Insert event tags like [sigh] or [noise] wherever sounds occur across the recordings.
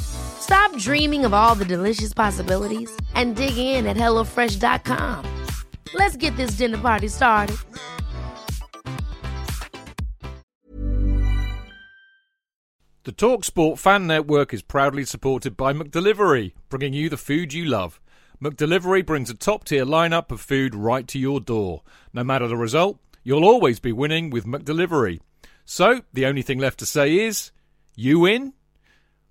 Stop dreaming of all the delicious possibilities and dig in at HelloFresh.com. Let's get this dinner party started. The TalkSport Fan Network is proudly supported by McDelivery, bringing you the food you love. McDelivery brings a top tier lineup of food right to your door. No matter the result, you'll always be winning with McDelivery. So, the only thing left to say is, you win?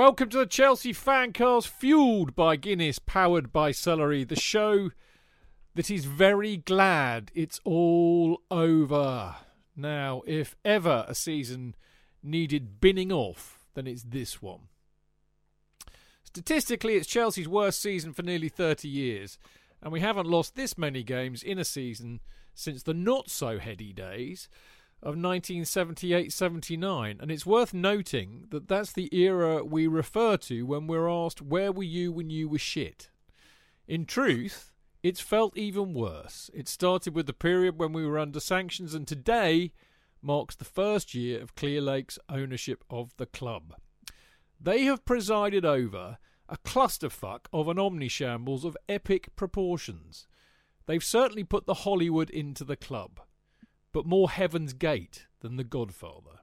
Welcome to the Chelsea Fancast, fueled by Guinness, powered by Celery, the show that is very glad it's all over. Now, if ever a season needed binning off, then it's this one. Statistically, it's Chelsea's worst season for nearly 30 years, and we haven't lost this many games in a season since the not so heady days of 1978 79. And it's worth noting that that's the era we refer to when we're asked, Where were you when you were shit? In truth, it's felt even worse. It started with the period when we were under sanctions, and today marks the first year of Clearlake's ownership of the club. They have presided over a clusterfuck of an omnishambles of epic proportions. They've certainly put the Hollywood into the club but more Heaven's Gate than The Godfather.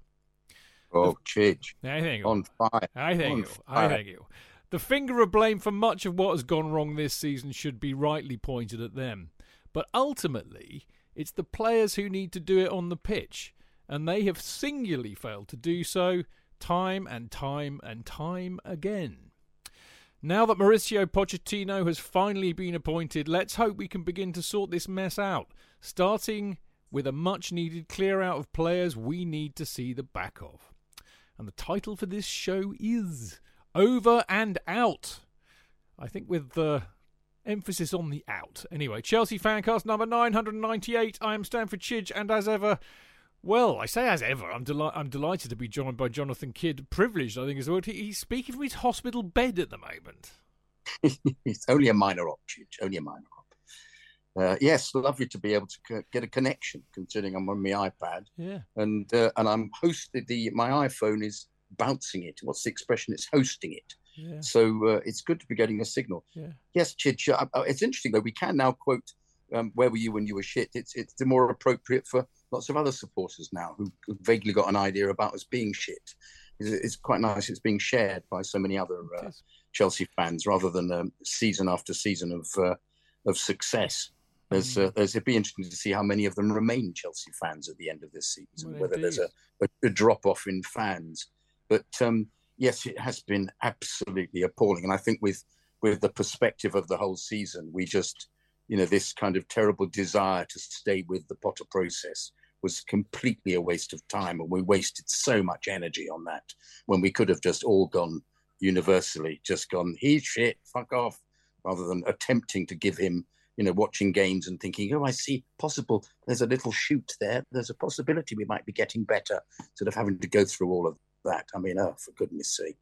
Oh, Chidge. I think. On fire. I think On you. fire. I think you. The finger of blame for much of what has gone wrong this season should be rightly pointed at them. But ultimately, it's the players who need to do it on the pitch, and they have singularly failed to do so time and time and time again. Now that Mauricio Pochettino has finally been appointed, let's hope we can begin to sort this mess out, starting with a much needed clear out of players we need to see the back of. And the title for this show is Over and Out. I think with the emphasis on the out. Anyway, Chelsea Fancast number 998. I am Stamford Chidge, and as ever, well, I say as ever, I'm, deli- I'm delighted to be joined by Jonathan Kydd. Privileged, I think, is the word. He- He's speaking from his hospital bed at the moment. [laughs] it's only a minor op. Only a minor op. Uh, yes, lovely to be able to c- get a connection, considering I'm on my iPad Yeah. and uh, and I'm hosted. The my iPhone is bouncing it. What's the expression? It's hosting it. Yeah. So uh, it's good to be getting a signal. Yeah. Yes, Chidge. Uh, it's interesting though. We can now quote um, "Where were you when you were shit?" It's it's more appropriate for lots of other supporters now who who vaguely got an idea about us being shit. It's, it's quite nice. It's being shared by so many other uh. Chelsea fans rather than um, season after season of uh, of success. There's, Mm. uh, there's it'd be interesting to see how many of them remain Chelsea fans at the end of this season. Well, whether there's a, a, a drop off in fans, but um, yes, it has been absolutely appalling. And I think with with the perspective of the whole season, we just you know this kind of terrible desire to stay with the Potter process was completely a waste of time, and we wasted so much energy on that when we could have just all gone universally, just gone he's shit, fuck off, rather than attempting to give him you know, watching games and thinking, oh, I see possible. There's a little shoot there. There's a possibility we might be getting better instead of having to go through all of that. I mean, oh, for goodness sake.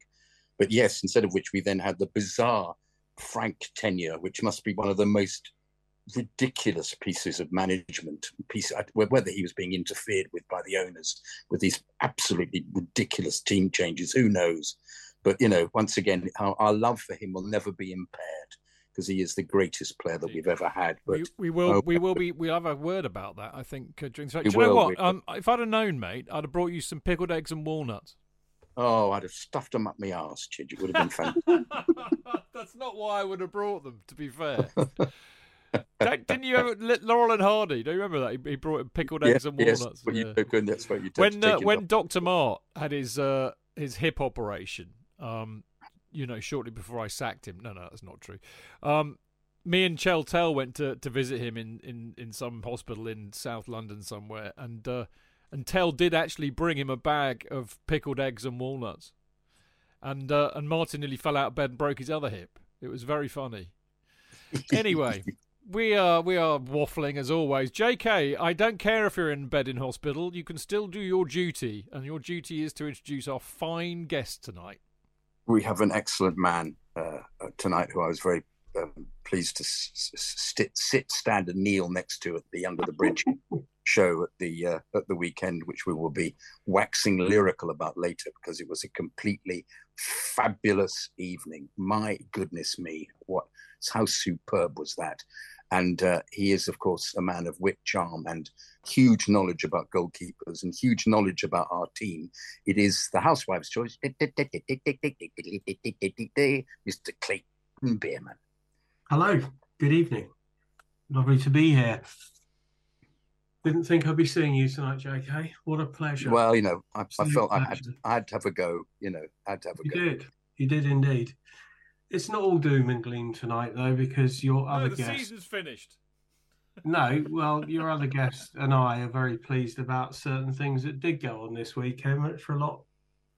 But yes, instead of which we then had the bizarre Frank tenure, which must be one of the most ridiculous pieces of management. Piece uh, whether he was being interfered with by the owners with these absolutely ridiculous team changes, who knows? But you know, once again, our, our love for him will never be impaired because he is the greatest player that we've ever had. But we, we will, oh, we will be, we'll have a word about that. I think uh, during. the Do you know what? we- Um, if I'd have known, mate, I'd have brought you some pickled eggs and walnuts. oh, I'd have stuffed them up my arse, Chidge. It would have been fantastic. [laughs] That's not why I would have brought them. To be fair, [laughs] didn't you ever Laurel and Hardy? Do you remember that he, he brought pickled eggs and walnuts? what Yeah. you took, and that's what you when uh, when. Doctor Mart had his uh, his hip operation, um, you know, shortly before I sacked him. No, no, that's not true. Um, me and Chel Tell went to, to visit him in, in, in some hospital in South London somewhere, and uh, and Tell did actually bring him a bag of pickled eggs and walnuts, and uh, and Martin nearly fell out of bed and broke his other hip. It was very funny. Anyway. [laughs] We are we are waffling as always. JK, I don't care if you're in bed in hospital. You can still do your duty, and your duty is to introduce our fine guest tonight. We have an excellent man uh, uh, tonight who I was very um, pleased to s- s- sit, sit, stand, and kneel next to at the Under the Bridge [laughs] show at the uh, at the weekend, which we will be waxing lyrical about later because it was a completely fabulous evening. My goodness me, what how superb was that? And uh, he is, of course, a man of wit, charm, and huge knowledge about goalkeepers and huge knowledge about our team. It is the housewife's choice, [laughs] Mr. Clayton Beerman. Hello, good evening. Lovely to be here. Didn't think I'd be seeing you tonight, JK. What a pleasure. Well, you know, I, I felt I had. I had to have a go. You know, I had to have a you go. did. You did indeed. It's not all doom and gloom tonight, though, because your other no, the guest. season's finished. [laughs] No, well, your other guest and I are very pleased about certain things that did go on this weekend, which were a lot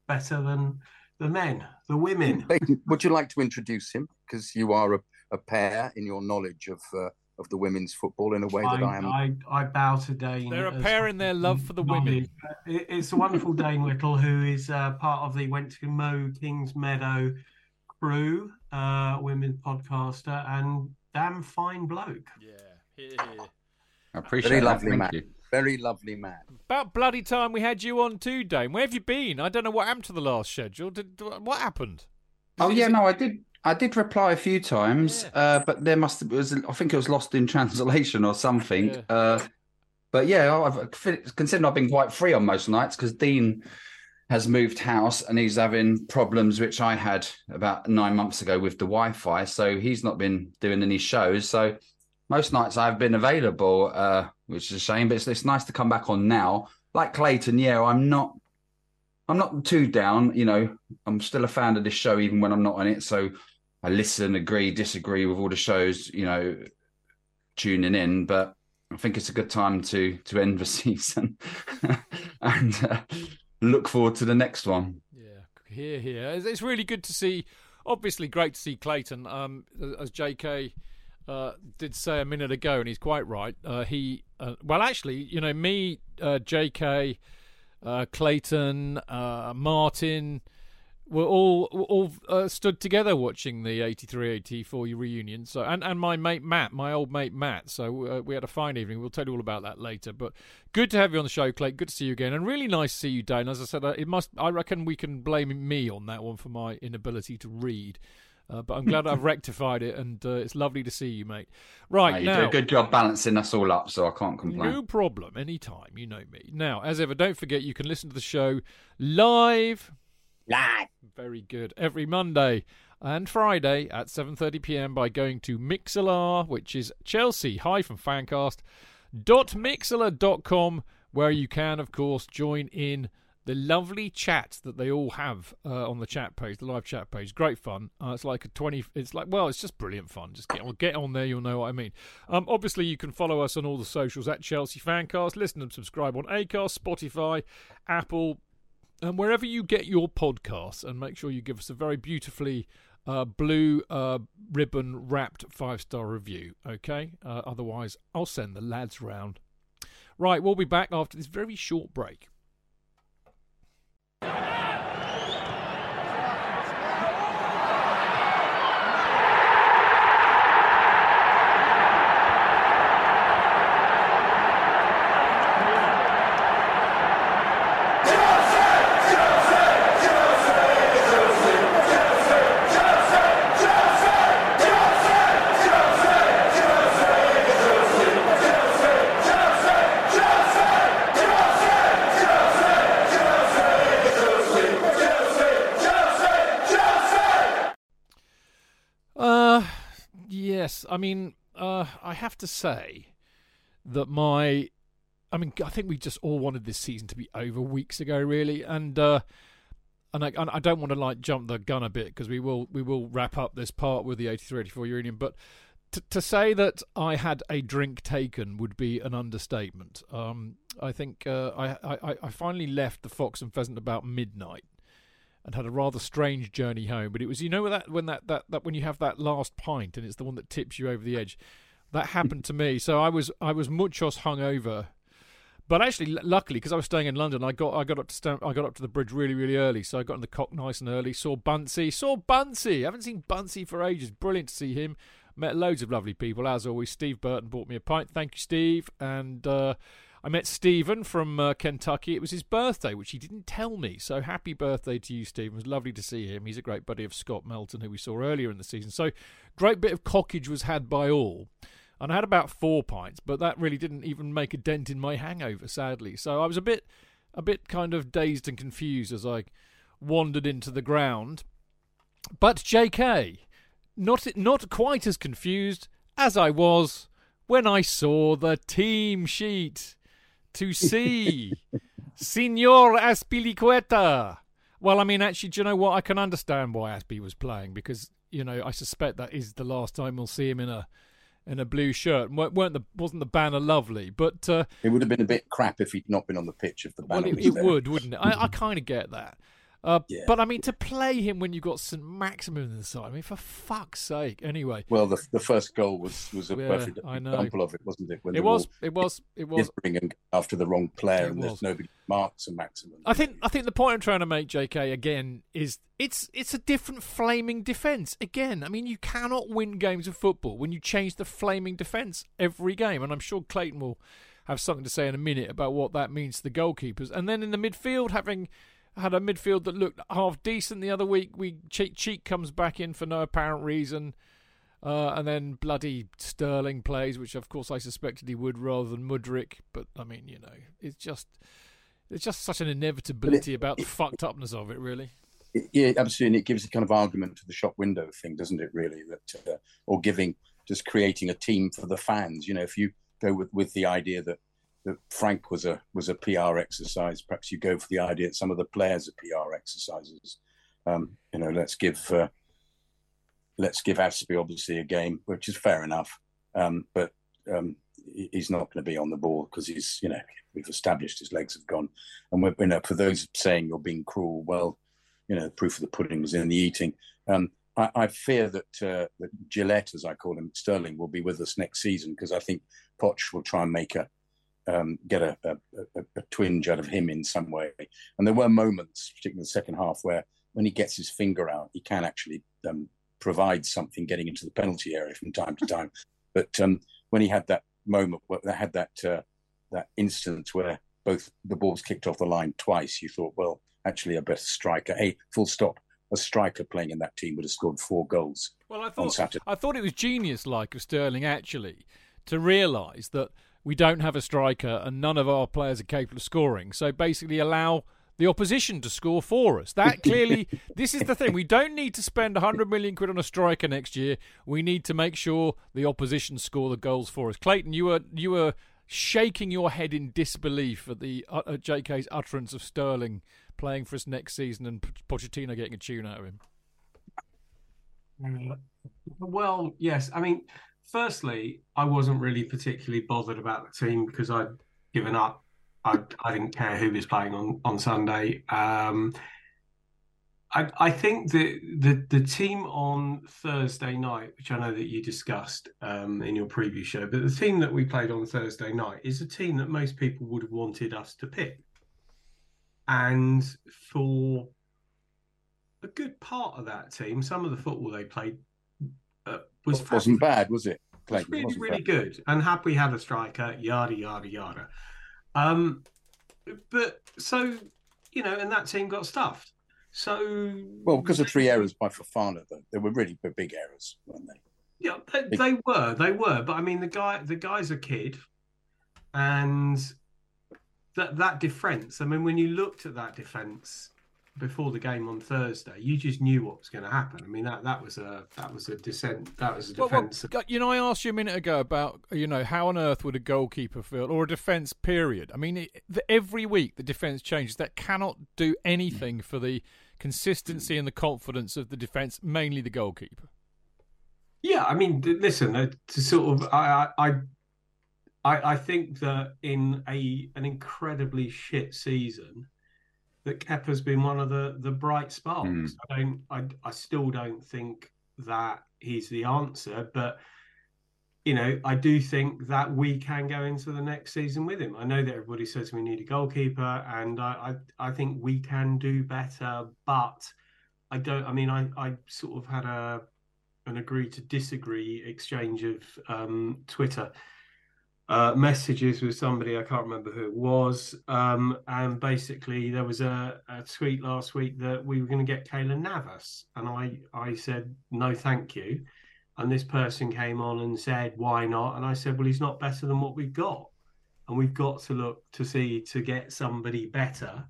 better than the men, the women. [laughs] Would you like to introduce him? Because you are a, a pair in your knowledge of uh, of the women's football in a way that I, I, am. I, I bow to Dayne. They're a pair in their love for the women. knowledge. It- It's the wonderful Dayne Whittle, who is uh, part of the Went to Mow Kings Meadow crew, uh, women's podcaster, and damn fine bloke. Yeah, here, [laughs] here. I appreciate Very that. lovely Thank man. you. Very lovely man. About bloody time we had you on too, Dayne. Where have you been? I don't know what happened to the last schedule. Did what happened? Oh Is yeah, it- no, I did. I did reply a few times, Yeah. uh, but there must it was. I think it was lost in translation or something. Yeah. Uh, but yeah, I've considered I've been quite free on most nights because Dean has moved house and he's having problems which I had about nine months ago with the Wi-Fi. So he's not been doing any shows. So most nights I've been available, uh, which is a shame. But it's, it's nice to come back on now. Like Clayton, yeah, I'm not. I'm not too down. You know, I'm still a fan of this show even when I'm not on it. So I listen, agree, disagree with all the shows. You know, tuning in, but I think it's a good time to to end the [laughs] season [laughs] and uh, look forward to the next one. Yeah, here, here. It's, really good to see. Obviously, great to see Clayton. Um, as J.K. Uh, did say a minute ago, and he's quite right. Uh, he, uh, well, actually, you know, me, uh, J.K., uh, Clayton, uh, Martin, were all were all uh, stood together watching the 83-84 reunion. So, and and my mate Matt, my old mate Matt. So uh, we had a fine evening. We'll tell you all about that later. But good to have you on the show, Clay. Good to see you again, and really nice to see you, Dayne. As I said, uh, it must. I reckon we can blame me on that one for my inability to read. Uh, but I'm glad I've rectified it, and uh, it's lovely to see you, mate. Right Uh, you now, do a good job balancing us all up, so I can't complain. no problem. Anytime. You know me. Now, as ever, don't forget you can listen to the show live. Live. Very good. Every Monday and Friday at 7:30 p.m. by going to Mixlr, which is chelsea hi from fancast.mixlr.com where you can, of course, join in the lovely chat that they all have uh, on the chat page, the live chat page. Great fun. Uh, it's like a 20. It's like well, it's just brilliant fun. Just get on, get on there. You'll know what I mean. Um, obviously, you can follow us on all the socials at Chelsea Fancast. Listen and subscribe on Acast, Spotify, Apple, and wherever you get your podcasts, and make sure you give us a very beautifully uh, blue uh, ribbon wrapped five star review. Okay, uh, otherwise I'll send the lads round. Right, we'll be back after this very short break. Mean, uh, I have to say that my, I mean, I think we just all wanted this season to be over weeks ago, really, and uh, and I, and I don't want to like jump the gun a bit because we will we will wrap up this part with the 83-84 Union, but. To, to say that I had a drink taken would be an understatement. Um, I think uh, I, I, I finally left the Fox and Pheasant about midnight, and had a rather strange journey home. But it was you know that when that, that, that when you have that last pint and it's the one that tips you over the edge. That happened to me. So I was I was muchos hungover. But actually, luckily, because I was staying in London, I got I got up to Stamp, I got up to the bridge really really early. So I got in the cock nice and early. Saw Buncey, saw Buncey. I haven't seen Buncey for ages. Brilliant to see him. Met loads of lovely people as always. Steve Burton bought me a pint. Thank you, Steve. And uh, I met Stephen from uh, Kentucky. It was his birthday, which he didn't tell me. So happy birthday to you, Stephen. It was lovely to see him. He's a great buddy of Scott Melton, who we saw earlier in the season. So great bit of cockage was had by all. And I had about four pints, but that really didn't even make a dent in my hangover, sadly. So I was a bit, a bit kind of dazed and confused as I wandered into the ground. But J.K., not not quite as confused as I was when I saw the team sheet to see Senor Azpilicueta. Well, I mean, actually, do you know what? I can understand why Azpi was playing because you know I suspect that is the last time we'll see him in a in a blue shirt. weren't the wasn't the banner lovely? But uh, it would have been a bit crap if he'd not been on the pitch if the banner. Well, it, it would, wouldn't it? I, I kind of get that. Uh, yeah. But I mean, to play him when you've got St Maximin in the side, I mean, for fuck's sake. Anyway. Well, the the first goal was was a yeah, perfect example of it, wasn't it? When it was, it was. It was. It after the wrong player, and was. there's nobody marks St Maximin. I think I think the point I'm trying to make, J.K. again, is it's it's a different flaming defence. Again, I mean, you cannot win games of football when you change the flaming defence every game, and I'm sure Clayton will have something to say in a minute about what that means to the goalkeepers. And then in the midfield, having had a midfield that looked half decent the other week. We Cheek, Cheek comes back in for no apparent reason, uh, and then bloody Sterling plays, which of course I suspected he would rather than Mudryk. But I mean, you know, it's just it's just such an inevitability it, about it, the fucked upness of it, really. yeah, absolutely. It gives a kind of argument to the shop window thing, doesn't it? Really, that uh, or giving just creating a team for the fans. You know, if you go with with the idea that that Frank was a was a PR exercise. Perhaps you go for the idea that some of the players are PR exercises. Um, you know, let's give uh, let's give Azpi obviously a game, which is fair enough. Um, but um, he's not going to be on the ball because he's you know we've established his legs have gone. And we're, you know, for those saying you're being cruel, well, you know, the proof of the pudding was in the eating. Um, I, I, fear that uh, that Gillette, as I call him, Sterling, will be with us next season because I think Poch will try and make a um, get a, a, a, a, twinge out of him in some way. And there were moments, particularly in the second half, where when he gets his finger out, he can actually um, provide something getting into the penalty area from time to time. But um, when he had that moment, had that uh, that instance where both the balls kicked off the line twice, you thought, well, actually, a better striker. Hey, full stop. A striker playing in that team would have scored four goals. Well, I thought I thought it was genius, like of Sterling, actually, to realise that we don't have a striker and none of our players are capable of scoring. So basically, allow the opposition to score for us. That [laughs] clearly, this is the thing. We don't need to spend 100 million quid on a striker next year. We need to make sure the opposition score the goals for us. Clayton, you were you were shaking your head in disbelief at the uh, at JK's utterance of Sterling playing for us next season and Pochettino getting a tune out of him. Well, yes. I mean, firstly, I wasn't really particularly bothered about the team because I'd given up. I, I didn't care who was playing on on Sunday. Um, I, I think the, the the team on Thursday night, which I know that you discussed um, in your previous show, but the team that we played on Thursday night is a team that most people would have wanted us to pick. And for a good part of that team, some of the football they played was wasn't bad, was it? It was really, really bad. good. And happy had a striker, yada yada yada. Um, but so you know, and that team got stuffed. So well, because of three errors by Fofana, though, they were really big errors, weren't they? Yeah, they, they were, they were. But I mean, the guy, the guy's a kid, and that that defense. I mean, when you looked at that defense, before the game on Thursday, you just knew what was going to happen. I mean that that was a that was a descent. That was a Well, well, defense. you know, I asked you a minute ago about you know how on earth would a goalkeeper feel or a defence period. I mean, it, the, every week the defence changes. That cannot do anything for the consistency and the confidence of the defence, mainly the goalkeeper. Yeah, I mean, listen, uh, to sort of, I, I, I, I think that in a an incredibly shit season, that Kepa's been one of the the bright sparks. Mm. I don't, I, I still don't think that he's the answer, but you know, I do think that we can go into the next season with him. I know that everybody says we need a goalkeeper, and I, I, I think we can do better, but I don't. I mean, I, I sort of had a an agree to disagree exchange of um, Twitter uh, messages with somebody I can't remember who it was, um, and basically there was a, a tweet last week that we were going to get Keylor Navas, and I I said no, thank you, and this person came on and said why not, and I said well he's not better than what we've got, and we've got to look to see to get somebody better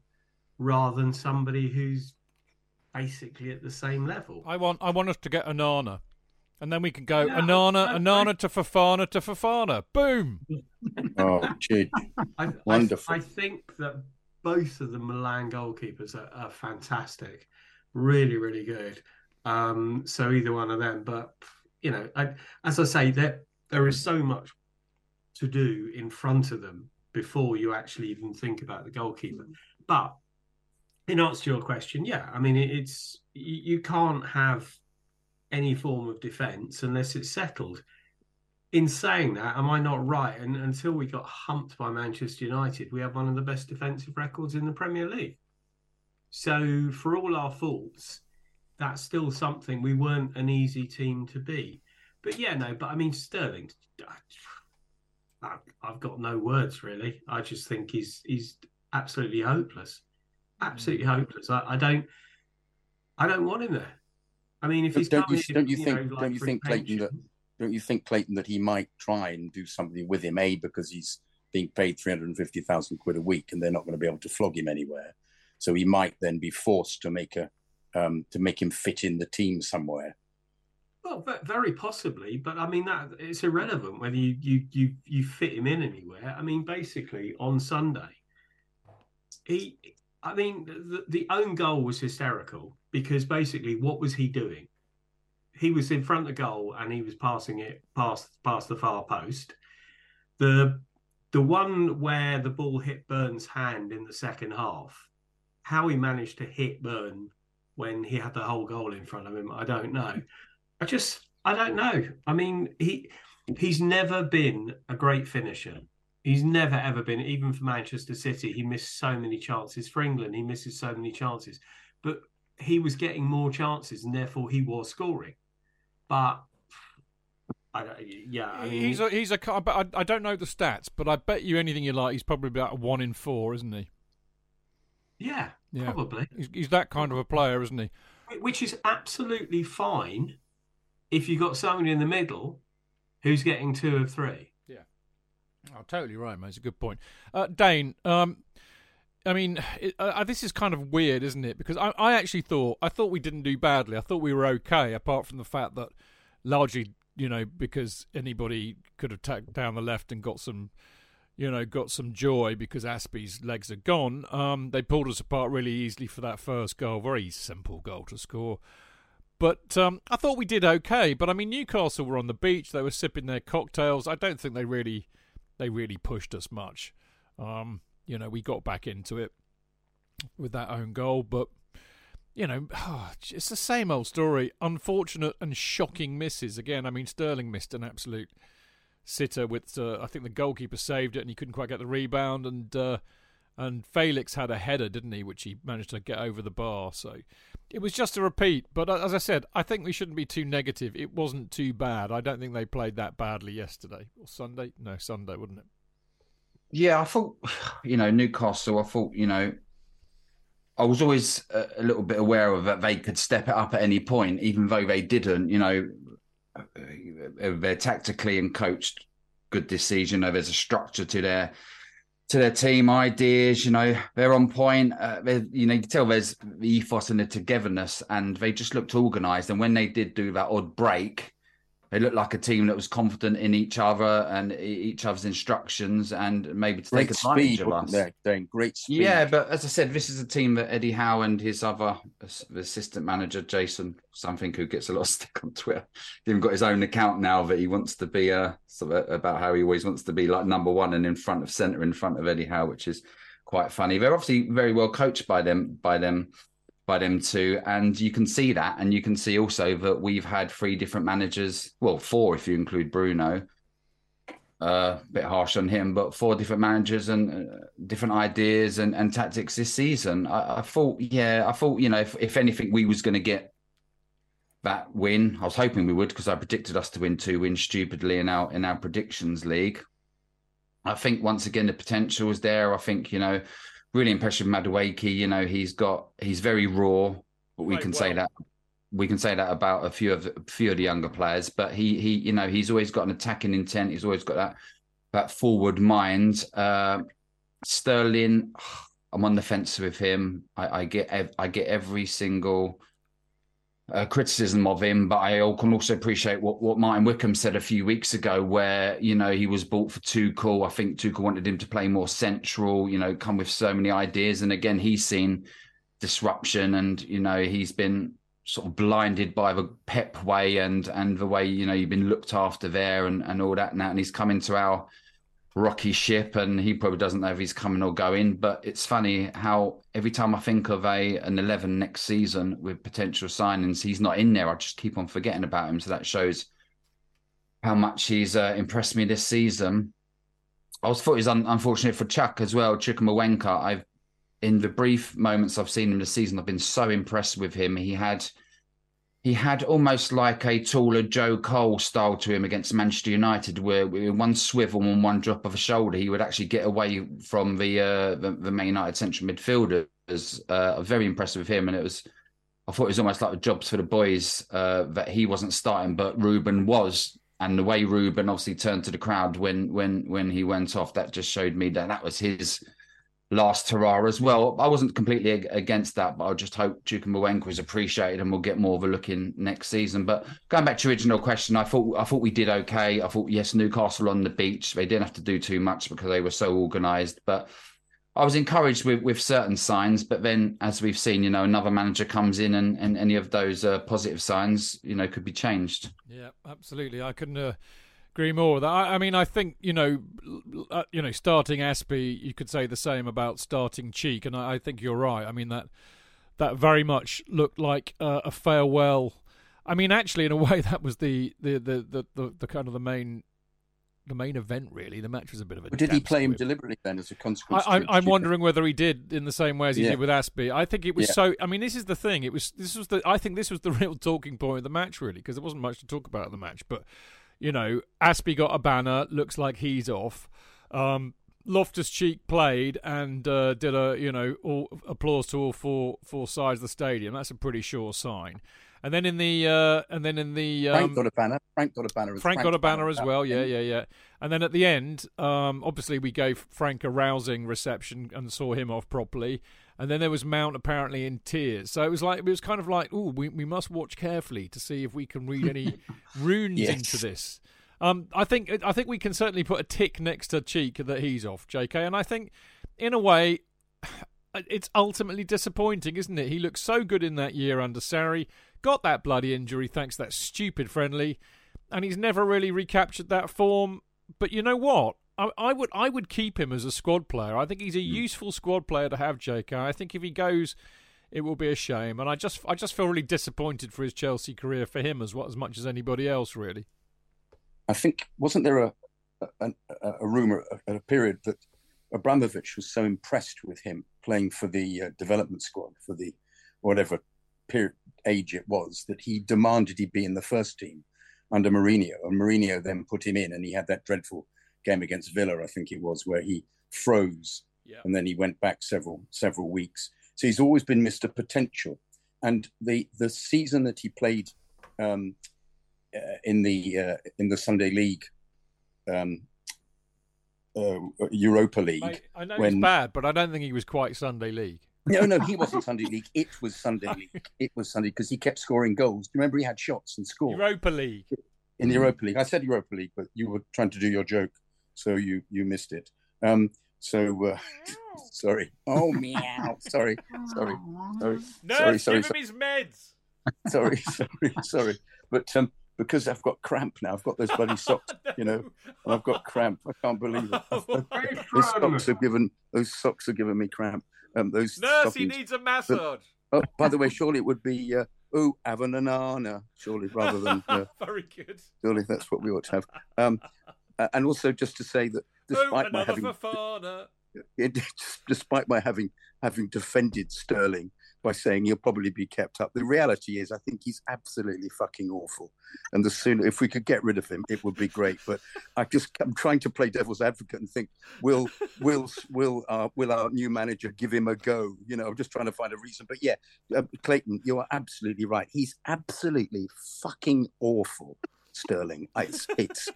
rather than somebody who's basically at the same level. I want I want us to get Onana. And then we can go Yeah, Onana, I- I- Onana to Fofana to Fofana. Boom. [laughs] Oh, gee. [laughs] I, I- Wonderful. I, think that both of the Milan goalkeepers are, are fantastic, really, really good. Um, so either one of them, but you know, I, as I say, there there is so much to do in front of them before you actually even think about the goalkeeper. But in answer to your question, yeah, I mean, it, it's you, you can't have any form of defence unless it's settled in saying that, am I not right? And until we got humped by Manchester United, we have one of the best defensive records in the Premier League. So, for all our faults, that's still something we weren't an easy team to be. But yeah, no, but I mean, Sterling, I've got no words really. I just think he's he's absolutely hopeless, absolutely mm. hopeless. I, I don't, I don't want him there. I mean, if he's don't you- don't you know, think- like don't you think, Clayton, that- Don't you think, Clayton, that he might try and do something with him? A because he's being paid three hundred and fifty thousand quid a week, and they're not going to be able to flog him anywhere. So he might then be forced to make a um, to make him fit in the team somewhere. Well, very possibly, but I mean that it's irrelevant whether you you you you fit him in anywhere. I mean, basically on Sunday, he, I mean, the, the own goal was hysterical because basically, what was he doing? He was in front of the goal and he was passing it past past the far post. The the one where the ball hit Burn's hand in the second half, how he managed to hit Burn when he had the whole goal in front of him, I don't know. I just I don't know. I mean, he he's never been a great finisher. He's never ever been, even for Manchester City, he missed so many chances. For England, he misses so many chances. But he was getting more chances and therefore he was scoring. But I don't, yeah, I mean he's a he's a. I, I I don't know the stats, but I bet you anything you like, he's probably about one in four, isn't he? yeah, Yeah. probably. He's, he's that kind of a player, isn't he? Which is absolutely fine if you've got somebody in the middle who's getting two of three. Yeah, oh, totally right, mate. It's a good point. Uh, Dayne, um, I mean, it, uh, this is kind of weird, isn't it? Because I, I actually thought I thought we didn't do badly. I thought we were okay, apart from the fact that largely, you know, because anybody could have tacked down the left and got some, you know, got some joy because Azpi's legs are gone. Um, they pulled us apart really easily for that first goal. Very simple goal to score. But um, I thought we did okay. But I mean, Newcastle were on the beach. They were sipping their cocktails. I don't think they really they really pushed us much. Um, you know, we got back into it with that own goal, but you know, [sighs] it's the same old story. Unfortunate and shocking misses again. I mean, Sterling missed an absolute sitter with. Uh, I think the goalkeeper saved it, and he couldn't quite get the rebound. And uh, and Felix had a header, didn't he, which he managed to get over the bar. So it was just a repeat. But uh, as I said, I think we shouldn't be too negative. It wasn't too bad. I don't think they played that badly yesterday or Sunday. No, Sunday, wouldn't it? Yeah, I thought, [sighs] you know, Newcastle, I thought, you know, I was always a, little bit aware of that they could step it up at any point, even though they didn't, you know, they're tactically and coached good this season. You know, there's a structure to their to their team ideas. You know, they're on point. Uh, you know, you can tell there's the ethos and the togetherness, and they just looked organised. And when they did do that odd break, they looked like a team that was confident in each other and each other's instructions, and maybe to great take advantage speed, of us. They're doing great speed. Yeah, but as I said, this is a team that Eddie Howe and his other assistant manager Jason something who gets a lot of stick on Twitter. [laughs] He's even got his own account now that he wants to be uh about how he always wants to be like number one and in front of centre in front of Eddie Howe, which is quite funny. They're obviously very well coached by them by them by them two, and you can see that, and you can see also that we've had three different managers, well, four if you include Bruno. Uh, a bit harsh on him, but four different managers and uh, different ideas and, and tactics this season. I, I thought, yeah, I thought, you know, if, if anything, we was going to get that win. I was hoping we would because I predicted us to win two wins stupidly in our in our predictions league. I think once again the potential was there. I think you know really impressed with Madueke. You know he's got he's very raw, but we can say that we can say that about a few of a few of the younger players. But he he you know he's always got an attacking intent. He's always got that that forward mind. Uh, Sterling, [sighs] I'm on the fence with him. I, I get ev- I get every single uh, criticism of him, but I can also appreciate what, what Martin Wickham said a few weeks ago, where you know he was bought for Tuchel. I think Tuchel wanted him to play more central, you know, come with so many ideas, and again he's seen disruption, and you know he's been sort of blinded by the Pep way and and the way you know you've been looked after there and and all that now, and he's come into our rocky ship and he probably doesn't know if he's coming or going. But it's funny how every time i think of a an 11 next season with potential signings he's not in there. I just keep on forgetting about him. So that shows how much he's uh, impressed me this season. I was thought was un- unfortunate for chuck as well Chukwuemeka. i've in the brief moments i've seen him this season i've been so impressed with him. He had he had almost like a taller Joe Cole style to him against Manchester United, where with one swivel and one drop of a shoulder, he would actually get away from the uh, the, the Man United central midfielders. Uh, very impressive with him, and it was. I thought it was almost like jobs for the boys uh, that he wasn't starting, but Ruben was, and the way Ruben obviously turned to the crowd when when when he went off, that just showed me that that was his last hurrah as well. I wasn't completely ag- against that, but I just hope Chukwuemeka is appreciated and we'll get more of a look in next season. But going back to original question, I thought I thought we did okay. I thought yes, Newcastle on the beach, they didn't have to do too much because they were so organised, but. I was encouraged with, with certain signs, but then, as we've seen, you know, another manager comes in, and, and any of those uh, positive signs, you know, could be changed. Yeah, absolutely. I couldn't uh, agree more. with that. I, I mean, I think you know, uh, you know, starting Azpi, you could say the same about starting Cheek, and I, I think you're right. I mean that that very much looked like uh, a farewell. I mean, actually, in a [laughs] way, that was the the, the, the, the, the kind of the main the main event. Really, the match was a bit of a. Did he play him deliberately then as a consequence? I, I'm, I'm wondering whether he did in the same way as he Yeah. did with Azpi. I think it was Yeah. so. I mean, this is the thing. It was this was the. I think this was the [laughs] real talking point of the match, really, because there wasn't much to talk about in the match. But you know, Azpi got a banner. Looks like he's off. Um, Loftus Cheek played and uh, did a you know all, applause to all four four sides of the stadium. That's a pretty sure sign. And then in the uh, and then in the um, Frank got a banner. Frank got a banner. as- Frank got a banner as well. Yeah, yeah, yeah. And then at the end, um, obviously we gave Frank a rousing reception and saw him off properly. And then there was Mount apparently in tears. So it was like it was kind of like, oh, we we must watch carefully to see if we can read any [laughs] runes Yes. into this. Um, I think I think we can certainly put a tick next to Cheek that he's off, J.K. And I think, in a way, [sighs] it's ultimately disappointing, isn't it? He looked so good in that year under Sarri, got that bloody injury thanks to that stupid friendly, and he's never really recaptured that form. But you know what? I, I would I would keep him as a squad player. I think he's a useful squad player to have, J.K. I think if he goes, it will be a shame. And I just I just feel really disappointed for his Chelsea career for him as well as much as anybody else, really. I think wasn't there a a, a, a rumor at a period that Abramovich was so impressed with him playing for the uh, development squad for the whatever period age it was that he demanded he be in the first team under Mourinho, and Mourinho then put him in, and he had that dreadful game against Villa, I think it was, where he froze, Yeah. and then he went back several several weeks. So he's always been Mr. Potential, and the the season that he played um, uh, in the uh, in the Sunday League um, uh, Europa League. Mate, I know when- he's bad, but I don't think he was quite Sunday League. No, no, he wasn't [laughs] Sunday League. It was Sunday League. [laughs] It was Sunday because he kept scoring goals. Do you remember he had shots and scored Europa League. in the Europa League? I said Europa League, but you were trying to do your joke, so you you missed it. Um, so uh, [laughs] sorry. Oh [laughs] meow. Sorry, sorry, sorry, Nurse, sorry, sorry, give him his meds. [laughs] sorry, sorry, sorry. But um, because I've got cramp now, I've got those bloody socks. You know, and I've got cramp. I can't believe it. Those socks have given those socks have given me cramp. Um, those Nurse, he needs a massage. Oh, by the way, surely it would be uh, oh, have a banana, surely rather than uh, Very good. surely that's what we ought to have. Um, uh, and also just to say that Oh, despite my having Fofana. [laughs] [laughs] despite my having having defended Sterling by saying he'll probably be kept up, the reality is I think he's absolutely fucking awful. And the sooner if we could get rid of him, it would be great. But I just I'm trying to play devil's advocate and think will [laughs] will will our will our new manager give him a go? You know, I'm just trying to find a reason. But yeah, uh, Clayton, you are absolutely right. He's absolutely fucking awful. Sterling, it's it's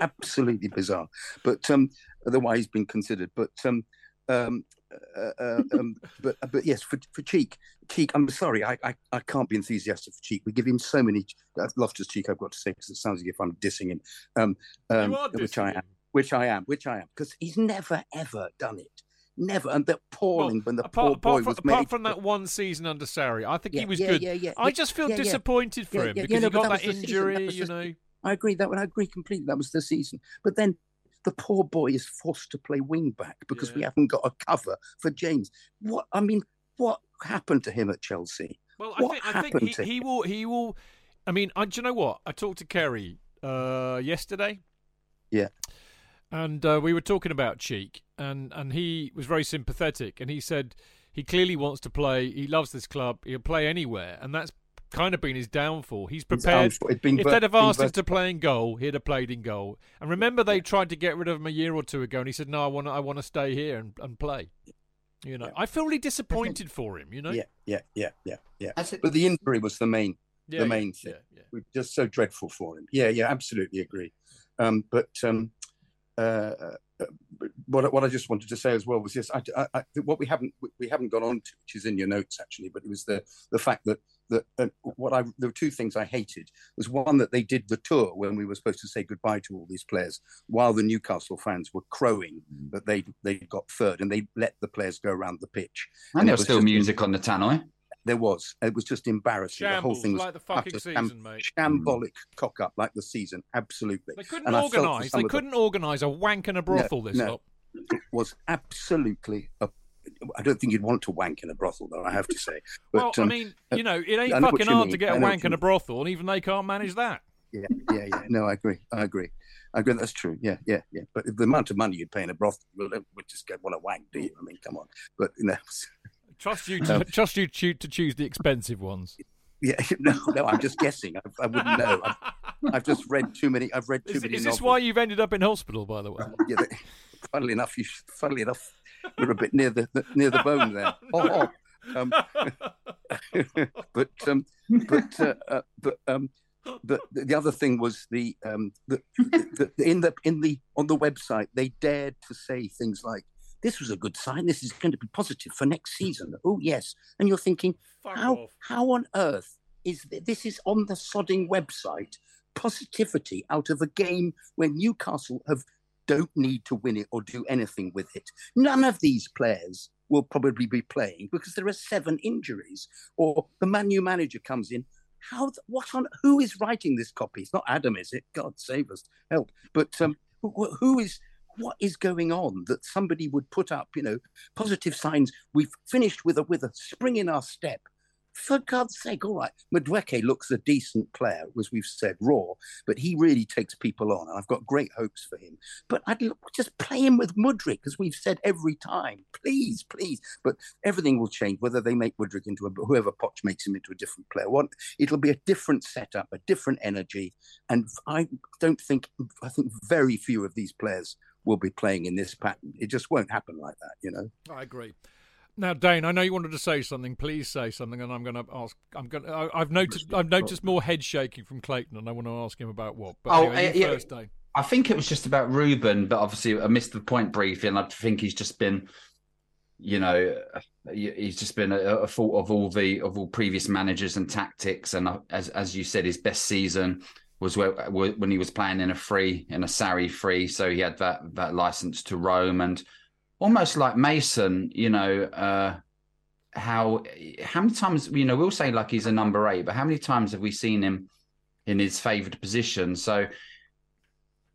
absolutely bizarre. But um, otherwise been considered. But um, um, uh, uh, um, but but yes, for for Cheek, Cheek. I'm sorry, I, I I can't be enthusiastic for Cheek. We give him so many. Uh, Loftus Cheek, I've got to say, because it sounds like if I'm dissing him. Um, um, you which I am, which I am, which I am, because he's never ever done it. Never, and that appalling when the apart, poor boy apart, from, was apart from that one season under Sarri, I think Yeah, he was yeah, good. yeah, yeah, I just feel disappointed for him because no, he got that that, was the season, that injury, you the- know. I agree that one. I agree completely. That was the season. But then the poor boy is forced to play wing back because we haven't got a cover for James. What I mean, what happened to him at Chelsea? Well, What I think I think happened he, he will he will. I mean, I, do you know what? I talked to Ceri uh, yesterday. Yeah. And uh, we were talking about Cheek, and, and he was very sympathetic, and he said he clearly wants to play. He loves this club. He'll play anywhere, and that's kind of been his downfall. He's prepared. unfor- it's been if they'd have asked him to play in goal, he'd have played in goal. And remember, they tried to get rid of him a year or two ago, and he said, "No, I want, I want to stay here and, and play." You know, Yeah. I feel really disappointed for him. You know, Yeah, yeah, yeah, yeah, yeah. But the injury was the main, Yeah, the yeah, main thing. yeah, yeah. It was just so dreadful for him. Yeah, yeah, absolutely agree. Um, but um, uh, uh, what what I just wanted to say as well was yes, I, I, I, what we haven't we haven't gone on to, which is in your notes actually, but it was the the fact that that uh, what I there were two things I hated was one that they did the tour when we were supposed to say goodbye to all these players while the Newcastle fans were crowing that they they got third and they let the players go around the pitch. And And there was was still just- music on the tannoy. There was it was just embarrassing. the whole thing was like the fucking season, sham- mate. shambolic cock up like the season. Absolutely. They couldn't And I felt for organise. They couldn't organise a wank and a brothel. this no. lot. it was absolutely. A, I don't think you'd want to wank in a brothel, though. I have to say. But, well, I um, mean, you know, it ain't fucking hard mean. to get a wank and a brothel, and even they can't manage that. yeah, yeah, yeah. No, I agree. I agree. I agree. That's true. Yeah, yeah, yeah. But the amount of money you'd pay in a brothel, you would just get want a wank, do you? I mean, come on. But you know, [laughs] Trust you, to, trust you to, to choose the expensive ones. yeah. [laughs] No, no. I'm just guessing. I, I wouldn't know. I've, [laughs] I've just read too many. I've read too Is, many. is this novels. why you've ended up in hospital, by the way? yeah, they, funnily enough, you funnily enough, you're a bit near the, the near the bone there. [laughs] Oh, oh. Um, but um, but uh, uh, but um, but the the other thing was the um, the, the, the in the in the on the website they dared to say things like. This was a good sign. This is going to be positive for next season. Oh yes, and you're thinking, Fuck how off. how on earth is th- this is on the sodding website positivity out of a game where Newcastle have don't need to win it or do anything with it. None of these players will probably be playing because there are seven injuries. Or the Man U manager comes in. How? What on? Who is writing this copy? It's not Adam, is it? God save us, help! But um, wh- who is? What is going on that somebody would put up? You know, positive signs. We've finished with a with a spring in our step. For God's sake, all right. Madueke looks a decent player, as we've said, raw, but he really takes people on, and I've got great hopes for him. But I'd just play him with Mudryk, as we've said every time. Please, please. But everything will change, whether they make Mudryk into a, whoever Poch makes him into a different player. What it'll be a different setup, a different energy, and I don't think I think very few of these players will be playing in this pattern. It just won't happen like that, you know. I agree. Now, Dayne, I know you wanted to say something. Please say something, and I'm going to ask. I'm going. to I've noticed. I've noticed more head shaking from Clayton, and I want to ask him about what. But Oh, anyway, uh, yeah. first, Dayne. I think it was just about Ruben, but obviously I missed the point briefly, and I think he's just been, you know, he's just been a, a fault of all the of all previous managers and tactics. And uh, as as you said, his best season was where, when he was playing in a free in a Sarri free, so he had that that license to roam, and almost like Mason, you know. Uh, how how many times you know we'll say like he's a number eight, but how many times have we seen him in his favoured position? So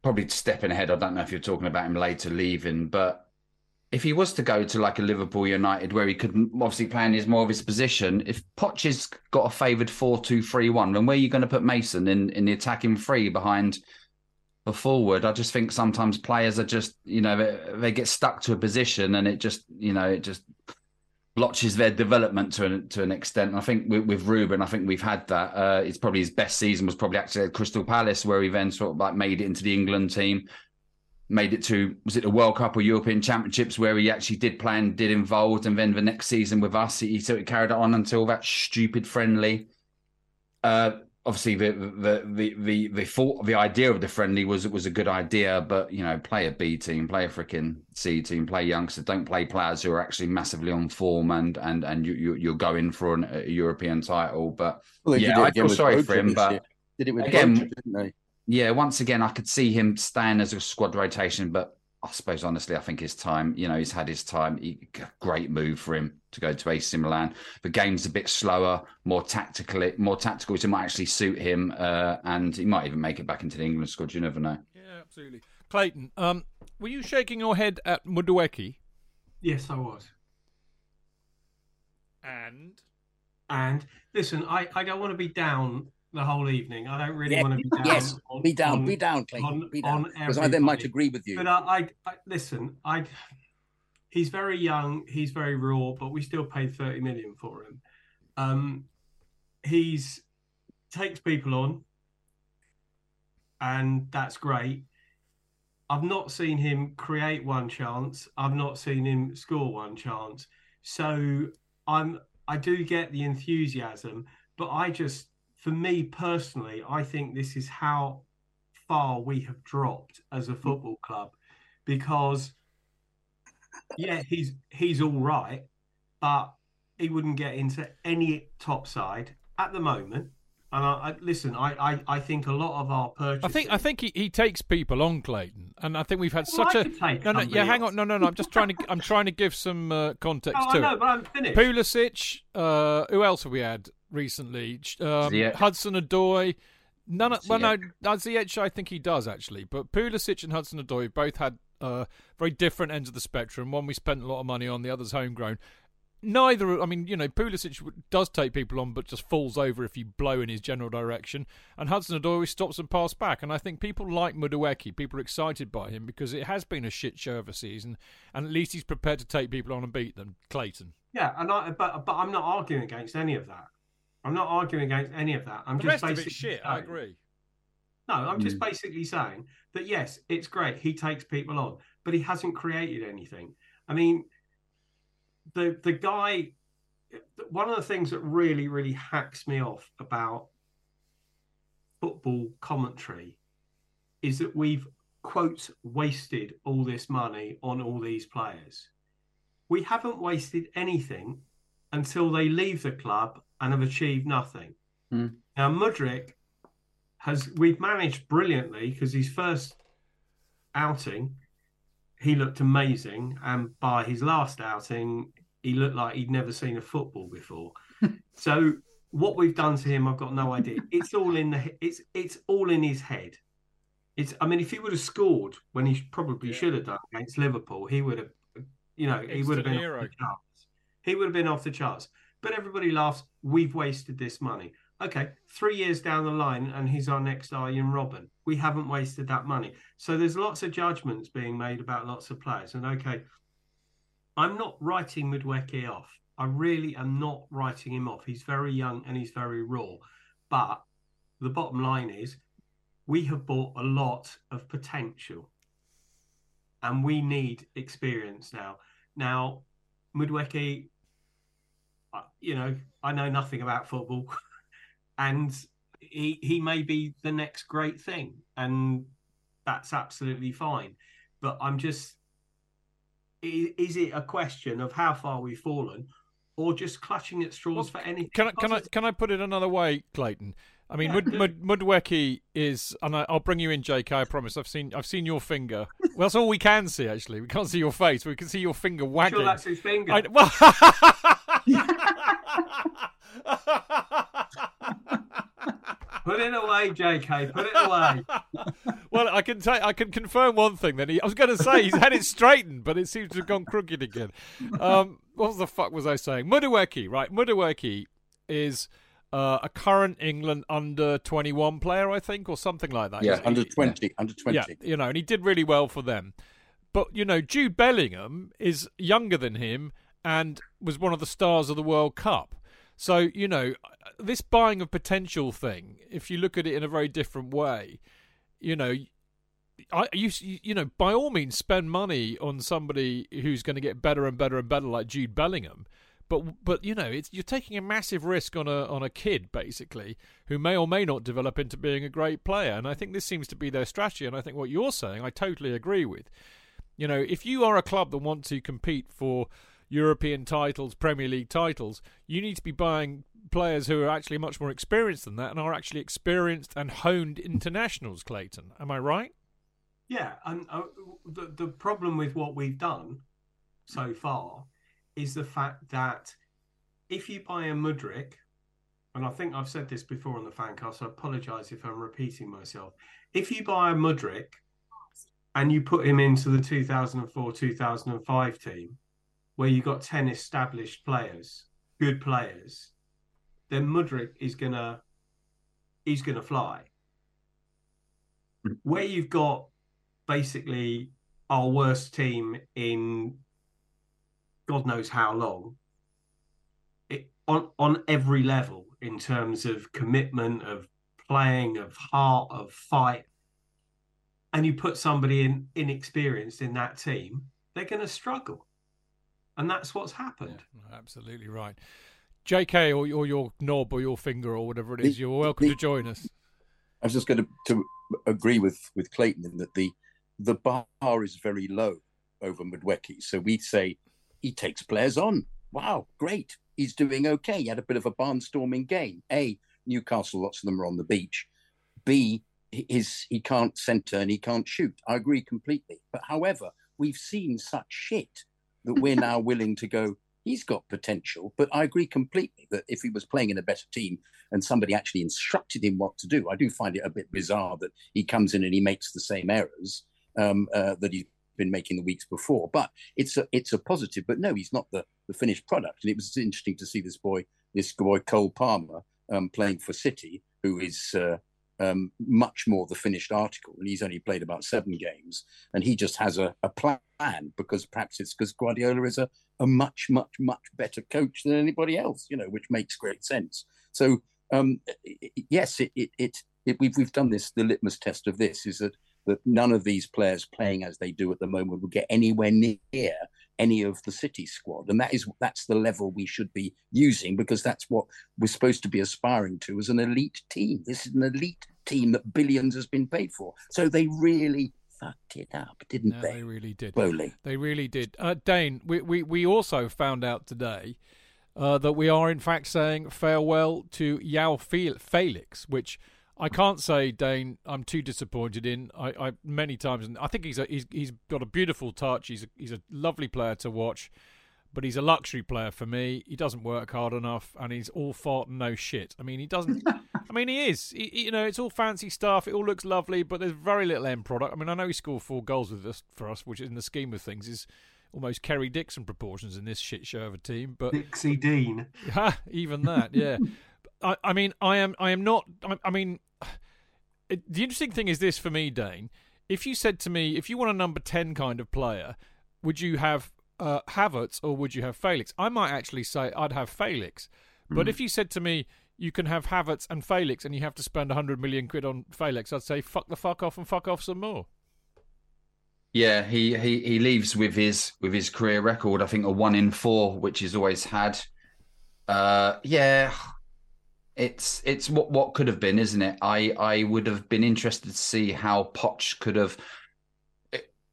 probably stepping ahead. I don't know if you're talking about him later leaving, but if he was to go to like a Liverpool United where he could obviously play in his more of his position, if Poch has got a favoured four two three one, then where are you going to put Mason in in the attacking three behind a forward? I just think sometimes players are just you know they, they get stuck to a position and it just you know it just blotches their development to an, to an extent. And I think with, with Ruben, I think we've had that. Uh, it's probably his best season was probably actually at Crystal Palace, where he then sort of like made it into the England team, made it to was it the World Cup or European Championships where he actually did play and did involved, and then the next season with us, he, he sort of carried it on until that stupid friendly. Uh, obviously the the the the the thought the idea of the friendly was it was a good idea but you know play a b team play a freaking c team play youngsters don't play players who are actually massively on form and and and you, you you're going for an, a european title but well, yeah i feel sorry for him but did it with again didn't they yeah once again i could see him staying as a squad rotation but I suppose honestly, I think his time, you know, he's had his time. He, great move for him to go to AC Milan. The game's a bit slower, more tactical, more tactical, so it might actually suit him, uh, and he might even make it back into the England squad. You never know. Yeah, absolutely. Clayton, um, were you shaking your head at Madueke? Yes, I was. And and listen, I, I don't want to be down the whole evening. I don't really yeah, want to be [laughs] down. Yes, on, be down, on, be down, Clayton, be down. Because I then might agree with you. But I, I, I, listen. I he's very young. He's very raw, but we still paid thirty million for him. Um, he's takes people on, and that's great. I've not seen him create one chance. I've not seen him score one chance. So I'm I do get the enthusiasm, but I just for me personally, I think this is how far we have dropped as a football club because yeah, he's he's all right, but he wouldn't get into any top side at the moment. And I, I listen, I, I, I think a lot of our purchases. I think I think he, he takes people on Clayton, and I think we've had well, such a no no yeah hang on no no no I'm just trying to I'm trying to give some uh, [laughs] context oh, to I know, it. but I'm finished. Pulisic, uh, who else have we had? Recently. Um, Hudson Odoi. None of, well, no, Ziyech, I think he does actually, but Pulisic and Hudson Odoi both had uh, very different ends of the spectrum. One we spent a lot of money on, the other's homegrown. Neither, I mean, you know, Pulisic does take people on, but just falls over if you blow in his general direction. And Hudson Odoi stops and pass back. And I think people like Madueke, people are excited by him because it has been a shit show of a season, and at least he's prepared to take people on and beat them. Clayton. Yeah, and I, but but I'm not arguing against any of that. I'm not arguing against any of that. I'm the just rest basically of it shit. Saying, I agree. No, I'm just mm. basically saying that yes, it's great. He takes people on, but he hasn't created anything. I mean, the the guy. One of the things that really, really hacks me off about football commentary is that we've quote wasted all this money on all these players. We haven't wasted anything until they leave the club and have achieved nothing. Mm. Now, Mudryk has, we've managed brilliantly because his first outing, he looked amazing. And by his last outing, he looked like he'd never seen a football before. [laughs] so, what we've done to him, I've got no idea. It's all in the it's it's all in his head. It's I mean, if he would have scored when he probably yeah. should have done against Liverpool, he would have, you know, he would have been off the charts. He would have been off the charts. But everybody laughs, we've wasted this money. Okay, three years down the line, and he's our next Arjen Robben. We haven't wasted that money. So there's lots of judgments being made about lots of players. And okay, I'm not writing Madueke off. I really am not writing him off. He's very young and he's very raw. But the bottom line is we have bought a lot of potential and we need experience now. Now, Madueke you know, I know nothing about football, [laughs] and he he may be the next great thing. And that's absolutely fine. But I'm just, is, it a question of how far we've fallen, or just clutching at straws well, for anything? Can I can I can I put it another way, Clayton? I mean, yeah, Mud, Mud, Madueke is, and I, will bring you in, Jake. I promise. I've seen, I've seen your finger. [laughs] well, that's all we can see. Actually, we can't see your face. We can see your finger wagging. Sure, that's his finger. I, well, [laughs] [laughs] Put it away, JK. Put it away. [laughs] well, I can tell. I can confirm one thing. Then he, I was going to say he's had it straightened, but it seems to have gone crooked again. Um, what the fuck was I saying? Madueke, right? Madueke is uh, a current England under 21 player, I think, or something like that. Yeah, under 20, yeah. under 20. Yeah, you know, and he did really well for them. But, you know, Jude Bellingham is younger than him and was one of the stars of the World Cup. So, you know, this buying of potential thing, if you look at it in a very different way, you know, I you you know by all means spend money on somebody who's going to get better and better and better like Jude Bellingham, but but you know it's you're taking a massive risk on a on a kid basically who may or may not develop into being a great player, and I think this seems to be their strategy, and I think what you're saying I totally agree with. You know, if you are a club that want to compete for European titles, Premier League titles, you need to be buying players who are actually much more experienced than that and are actually experienced and honed internationals, Clayton. Am I right? Yeah, and uh, the the problem with what we've done so far is the fact that if you buy a Mudryk, and I think I've said this before on the fancast, so I apologise if I'm repeating myself. If you buy a Mudryk and you put him into the 2004 2005 team, where you've got 10 established players, good players, then Mudryk is gonna he's gonna fly. Where you've got basically our worst team in God knows how long, it, on on every level in terms of commitment, of playing, of heart, of fight, and you put somebody in inexperienced in that team, they're going to struggle, and that's what's happened. Yeah, absolutely right. JK or, or your knob or your finger or whatever it is, the, you're welcome the, to join us. I was just going to, to agree with, with Clayton in that the the bar is very low over Madueke. So we say he takes players on. Wow, great. He's doing okay. He had a bit of a barnstorming game. A, Newcastle, lots of them are on the beach. B, his, he can't centre and he can't shoot. I agree completely. But however, we've seen such shit that we're now willing to go, he's got potential. But I agree completely that if he was playing in a better team and somebody actually instructed him what to do, I do find it a bit bizarre that he comes in and he makes the same errors um, uh, that he's been making the weeks before. But it's a, it's a positive. But no, he's not the, the finished product. And it was interesting to see this boy, this boy Cole Palmer, um, playing for City, who is uh, um, much more the finished article, and he's only played about seven games, and he just has a, a plan because perhaps it's because Guardiola is a, a much, much, much better coach than anybody else, you know, which makes great sense. So um, yes, it, it, it, it, we've we've done this. The litmus test of this is that that none of these players playing as they do at the moment will get anywhere near any of the City squad, and that is that's the level we should be using because that's what we're supposed to be aspiring to as an elite team. This is an elite team that billions has been paid for. So they really fucked it up, didn't no, they? They really did. Slowly. They really did. Uh, Dayne, we, we, we also found out today uh, that we are in fact saying farewell to João Felix, which I can't say Dayne. I'm too disappointed in. I, I many times, and I think he's a, he's he's got a beautiful touch. He's a, he's a lovely player to watch, but he's a luxury player for me. He doesn't work hard enough, and he's all fart and no shit. I mean, he doesn't. [laughs] I mean, he is. He, you know, it's all fancy stuff. It all looks lovely, but there's very little end product. I mean, I know he scored four goals with us for us, which in the scheme of things is almost Kerry Dixon proportions in this shit show of a team. But Dixie Dean, [laughs] even that, yeah. [laughs] I, I mean, I am, I am not. I, I mean, the interesting thing is this for me, Dayne. If you said to me, if you want a number ten kind of player, would you have uh, Havertz or would you have Felix? I might actually say I'd have Felix. But mm. if you said to me, you can have Havertz and Felix, and you have to spend 100 million quid on Felix, I'd say fuck the fuck off and fuck off some more. Yeah, he, he he leaves with his with his career record. I think a one in four, which he's always had. Uh, yeah, it's it's what what could have been, isn't it? I I would have been interested to see how Poch could have.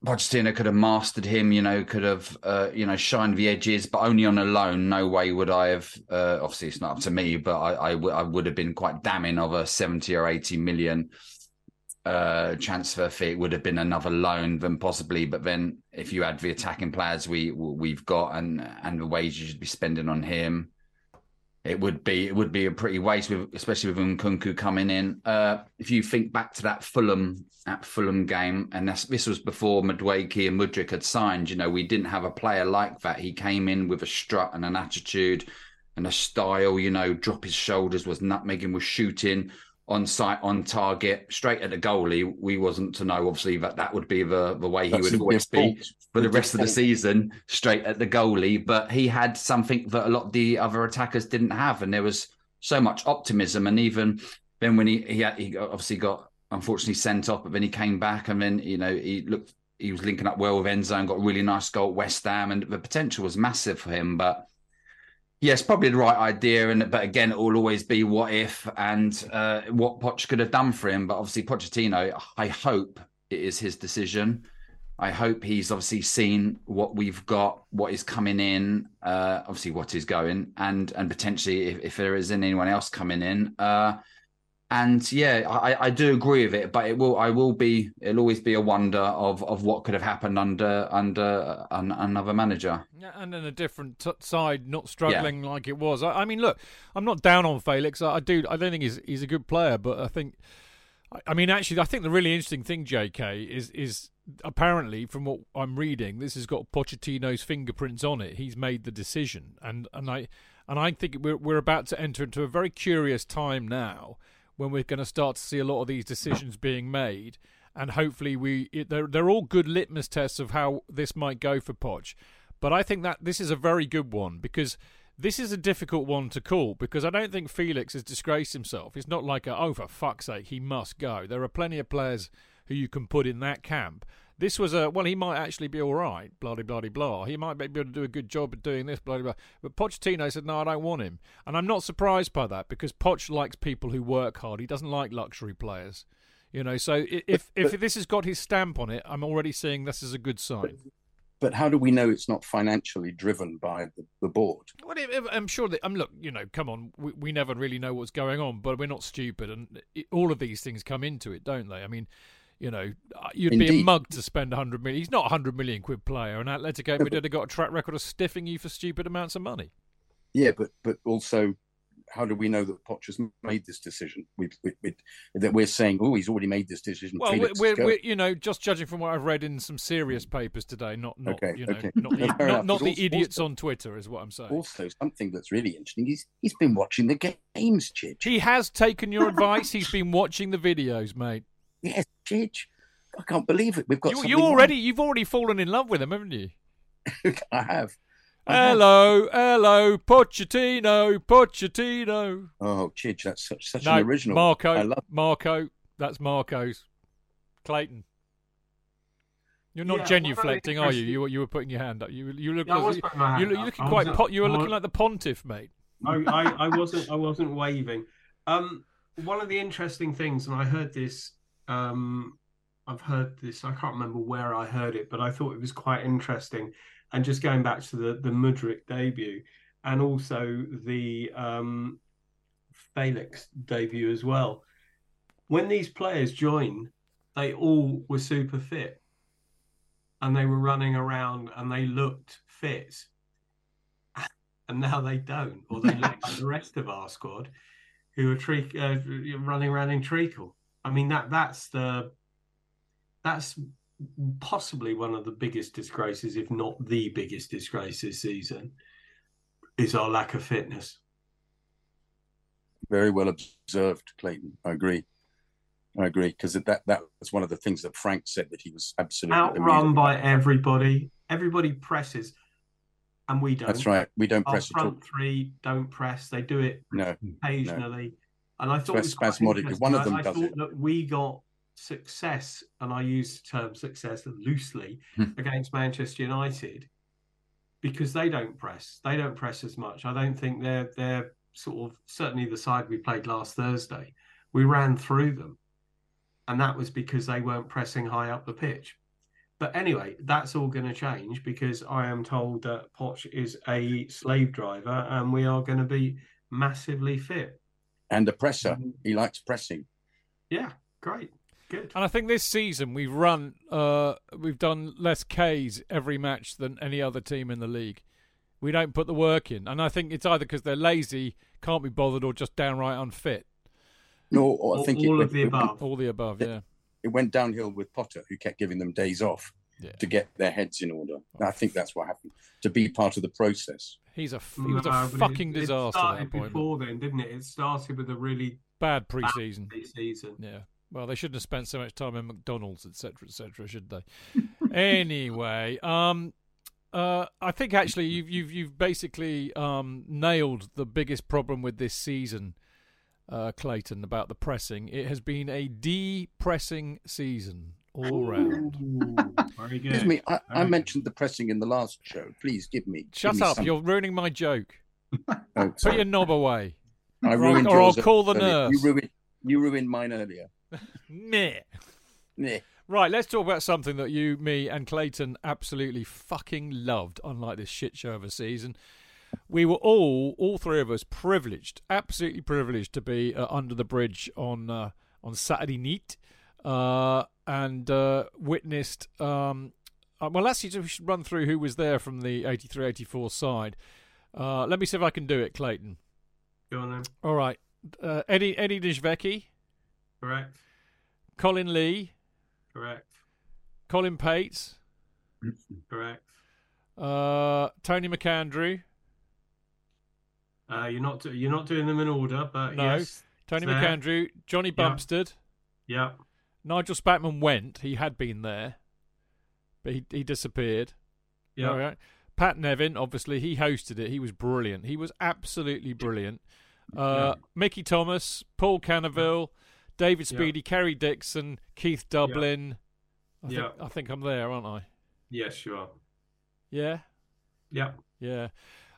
Pochettino could have mastered him, you know, could have, uh, you know, shined the edges, but only on a loan. No way would I have. Uh, obviously, it's not up to me, but I, I, w- I would have been quite damning of a seventy or eighty million uh, transfer fee. It would have been another loan than possibly. But then, if you add the attacking players we we've got and and the wages you'd be spending on him, it would be it would be a pretty waste, with, especially with Nkunku coming in. Uh, if you think back to that Fulham at Fulham game, and this was before Madueke and Mudryk had signed. You know, we didn't have a player like that. He came in with a strut and an attitude and a style. You know, drop his shoulders, was nutmegging, was shooting on site, on target, straight at the goalie. We wasn't to know, obviously, that that would be the, the way he That's would always be for the rest of the season, straight at the goalie. But he had something that a lot of the other attackers didn't have, and there was so much optimism. And even then, when he he, had, he obviously got unfortunately sent off, but then he came back, and then you know he looked he was linking up well with Enzo and got a really nice goal at West Ham, and the potential was massive for him, but. Yes, probably the right idea, and but again, it will always be what if and uh, what Poch could have done for him. But obviously, Pochettino, I hope it is his decision. I hope he's obviously seen what we've got, what is coming in, uh, obviously what is going, and and potentially if, if there is anyone else coming in. Uh, and yeah, I, I do agree with it, but it will I will be it'll always be a wonder of of what could have happened under under uh, an, another manager. Yeah, and then a different t- side, not struggling like it was. I, I mean, look, I'm not down on Felix. I, I do. I don't think he's he's a good player, but I think. I, I mean, actually, I think the really interesting thing, J.K., is is apparently from what I'm reading, this has got Pochettino's fingerprints on it. He's made the decision, and and I and I think we're we're about to enter into a very curious time now when we're going to start to see a lot of these decisions being made, and hopefully we it, they're they're all good litmus tests of how this might go for Poch. But I think that this is a very good one because this is a difficult one to call because I don't think Felix has disgraced himself. It's not like a, oh for fuck's sake he must go. There are plenty of players who you can put in that camp. This was a well, he might actually be all right, blah blah blah blah. He might be able to do a good job at doing this, blah blah. blah. But Pochettino said, "No, I don't want him," and I'm not surprised by that because Poch likes people who work hard. He doesn't like luxury players, you know. So if if this has got his stamp on it, I'm already seeing this is a good sign. But how do we know it's not financially driven by the, the board? Well, I'm sure that. I'm look. You know, come on. We, we never really know what's going on, but we're not stupid, and it, all of these things come into it, don't they? I mean, you know, uh, you'd be a mug to spend 100 million. He's not a 100 million quid player, and Atletico Madrid have got a track record of stiffing you for stupid amounts of money. Yeah, but but also, how do we know that Poch has made this decision? We, we, we, that we're saying, oh, he's already made this decision. Well, we're, we're, we're, you know, just judging from what I've read in some serious papers today, not, not Okay, you know, okay. not, the, [laughs] No, not, not the also- idiots also- on Twitter, is what I'm saying. Also, something that's really interesting is he's been watching the games, Chidge. He has taken your advice. He's been watching the videos, mate. Yes, Chidge. I can't believe it. We've got You, something you on. already, you've already fallen in love with him, haven't you? [laughs] I have. I have. Hello, hello, Pochettino, Pochettino. Oh, Chidge, that's such such No, an original. Marco, I love. Marco. That's Marco's. Clayton. You're not Yeah, genuflecting, well, are you? You were, you were putting your hand up. You you look Yeah, I was putting my you hand look, up. you're looking I quite wasn't- po- you were looking like the pontiff, mate. I, I, I [laughs] wasn't I wasn't waving. Um, one of the interesting things, and I heard this. Um, I've heard this. I can't remember where I heard it, but I thought it was quite interesting. And just going back to the the Mudryk debut, and also the um, Felix debut as well. When these players join, they all were super fit, and they were running around, and they looked fit [laughs] and now they don't, or they look like the rest of our squad, who are tre- uh, running around in treacle. I mean that that's the that's possibly one of the biggest disgraces, if not the biggest disgrace this season, is our lack of fitness. Very well observed, Clayton. I agree. I agree because that that was one of the things that Frank said that he was absolutely Outrun by everybody. Everybody presses, and we don't. That's right. We don't Our press at all. front three don't press. They do it No, occasionally. And I thought quite Spasmodically. One of them I, I does thought it. that we got success, and I use the term success loosely Hmm. against Manchester United because they don't press. They don't press as much. I don't think they're they're sort of certainly the side we played last Thursday, we ran through them, and that was because they weren't pressing high up the pitch. But anyway, that's all going to change because I am told that Poch is a slave driver, and we are going to be massively fit. And a presser. He likes pressing. Yeah, great. Good. And I think this season we've run, uh, we've done less Ks every match than any other team in the league. We don't put the work in, and I think it's either because they're lazy, can't be bothered, or just downright unfit. No, I All, think all it, of the it- above. All the above, yeah. It went downhill with Potter, who kept giving them days off Yeah. to get their heads in order. I think that's what happened. To be part of the process. He's a f- he was No, a but it- fucking it disaster at started that point. before then, didn't it? It started with a really Bad preseason. bad season. Yeah. Well, they shouldn't have spent so much time in McDonald's, etc., etc., should they? [laughs] anyway, um, uh, I think actually you've you've you've basically um, nailed the biggest problem with this season, uh, Clayton, about the pressing. It has been a depressing season all round. [laughs] Very good. Excuse me, I, I mentioned the pressing in the last show. Please give me. give Shut me up! some- You're ruining my joke. [laughs] Oh, Put sorry. your knob away. I or I'll- ruined or I'll yours call the earlier. nurse. You ruined, you ruined mine earlier. [laughs] Meh. Meh. Right, let's talk about something that you, me, and Clayton absolutely fucking loved, unlike this shit show of a season. We were all, all three of us, privileged, absolutely privileged to be uh, under the bridge on uh, on Saturday night, uh, and uh, witnessed. Um, uh, well, actually, we should run through who was there from the 83-84 side. Uh, let me see if I can do it, Clayton. Go on then. All right, uh, Eddie Eddie Correct. Colin Lee, Correct. Colin Pates. Correct. Uh, Tony McAndrew, Uh, you're not you're not doing them in order, but No. yes. Tony. McAndrew, Johnny. Bumstead, Yeah. Nigel Spackman went. He had been there, but he he disappeared. Yeah. All right. Pat Nevin, obviously, he hosted it. He was brilliant. He was absolutely brilliant. Uh, Mickey Thomas, Paul Canoville, David Yeah. Speedy, Kerry Dixon, Keith Dublin. I think, Yeah. I think I'm there, aren't I? Yes, you are. Yeah. Yeah. Yeah,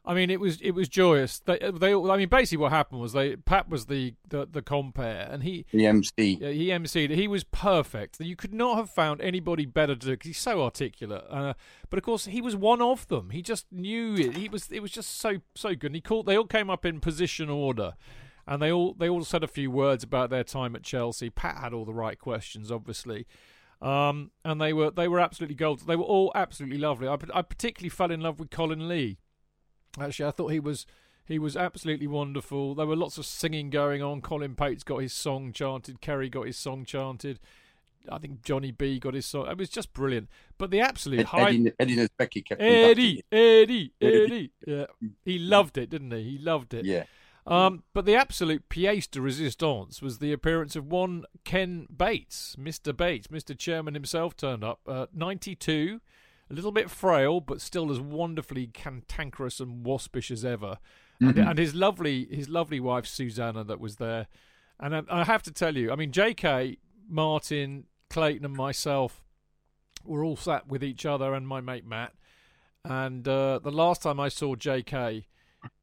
I mean it was it was joyous. They they I mean basically what happened was they Pat was the the, the compare and he The MC. yeah, he emceed. He was perfect. You could not have found anybody better to do because he's so articulate. Uh, but of course he was one of them. He just knew it. He was it was just so so good. And he called. They all came up in position order. And they all they all said a few words about their time at Chelsea. Pat had all the right questions, obviously, um, and they were they were absolutely gold. They were all absolutely lovely. I, I particularly fell in love with Colin Lee. Actually, I thought he was he was absolutely wonderful. There were lots of singing going on. Colin Pates got his song chanted. Kerry got his song chanted. I think Johnny B got his song. It was just brilliant. But the absolute Ed- high Eddie, Eddie Niedzwiecki kept Eddie. Eddie, Eddie. Eddie. Yeah, he loved it, didn't he? He loved it. Yeah. Um, but the absolute pièce de résistance was the appearance of one Ken Bates, Mr. Bates, Mr. Chairman himself turned up. Uh, 92, a little bit frail, but still as wonderfully cantankerous and waspish as ever. And, and his lovely, his lovely wife Susanna that was there. And I, I have to tell you, I mean, J.K. Martin, Clayton, and myself were all sat with each other and my mate Matt. And uh, the last time I saw J.K.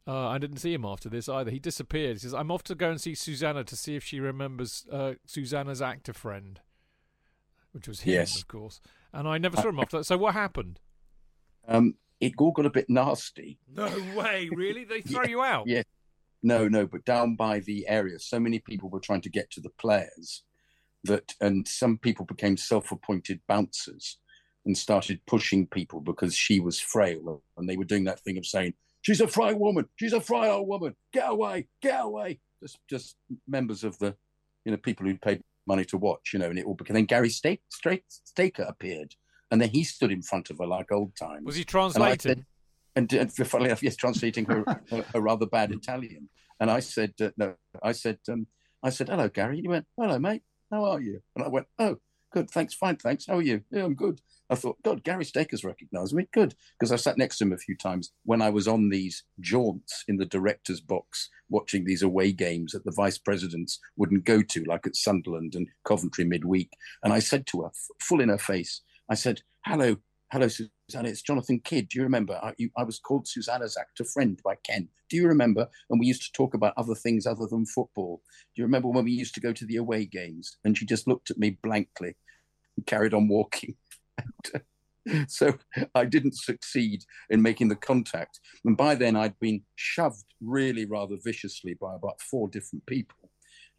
Uh, I didn't see him after this either. He disappeared. He says, I'm off to go and see Susanna to see if she remembers uh, Susanna's actor friend, which was him, Yes. of course. And I never saw him after that. So what happened? Um, it all got a bit nasty. No way, really? They [laughs] throw you out? Yeah. No, no, but down by the area, so many people were trying to get to the players that, and some people became self-appointed bouncers and started pushing people because she was frail, and they were doing that thing of saying, "She's a frail woman. She's a frail woman. Get away, get away." Just, just members of the, you know, people who paid money to watch, you know, and it all became. Then Gary Stake, Stake, Staker appeared, and then he stood in front of her like old times. Was he And translating? said- and, and funnily enough, yes, translating her, her, her rather bad Italian. And I said, uh, no, I said, um, I said, hello, Gary. And he went, hello, mate. How are you? And I went, oh, good, thanks, fine, thanks. How are you? Yeah, I'm good. I thought, God, Gary Stakers recognised me. Good, because I sat next to him a few times when I was on these jaunts in the director's box, watching these away games that the vice presidents wouldn't go to, like at Sunderland and Coventry midweek. And I said to her, full in her face, I said, hello, hello, Susanna, it's Jonathan Kydd. Do you remember? I, you, I was called Susanna's actor friend by Ken. Do you remember? And we used to talk about other things other than football. Do you remember when we used to go to the away games? And she just looked at me blankly and carried on walking. [laughs] so I didn't succeed in making the contact. And by then, I'd been shoved really rather viciously by about four different people.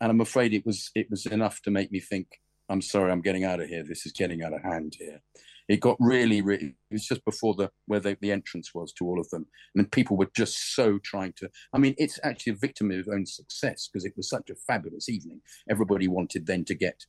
And I'm afraid it was it was enough to make me think, I'm sorry, I'm getting out of here. This is getting out of hand here. It got really, really. It was just before the where the, the entrance was to all of them, and people were just so trying to. I mean, it's actually a victim of its own success because it was such a fabulous evening. Everybody wanted then to get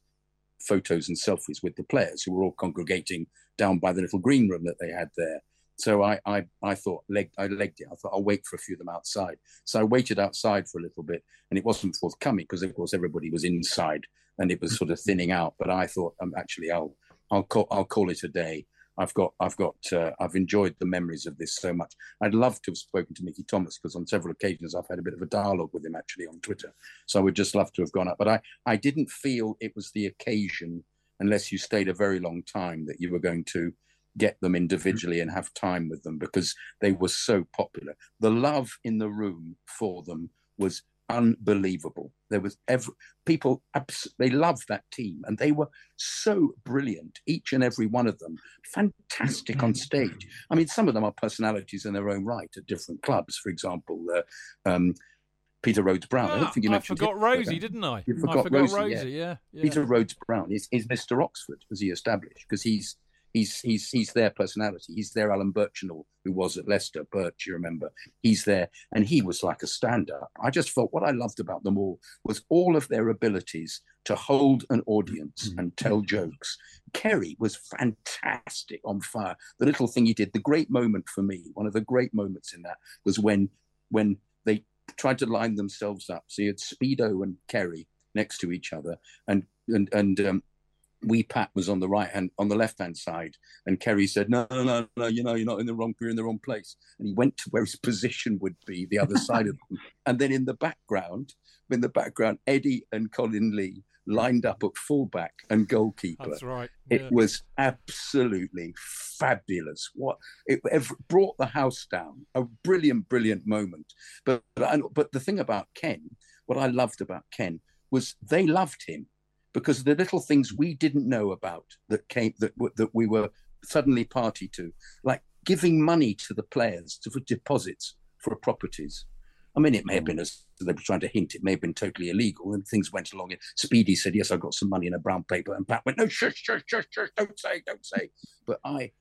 photos and selfies with the players who were all congregating down by the little green room that they had there. So I, I, I thought, leg, I legged it. I thought I'll wait for a few of them outside. So I waited outside for a little bit, and it wasn't forthcoming because, of course, everybody was inside and it was sort of thinning out. But I thought, um, actually, I'll, I'll call, I'll call it a day. I've got, I've got, uh, I've enjoyed the memories of this so much. I'd love to have spoken to Mickey Thomas because on several occasions I've had a bit of a dialogue with him actually on Twitter. So I would just love to have gone up, but I, I didn't feel it was the occasion unless you stayed a very long time that you were going to get them individually and have time with them because they were so popular. The love in the room for them was unbelievable. There was every people they loved that team and they were so brilliant, each and every one of them, fantastic on stage. I mean, some of them are personalities in their own right at different clubs. For example, uh, um, Peter Rhodes Brown. Ah, I don't think you I mentioned. forgot it, Rosie, uh, didn't I? You I forgot forgot Rosie, Rosie. yeah. yeah. yeah. Peter Rhodes Brown is, is Mr. Oxford, as he established, because he's he's he's he's their personality. He's their Alan Birchinall, who was at Leicester. Birch, you remember? He's there, and he was like a stand-up. I just felt what I loved about them all was all of their abilities to hold an audience and tell jokes. Kerry was fantastic on fire. The little thing he did, the great moment for me, one of the great moments in that was when when they tried to line themselves up. So you had Speedo and Kerry next to each other, and and and um, Wee Pat was on the right hand, on the left hand side, and Kerry said, "No, no, no, no, you know, you're not in the wrong, you're in the wrong place." And he went to where his position would be, the other [laughs] side of them. And then in the background, in the background, Eddie and Colin Lee lined up at fullback and goalkeeper. That's right. It was absolutely fabulous. What it ev- brought the house down. A brilliant, brilliant moment. But but, I, but the thing about Ken, what I loved about Ken was they loved him because the little things we didn't know about that came that that we were suddenly party to, like giving money to the players to, for deposits for properties. I mean, it may have mm. been as they were trying to hint, it may have been totally illegal, and things went along. Speedy said, "Yes, I got some money in a brown paper," and Pat went, "No, shush, shush, shush, shush, don't say, don't say." But I,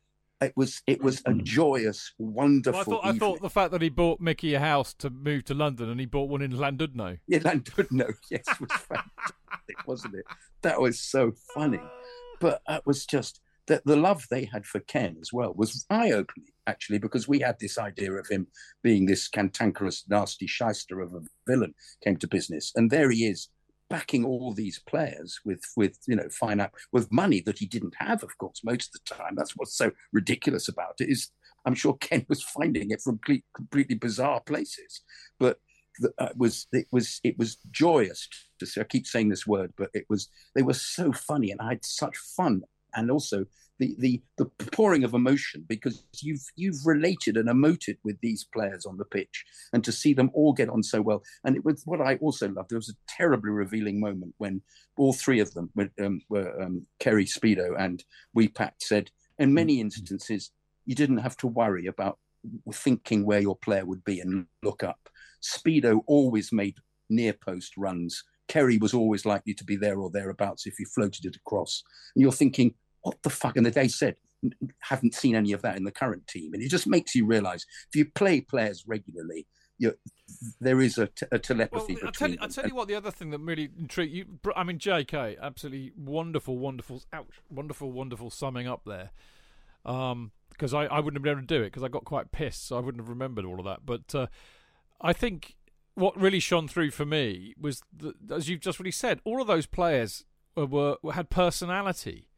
it was, it was a mm. joyous, wonderful. Well, I thought I thought the fact that he bought Mickey a house to move to London and he bought one in Llandudno. Yeah, Llandudno, [laughs] yes, was fantastic, wasn't it? That was so funny. But it was just that the love they had for Ken as well was eye opening, actually, because we had this idea of him being this cantankerous, nasty shyster of a villain came to business. And there he is backing all these players with with you know fine with money that he didn't have of course most of the time that's what's so ridiculous about it is i'm sure ken was finding it from complete, completely bizarre places but the, uh, was it was it was joyous to see. I keep saying this word, but it was they were so funny, and I had such fun, and also the the the pouring of emotion because you've you've related and emoted with these players on the pitch, and to see them all get on so well, and it was what I also loved. There was a terribly revealing moment when all three of them were, um, were um, Kerry Speedo and Wee Pat said, in many instances, you didn't have to worry about thinking where your player would be and look up. Speedo always made near post runs. Kerry was always likely to be there or thereabouts if you floated it across. And you're thinking, what the fuck? And they said, haven't seen any of that in the current team. And it just makes you realize if you play players regularly, there is a, t- a telepathy well, between I'll tell, you. I'll tell you what the other thing that really intrigued you. I mean, J.K. absolutely wonderful, wonderful, ouch, wonderful, wonderful summing up there. Um, because I, I wouldn't have been able to do it because I got quite pissed, so I wouldn't have remembered all of that. But uh, I think what really shone through for me was, that, as you've just really said, all of those players were, were had personality.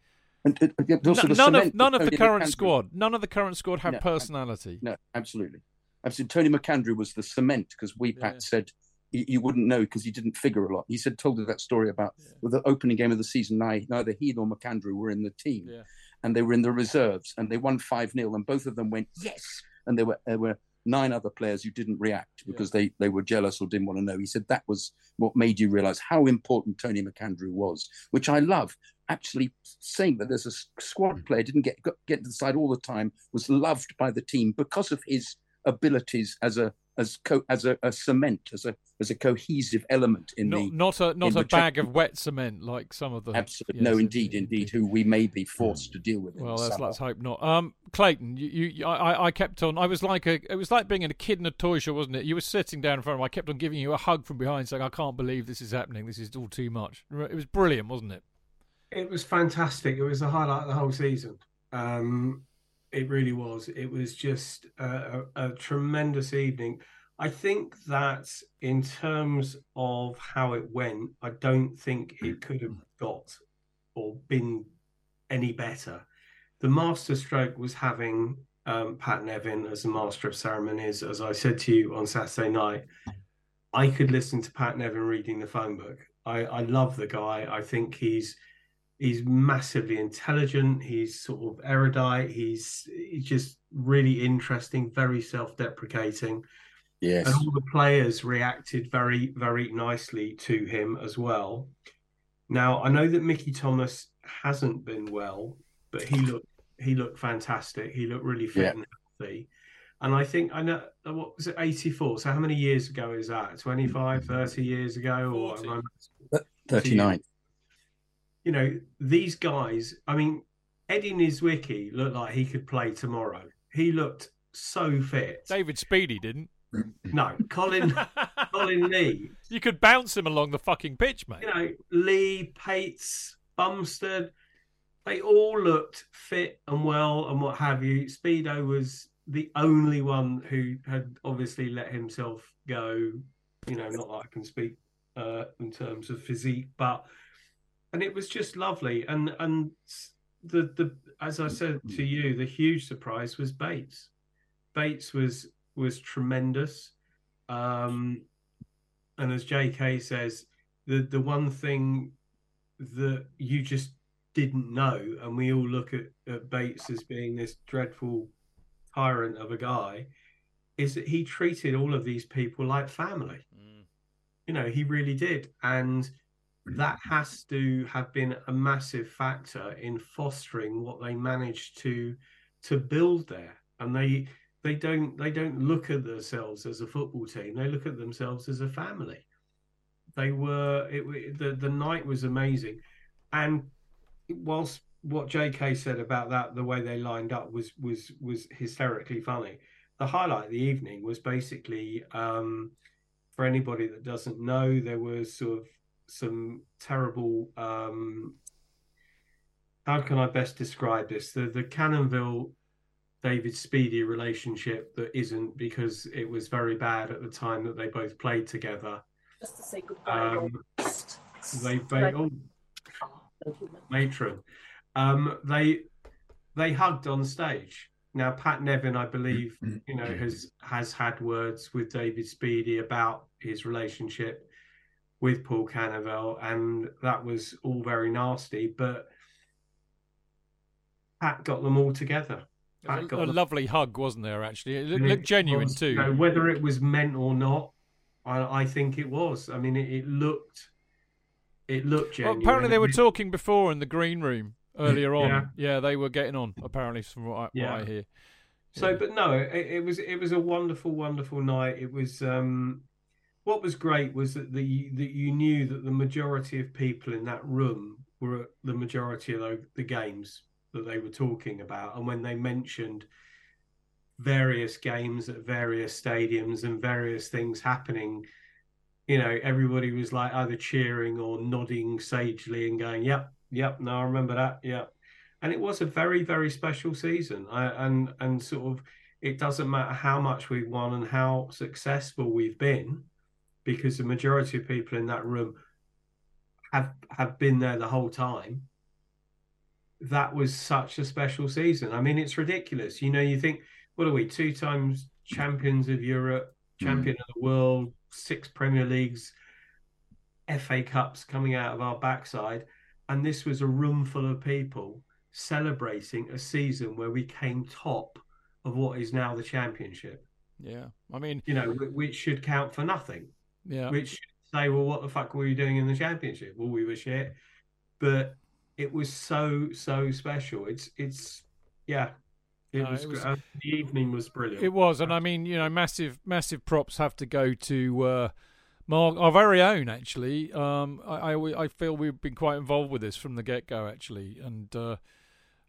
And, uh, also the none of none of the current McAndrew- squad, none of the current squad had No, personality. No, absolutely. Absolutely. Tony McAndrew was the cement because we Pat Yeah. said you, you wouldn't know because he didn't figure a lot. He said told us that story about with the opening game of the season. Neither he nor McAndrew were in the team, Yeah. and they were in the reserves, and they won five 0 and both of them went yes, and there were there were nine other players who didn't react because they they were jealous or didn't want to know. He said that was what made you realise how important Tony McAndrew was, which I love. Actually, saying that there's a squad player didn't get get to the side all the time was loved by the team because of his abilities as a as co- as a, a cement as a as a cohesive element in Not, the not a not a bag of wet cement like some of the. absolutely Yes, no indeed indeed who we may be forced to deal with. Well, let's, let's hope not. Um, Clayton, you, you, I, I- kept on. I was like a, it was like being a kid in a toy show, wasn't it? You were sitting down in front of me. I kept on giving you a hug from behind, saying, "I can't believe this is happening. This is all too much." It was brilliant, wasn't it? It was fantastic. It was the highlight of the whole season. Um, it really was. It was just a, a, a tremendous evening. I think that in terms of how it went, I don't think it could have got or been any better. The master stroke was having um, Pat Nevin as the master of ceremonies. As I said to you on Saturday night, I could listen to Pat Nevin reading the phone book. I, I love the guy. I think he's he's massively intelligent. He's sort of erudite. He's he's just really interesting, very self-deprecating, yes, and all the players reacted very very nicely to him as well. Now I know that Mickey Thomas hasn't been well, but he looked he looked fantastic. He looked really fit Yeah. and healthy. And I think I know what was it 84. So how many years ago is that? 25, mm. 30 years ago or 40. am I- thirty nine. You know, these guys, I mean, Eddie Niedzwiecki looked like he could play tomorrow. He looked so fit. David Speedy didn't. [clears throat] No, Colin [laughs] Colin Lee, you could bounce him along the fucking pitch, mate. you know, Lee, Pates, Bumstead, they all looked fit and well and what have you. Speedo was the only one who had obviously let himself go. You know, not that I can speak uh, in terms of physique, but and it was just lovely. And and the the as I said to you, the huge surprise was Bates. Bates was was tremendous. Um, and as J.K. says, the the one thing that you just didn't know, and we all look at, at Bates as being this dreadful tyrant of a guy, is that he treated all of these people like family. You know, he really did, and that has to have been a massive factor in fostering what they managed to to build there. And they they don't they don't look at themselves as a football team; they look at themselves as a family. They were it the the night was amazing, and whilst what J.K. said about that, the way they lined up was was was hysterically funny. The highlight of the evening was basically um, for anybody that doesn't know, there was sort of some terrible. Um, how can I best describe this? The the Canoville David Speedy relationship that isn't because it was very bad at the time that they both played together. Just to say goodbye. Um, they they oh, matron. Um, they they hugged on stage. Now Pat Nevin, I believe, you know, has has had words with David Speedy about his relationship with Paul Canoville, and that was all very nasty. But Pat got them all together. It Pat got a, them- lovely hug, wasn't there? Actually, it looked, and looked genuine was, too. you know, whether it was meant or not, I, I think it was. I mean, it, it looked, it looked Well, genuine. apparently, they were talking before in the green room earlier [laughs] on. Yeah. Yeah, they were getting on. Apparently, from what I, Yeah. what I hear. So, Yeah. but no, it, it was it was a wonderful, wonderful night. It was. um What was great was that the that you knew that the majority of people in that room were at the majority of the, the games that they were talking about, and when they mentioned various games at various stadiums and various things happening, you know, everybody was like either cheering or nodding sagely and going, "Yep, yep, no, I remember that, yep." and it was a very very special season I, and and sort of it doesn't matter how much we've won and how successful we've been because the majority of people in that room have have been there the whole time. That was such a special season. I mean it's ridiculous. You know you think what are we two times champions of europe hmm. champion of the world six Premier Leagues, FA Cups coming out of our backside, and this was a room full of people celebrating a season where we came top of what is now the Championship. Yeah, I mean, you know, which should count for nothing. Yeah, which say, well, what the fuck were you doing in the Championship? Well, we were shit, but it was so so special. It's it's yeah. It, was, it was, uh, the evening was brilliant. It was, and I mean, you know, massive massive props have to go to uh, Mark, our very own. Actually, um, I, I, I feel we've been quite involved with this from the get go. Actually, and uh,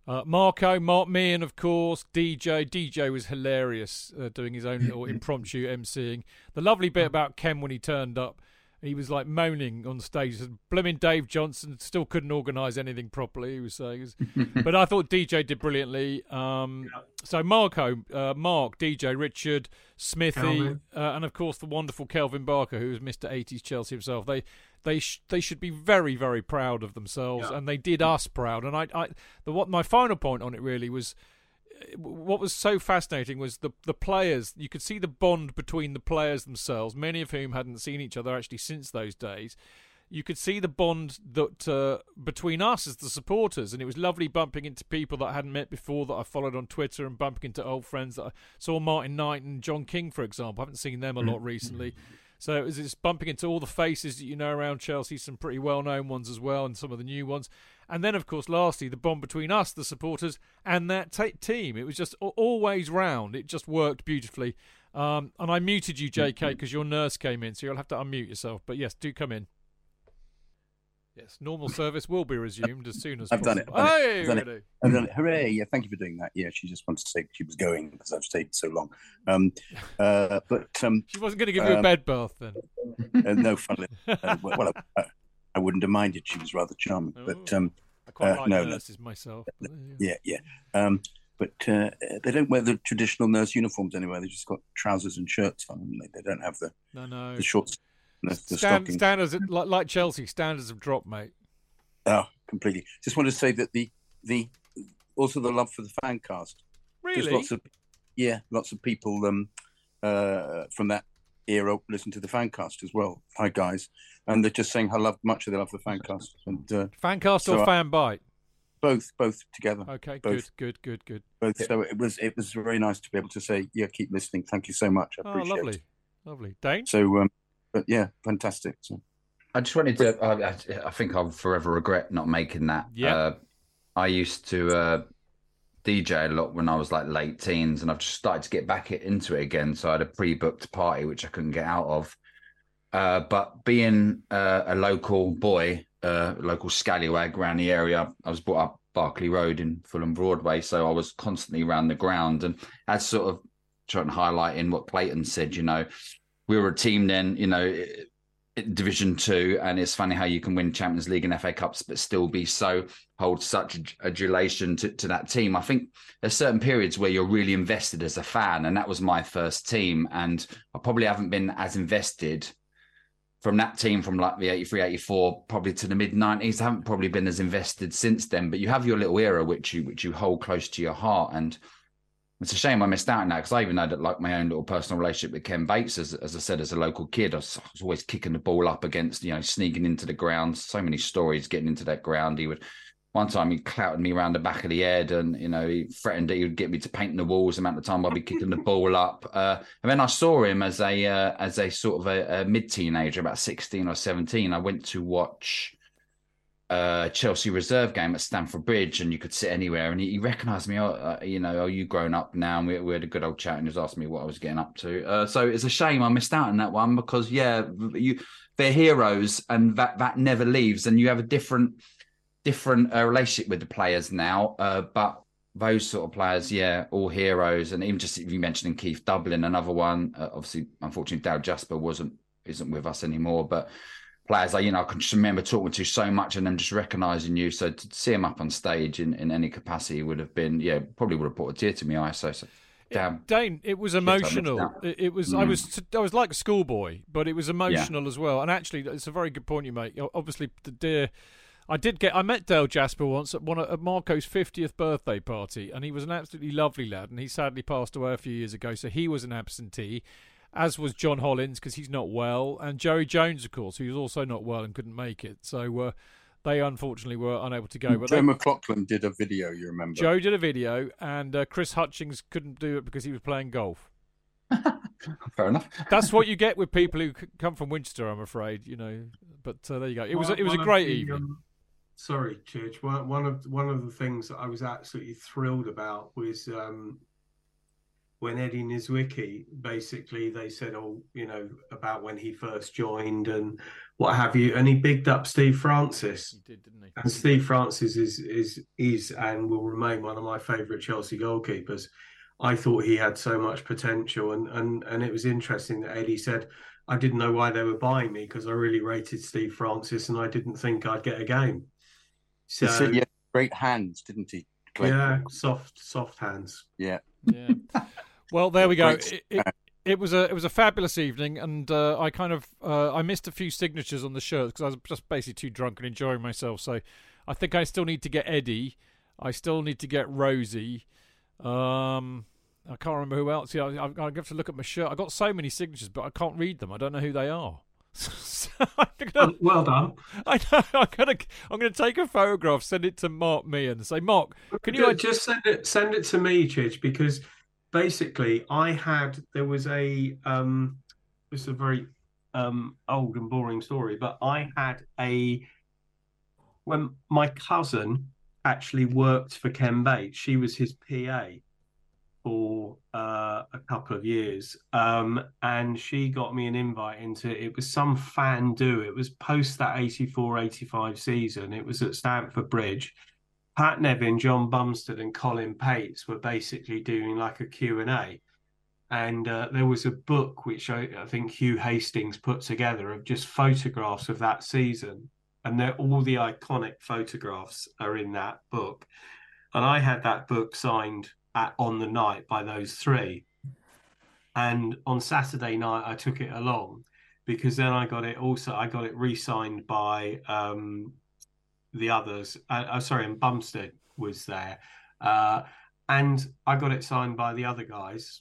uh, Marco, Mark Meehan, of course, DJ. DJ was hilarious uh, doing his own [laughs] little impromptu emceeing. The lovely bit about Ken when he turned up he was like moaning on stage. Blooming Dave Johnson still couldn't organise anything properly. He was saying, [laughs] but I thought DJ did brilliantly. Um, yeah. So Marco, uh, Mark, DJ, Richard, Smithy, uh, and of course the wonderful Kelvin Barker, who was Mister 80s Chelsea himself. They they sh- they should be very very proud of themselves, yeah. and they did us proud. And I, I the what my final point on it really was what was so fascinating was the the players. You could see the bond between the players themselves, many of whom hadn't seen each other actually since those days. You could see the bond that uh, between us as the supporters, and it was lovely bumping into people that I hadn't met before that I followed on Twitter, and bumping into old friends that I saw Martin Knight and John King, for example. I haven't seen them a lot recently. So it was just bumping into all the faces that you know around Chelsea, some pretty well known ones as well, and some of the new ones. And then, of course, lastly, the bond between us, the supporters, and that t- team. It was just always round. It just worked beautifully. Um, and I muted you, JK, because your nurse came in, so you'll have to unmute yourself. But yes, do come in. Yes, normal service will be resumed as soon as I've possible. done it. I've done, it. I've done it. I've done it. Hooray! Yeah, thank you for doing that. Yeah, she just wanted to say she was going because I've stayed so long. Um, uh, but um, she wasn't going to give you um, a bed bath then. Uh, no, funnily, uh, well, I, I, wouldn't have minded. She was rather charming. Oh. But um, I quite uh, like no, nurses no. myself. But, yeah, yeah. yeah. Um, but uh, they don't wear the traditional nurse uniforms anywhere. They've just got trousers and shirts on. They, they don't have the no, no. the shorts. The, the Stand, standards like, like Chelsea standards have dropped, mate. Oh, completely. Just want to say that the the also the love for the fan cast. Really? Lots of yeah, lots of people um uh from that era listen to the fan cast as well. Hi guys, and they're just saying how love much they love the fan cast and uh, fan cast so or fan bite. Both, both together. Okay, both. good, good, good, good. Both. So it was, it was very nice to be able to say, yeah, keep listening. Thank you so much. I appreciate oh, lovely, it. lovely. Dayne. So, um, but yeah, fantastic. So. I just wanted to. I, I, think I'll forever regret not making that. Yeah. Uh, I used to uh, DJ a lot when I was like late teens, and I've just started to get back into it again. So I had a pre-booked party which I couldn't get out of. Uh, but being uh, a local boy, uh, local scallywag around the area, I was brought up Barclay Road in Fulham Broadway, so I was constantly around the ground, and as sort of trying to highlight in what Clayton said, you know, we were a team then, you know. Division Two, and it's funny how you can win Champions League and FA Cups, but still be so hold such adulation to, to that team. I think there's certain periods where you're really invested as a fan, and that was my first team, and I probably haven't been as invested from that team from like the 83 84 probably to the mid 90s I haven't probably been as invested since then but you have your little era which you which you hold close to your heart and it's a shame I missed out on that because I even had that like my own little personal relationship with Ken Bates. As, as I said, as a local kid, I was, I was, always kicking the ball up against, you know, sneaking into the ground. So many stories getting into that ground. He would, one time he clouted me around the back of the head and, you know, he threatened that he would get me to paint the walls the amount of time I'd be kicking the [laughs] ball up. Uh, and then I saw him as a, uh, as a sort of a, a mid teenager, about 16 or 17. I went to watch uh, Chelsea reserve game at Stamford Bridge, and you could sit anywhere. And he, he recognised me. Oh, uh, you know, are you grown up now? And we, we, had a good old chat, and he was asking me what I was getting up to. Uh, so it's a shame I missed out on that one because yeah, you they're heroes, and that that never leaves. And you have a different different uh, relationship with the players now, uh, but. Those sort of players, yeah, all heroes, and even just you mentioning Keith Dublin, another one. Obviously, unfortunately, Dale Jasper wasn't isn't with us anymore, but players I you know I can just remember talking to so much and them just recognizing you. So to see him up on stage in, in any capacity would have been yeah probably would have brought a tear to my eye. So, so damn, Dayne, it was emotional. It, it, was mm. I was I was like a schoolboy, but it was emotional yeah. as well. And actually, it's a very good point you make. Obviously, the dear. I did get. I met Dale Jasper once at one at Marco's fiftieth birthday party, and he was an absolutely lovely lad. And he sadly passed away a few years ago, so he was an absentee. As was John Hollins because he's not well, and Joey Jones, of course, who's also not well and couldn't make it. So uh, they unfortunately were unable to go. But Joe they, McLaughlin did a video, you remember? Joe did a video, and uh, Chris Hutchings couldn't do it because he was playing golf. [laughs] Fair enough. That's what you get with people who come from Winchester, I'm afraid. You know, but uh, there you go. It was a, it was a great the, evening. um, sorry, Church. One, one of one of the things that I was absolutely thrilled about was um, when Eddie Niedzwiecki basically they said, "Oh, you know, about when he first joined and what have you," and he bigged up Steve Francis. He did, didn't he? And Steve Francis is is is and will remain one of my favourite Chelsea goalkeepers. I thought he had so much potential, and and and it was interesting that Eddie said, "I didn't know why they were buying me because I really rated Steve Francis, and I didn't think I'd get a game." So He said he had great hands, didn't he? Clay? yeah, soft soft hands. Yeah. Yeah. Well, there we go. It, it, it was a it was a fabulous evening, and uh, I kind of uh, I missed a few signatures on the shirts because I was just basically too drunk and enjoying myself. So I think I still need to get Eddie. I still need to get Rosie. Um, I can't remember who else. Yeah, I, I, have to look at my shirt. I got so many signatures, but I can't read them. I don't know who they are. [laughs] so gonna, Well, done. I know. [laughs] I'm gonna I'm gonna take a photograph, send it to Mark Me, and say, Mark, can you Ju- just send it send it to me, Chidge, because basically I had there was a um this is a very um old and boring story, but I had a when my cousin actually worked for Ken Bates, she was his PA for uh, a couple of years. Um, and she got me an invite into it was some fan do. It was post that 84 85 season. It was at Stamford Bridge. Pat Nevin, John Bumstead, and Colin Pates were basically doing like a Q&A. And uh, there was a book which I, I think Hugh Hastings put together of just photographs of that season. And all the iconic photographs are in that book. And I had that book signed at, on the night by those three. And on Saturday night, I took it along because then I got it also, I got it re signed by um, the others. Uh, uh, sorry, and Bumstead was there. Uh, and I got it signed by the other guys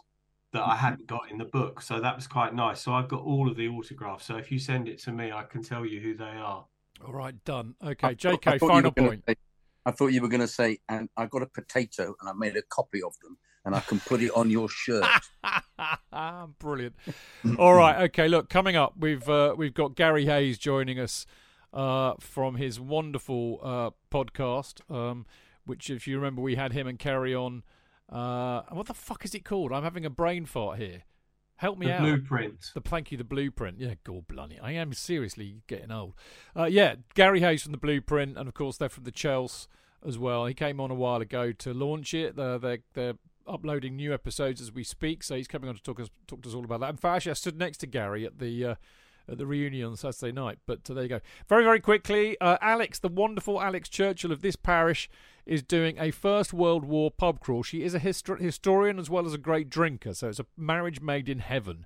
that I hadn't got in the book. So that was quite nice. So I've got all of the autographs. So if you send it to me, I can tell you who they are. All right, done. I Okay, thought- I JK, thought final point. say- I thought you were going to say, and I got a potato and I made a copy of them and I can put it on your shirt. [laughs] Brilliant. All right. Okay. Look, coming up, we've uh, we've got Garry Hayes joining us uh, from his wonderful uh, podcast, um, which, if you remember, we had him and Ceri on. Uh, what the fuck is it called? I'm having a brain fart here. Help me The out. blueprint. The thank you, the blueprint. Yeah, God blimey, I am seriously getting old. Uh, yeah, Garry Hayes from the blueprint, and of course they're from the Chelsea as well. He came on a while ago to launch it. They're they're, they're uploading new episodes as we speak, so he's coming on to talk us talk to us all about that. In fact, actually, I stood next to Garry at the. Uh, at the reunion on Saturday night, but uh, there you go. Very, very quickly, uh, Alex, the wonderful Alex Churchill of this parish, is doing a First World War pub crawl. She is a histor- historian as well as a great drinker, so it's a marriage made in heaven.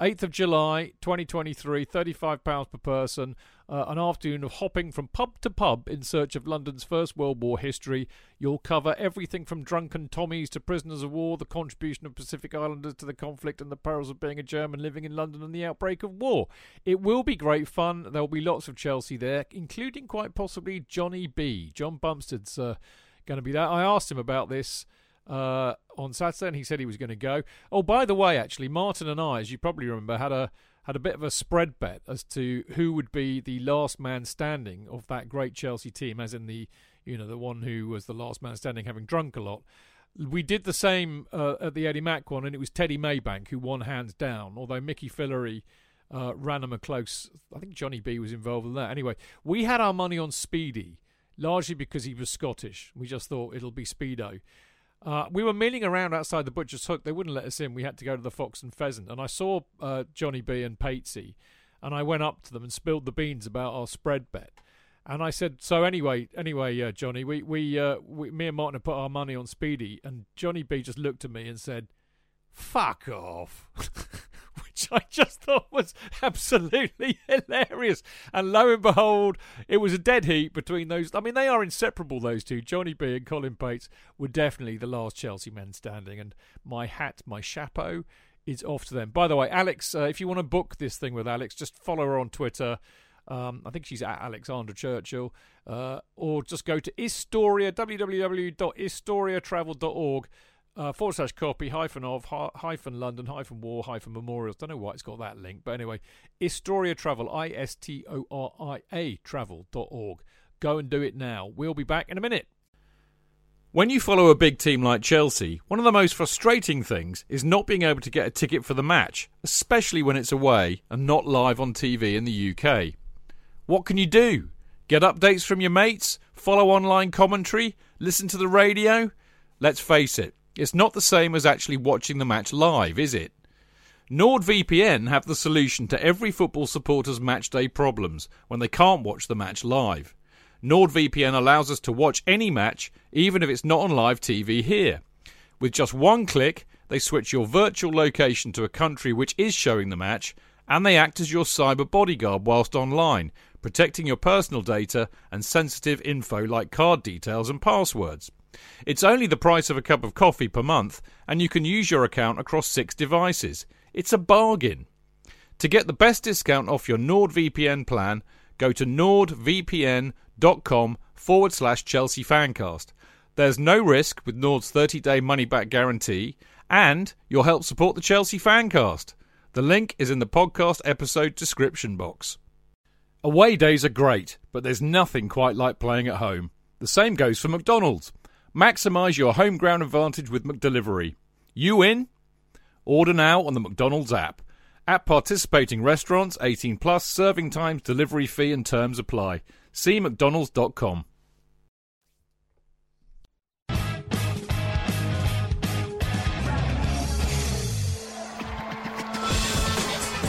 8th of July 2023, £35 per person, uh, an afternoon of hopping from pub to pub in search of London's First World War history. You'll cover everything from drunken Tommies to prisoners of war, the contribution of Pacific Islanders to the conflict, and the perils of being a German living in London and the outbreak of war. It will be great fun. There'll be lots of Chelsea there, including quite possibly Johnny B. John Bumstead's uh, going to be there. I asked him about this uh, on Saturday, and he said he was going to go. Oh, by the way, actually, Martin and I, as you probably remember, had a had a bit of a spread bet as to who would be the last man standing of that great Chelsea team, as in the you know the one who was the last man standing, having drunk a lot. We did the same uh, at the Eddie Mack one, and it was Teddy Maybank who won hands down. Although Mickey Fillery uh, ran him a close. I think Johnny B was involved in that. Anyway, we had our money on Speedie, largely because he was Scottish. We just thought it'll be Speedo. Uh, we were milling around outside the butcher's hook. They wouldn't let us in. We had to go to the Fox and Pheasant, and I saw uh, Johnny B and Patesy, and I went up to them and spilled the beans about our spread bet. And I said, "So anyway, anyway, uh, Johnny, we we, uh, we me and Martin have put our money on Speedie." And Johnny B just looked at me and said, "Fuck off," [laughs] [laughs] which I just thought was absolutely [laughs] hilarious. And lo and behold, it was a dead heat between those. I mean, they are inseparable. Those two, Johnny B and Colin Pates, were definitely the last Chelsea men standing. And my hat, my chapeau, is off to them. By the way, Alex, uh, if you want to book this thing with Alex, just follow her on Twitter. Um, I think she's at Alexandra Churchill, uh, or just go to Istoria www.istoriatravel.org uh, forward slash copy hyphen of hyphen London hyphen war hyphen memorials. Don't know why it's got that link, but anyway, Istoria Travel I S T O R I A travel.org. Go and do it now. We'll be back in a minute. When you follow a big team like Chelsea, one of the most frustrating things is not being able to get a ticket for the match, especially when it's away and not live on TV in the UK. What can you do? Get updates from your mates? Follow online commentary? Listen to the radio? Let's face it, it's not the same as actually watching the match live, is it? NordVPN have the solution to every football supporter's matchday problems when they can't watch the match live. NordVPN allows us to watch any match, even if it's not on live TV here. With just one click, they switch your virtual location to a country which is showing the match, and they act as your cyber bodyguard whilst online, protecting your personal data and sensitive info like card details and passwords. It's only the price of a cup of coffee per month, and you can use your account across six devices. It's a bargain. To get the best discount off your NordVPN plan, go to nordvpn.com com forward slash Chelsea Fancast. There's no risk with Nord's 30 day money back guarantee, and you'll help support the Chelsea Fancast. The link is in the podcast episode description box. Away days are great, but there's nothing quite like playing at home. The same goes for McDonald's. Maximise your home ground advantage with McDelivery. You in? Order now on the McDonald's app. At participating restaurants, 18 plus, serving times, delivery fee and terms apply. See mcdonalds.com.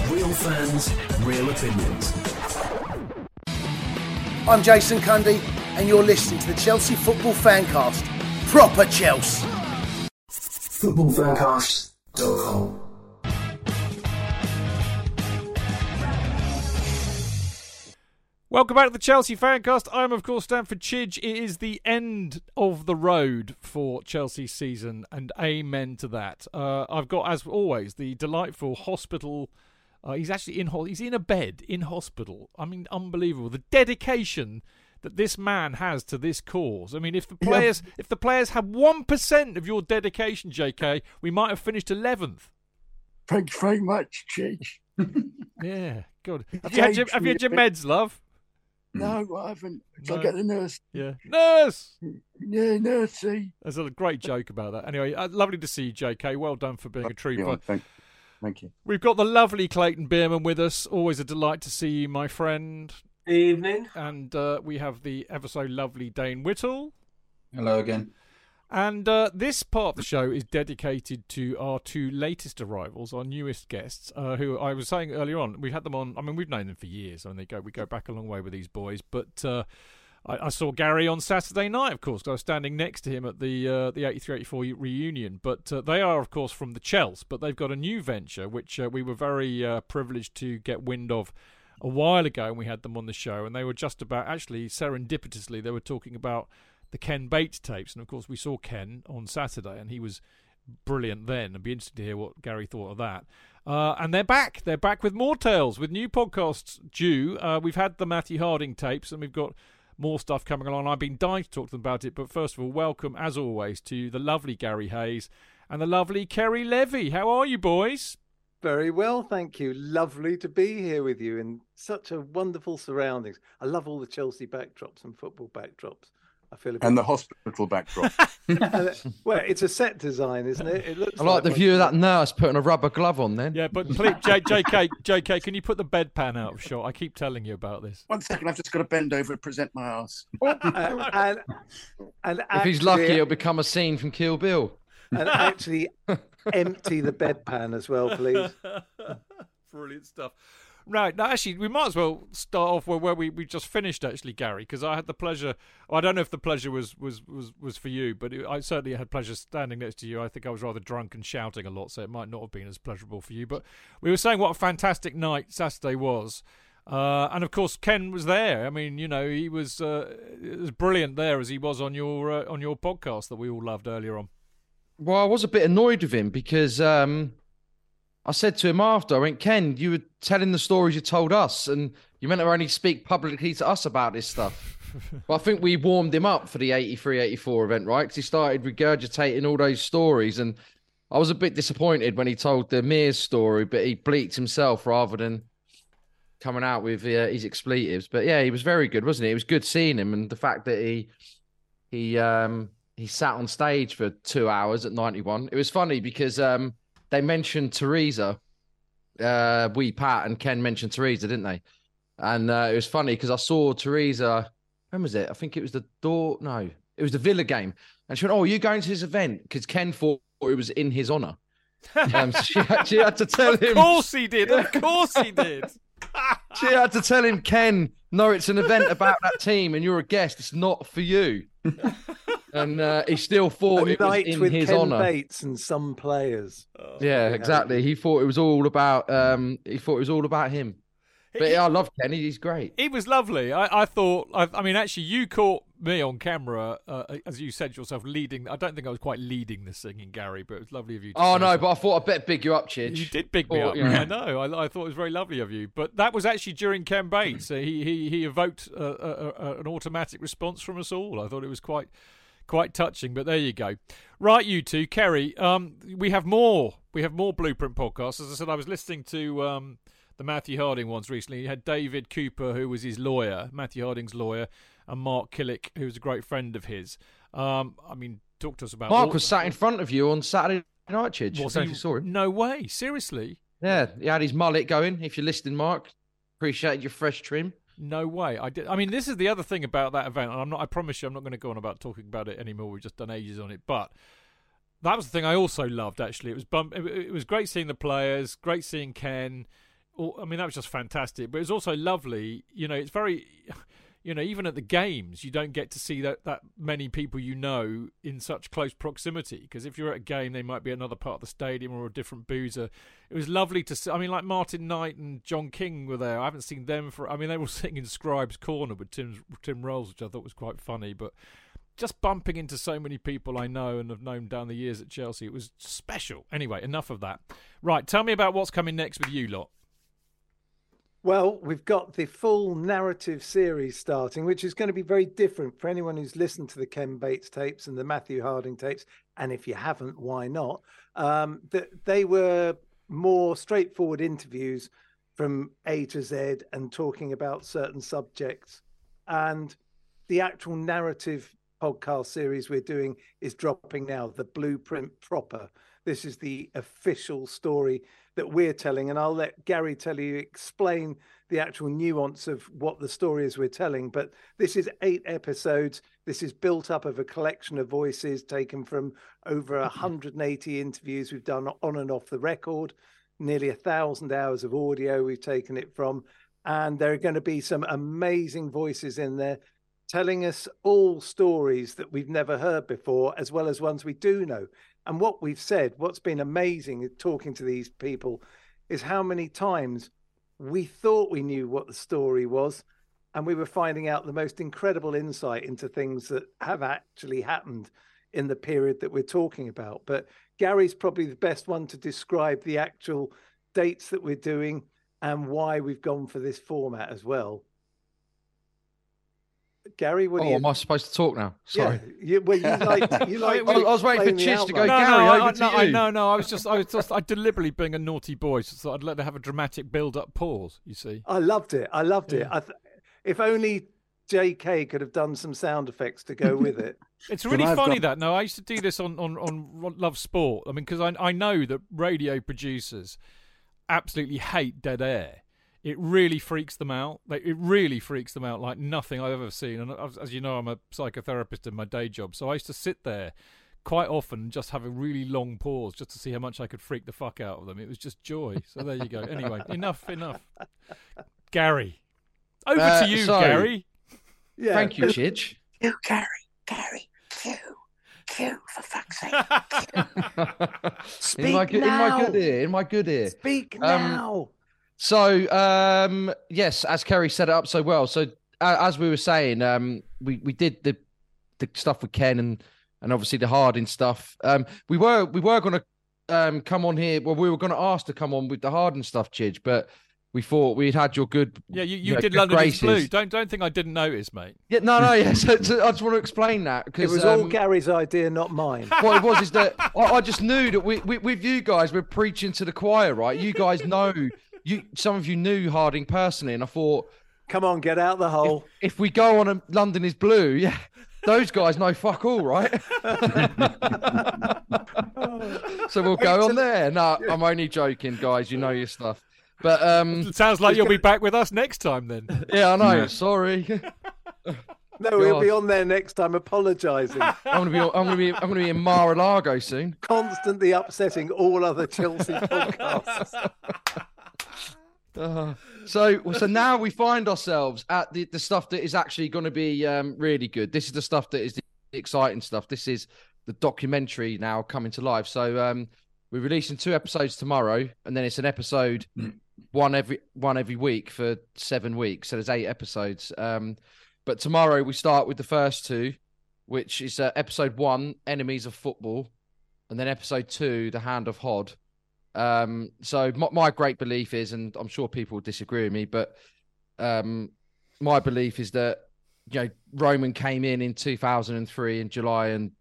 Real fans, real opinions. I'm Jason Cundy, and you're listening to the Chelsea Football Fancast. Proper Chelsea. Footballfancast.com. Welcome back to the Chelsea Fancast. I'm, of course, Stamford Chidge. It is the end of the road for Chelsea season, and amen to that. Uh, I've got, as always, the delightful hospital. Uh, he's actually in. He's in a bed in hospital. I mean, unbelievable. The dedication that this man has to this cause. I mean, if the players, yeah. if the players had one percent of your dedication, J.K., we might have finished eleventh. Thanks very much, Chidge. [laughs] yeah, good. Have you, had your, have you had your meds, love? No, I haven't. No. I get the nurse. Yeah, nurse. Yeah, nursey. There's a great joke about that. Anyway, uh, lovely to see you, J.K. Well done for being a trooper. Thank, thank you. We've got the lovely Clayton Beerman with us. Always a delight to see you, my friend. Evening. And uh, we have the ever so lovely Dayne Whittle. Hello again. And uh, this part of the show is dedicated to our two latest arrivals, our newest guests, uh, who I was saying earlier on. We had them on. I mean, we've known them for years. I mean, they go we go back a long way with these boys. But uh, I, I, saw Garry on Saturday night, of course. I was standing next to him at the uh, the 83-84 reunion. But uh, they are, of course, from the Chels. But they've got a new venture, which uh, we were very privileged to get wind of a while ago, and we had them on the show. And they were just about actually serendipitously they were talking about the Ken Bates tapes. And of course, we saw Ken on Saturday, and he was brilliant then. It'd be interested to hear what Garry thought of that. Uh, and they're back. They're back with more tales, with new podcasts due. Uh, we've had the Matty Harding tapes, and we've got more stuff coming along. I've been dying to talk to them about it. But first of all, welcome, as always, to the lovely Garry Hayes and the lovely Ceri Levy. How are you, boys? Very well, thank you. Lovely to be here with you in such a wonderful surroundings. I love all the Chelsea backdrops and football backdrops. I feel and the hospital backdrop. [laughs] well, it's a set design, isn't it? It looks. I like, like the view of that nurse putting a rubber glove on. Then. Yeah, but please, J- JK, JK, can you put the bedpan out of shot? I keep telling you about this. One second, I've just got to bend over and present my ass. Oh, and, and, and if actually, he's lucky, it'll become a scene from Kill Bill. And actually, [laughs] empty the bedpan as well, please. [laughs] Brilliant stuff. Right. Now, actually, we might as well start off where, where we, we just finished, actually, Garry, because I had the pleasure. I don't know if the pleasure was was, was, was for you, but it, I certainly had pleasure standing next to you. I think I was rather drunk and shouting a lot, so it might not have been as pleasurable for you. But we were saying what a fantastic night Saturday was. Uh, and of course, Ken was there. I mean, you know, he was uh, as brilliant there as he was on your uh, on your podcast that we all loved earlier on. Well, I was a bit annoyed with him because um, I said to him after, I went, Ken, you were telling the stories you told us, and you meant to only speak publicly to us about this stuff. [laughs] but I think we warmed him up for the 83 84 event, right? Because he started regurgitating all those stories. And I was a bit disappointed when he told the Mears story, but he bleaked himself rather than coming out with uh, his expletives. But yeah, he was very good, wasn't he? It was good seeing him, and the fact that he he um he sat on stage for two hours at 91. It was funny because um they mentioned Teresa. Uh, we Pat and Ken mentioned Teresa, didn't they? And uh, it was funny because I saw Teresa. When was it? I think it was the door. No, it was the Villa game. And she went, "Oh, are you going to this event?" Because Ken thought it was in his honor. [laughs] Um, she, she had to tell him. Of course he did. Of [laughs] course he did. [laughs] she had to tell him, Ken, no, it's an event about that team, and you're a guest. It's not for you. And uh, he still thought A it was night in with his Ken honor. Bates and some players. Yeah, exactly. He thought it was all about. Um, he thought it was all about him. But yeah, I love Kenny. He's great. It was lovely. I, I thought. I, I mean, actually, you caught me on camera, uh, as you said yourself, leading. I don't think I was quite leading the singing, Garry, but it was lovely of you. To Oh no, so. but I thought I'd better big you up, Chidge. You did big me Thought, up. you know. I know. I, I thought it was very lovely of you. But that was actually during Ken Bates. He he he evoked uh, uh, uh, an automatic response from us all. I thought it was quite quite touching. But there you go. Right, you two, Ceri. Um, we have more. We have more Blueprint podcasts. As I said, I was listening to um the Matthew Harding ones recently. He had David Cooper, who was his lawyer, Matthew Harding's lawyer, and Mark Killick, who was a great friend of his. Um, I mean, talk to us about Mark all- was sat in front of you on Saturday night, Chidge. Was he? you saw him. No way. Seriously. Yeah, he had his mullet going. If you're listening, Mark, appreciate your fresh trim. No way. I did. I mean, this is the other thing about that event, and I'm not. I promise you, I'm not going to go on about talking about it anymore. We've just done ages on it, but that was the thing I also loved. Actually, it was bump. It, it was great seeing the players. Great seeing Ken. I mean, that was just fantastic. But it was also lovely. You know, it's very. You know, even at the games, you don't get to see that, that many people you know in such close proximity. Because if you're at a game, they might be another part of the stadium or a different boozer. It was lovely to see. I mean, like Martin Knight and John King were there. I haven't seen them for. I mean, they were [laughs] sitting in Scribes Corner with Tim Tim Rolls, which I thought was quite funny. But just bumping into so many people I know and have known down the years at Chelsea, it was special. Anyway, enough of that. Right, tell me about what's coming next with you lot. Well, we've got the full narrative series starting, which is going to be very different for anyone who's listened to the Ken Bates tapes and the Matthew Harding tapes. And if you haven't, why not? Um, that they were more straightforward interviews from A to Z and talking about certain subjects. And the actual narrative podcast series we're doing is dropping now, the blueprint proper. This is the official story that we're telling, and I'll let Garry tell you, explain the actual nuance of what the story is we're telling. But this is eight episodes. This is built up of a collection of voices taken from over 180 mm-hmm. interviews we've done on and off the record, nearly a thousand hours of audio we've taken it from. And there are going to be some amazing voices in there telling us all stories that we've never heard before, as well as ones we do know. And what we've said, what's been amazing talking to these people, is how many times we thought we knew what the story was, and we were finding out the most incredible insight into things that have actually happened in the period that we're talking about. But Garry's probably the best one to describe the actual dates that we're doing and why we've gone for this format as well. Garry, what Oh, do you? am I supposed to talk now? Sorry. Yeah, you, well, you [laughs] like you like. I was waiting for explain to go. No, Garry, no, over I, to no, I, you. no, no. I was just, I was just, I deliberately being a naughty boy, so I'd let her have a dramatic build-up pause. You see, I loved it. I loved it. I th- if only J.K. could have done some sound effects to go with it. [laughs] it's really funny got- that. No, I used to do this on on on Love Sport. I mean, because I I know that radio producers absolutely hate dead air. It really freaks them out. Like, it really freaks them out like nothing I've ever seen. And as, as you know, I'm a psychotherapist in my day job, so I used to sit there quite often just have a really long pause just to see how much I could freak the fuck out of them. It was just joy. So there you go. Anyway, [laughs] enough, enough. Garry, over Uh, to you, so- Garry. Yeah. Thank you, [laughs] Chidge. You, Garry, Garry, Q, Q, for fuck's sake. [laughs] in my Speak good, in my good ear, in my good ear. Speak Um, now. So, um, yes, as Ceri set it up so well. So, uh, as we were saying, um, we we did the the stuff with Ken and and obviously the Harding stuff. Um, we were we were going to um, come on here. Well, we were going to ask to come on with the Harding stuff, Chidge, but we thought we'd had your good. Yeah, you, you know, did good London is. Blue. Don't don't think I didn't notice, mate. Yeah, no, no, [laughs] yeah. So, so I just want to explain that because It because was all um, Garry's idea, not mine. [laughs] what it was is that I, I just knew that we, we, with you guys, we're preaching to the choir, right? You guys know you. Some of you knew Harding personally, and I thought, Come on, get out the hole. if we go on a London is blue, yeah, those guys know fuck all, right? [laughs] so we'll go on there. No, I'm only joking, guys. You know your stuff. But um, It sounds like you'll be back with us next time then. [laughs] yeah, I know. Sorry. [laughs] No, we'll be on there next time, apologising, I'm gonna be. I'm gonna be. I'm gonna be in Mar-a-Lago soon. constantly upsetting all other Chelsea podcasts. Uh, so so now we find ourselves at the, the stuff that is actually going to be um, really good. This is the stuff that is the exciting stuff. This is the documentary now coming to life. So um, we're releasing two episodes tomorrow, and then it's an episode one every one every week for seven weeks. So there's eight episodes. Um, but tomorrow we start with the first two, which is uh, episode one, Enemies of Football, and then episode two, The Hand of Hod. Um, so my, my great belief is, and I'm sure people will disagree with me, but um, my belief is that you know Roman came in in 2003 in July and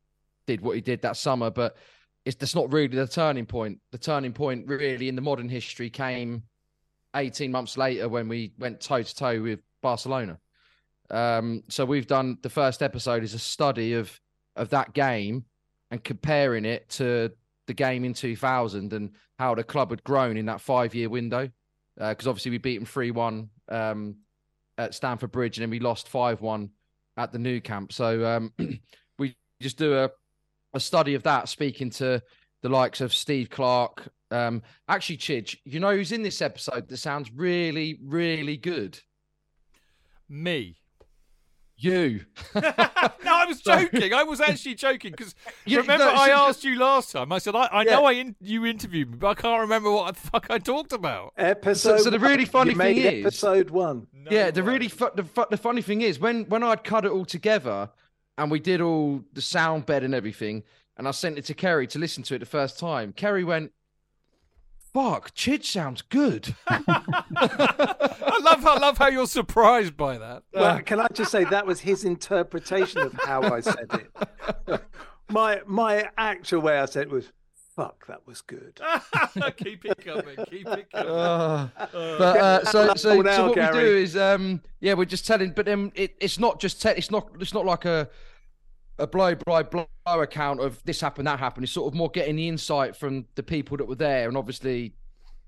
did what he did that summer, but it's that's not really the turning point. The turning point really in the modern history came 18 months later when we went toe to toe with Barcelona. Um, so we've done the first episode is a study of of that game and comparing it to the game in 2000 and how the club had grown in that five year window. Because obviously we beat them 3 1 um, at Stamford Bridge and then we lost 5 1 at the Nou Camp. So um, [clears throat] we just do a, a study of that, speaking to the likes of Steve Clarke. Um, actually, Chidge, you know who's in this episode that sounds really, really good? Me. You. [laughs] no, I was [laughs] joking. I was actually joking because [laughs] You- remember no, I so- asked you last time. I said I, I know I in, you interviewed me, but I can't remember what the fuck I talked about. Episode. so the really one. funny you made thing is- episode one. yeah, the really fu- the, fu- the funny thing is when when I'd cut it all together and we did all the sound bed and everything, and I sent it to Ceri to listen to it the first time. Ceri went, "Fuck, Chidge sounds good." [laughs] I love I love how you're surprised by that. Well, can I just say that was his interpretation of how I said it. [laughs] My my actual way I said it was, "Fuck, that was good." [laughs] keep it coming. Keep it coming. Uh, but uh, so Get so, now, so what we do is um yeah we're just telling but then it, it's not just te- it's not it's not like a a blow by blow account of this happened that happened. It's sort of more getting the insight from the people that were there. And obviously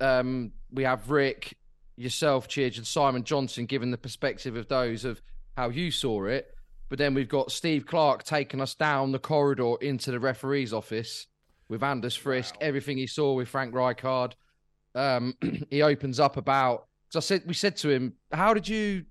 um we have Rick yourself Chidge and Simon Johnson giving the perspective of those of how you saw it. But then we've got Steve Clarke taking us down the corridor into the referee's office with Anders Frisk everything he saw with Frank Rijkaard. Um, [clears throat] he opens up about. I said, we said to him, "How did you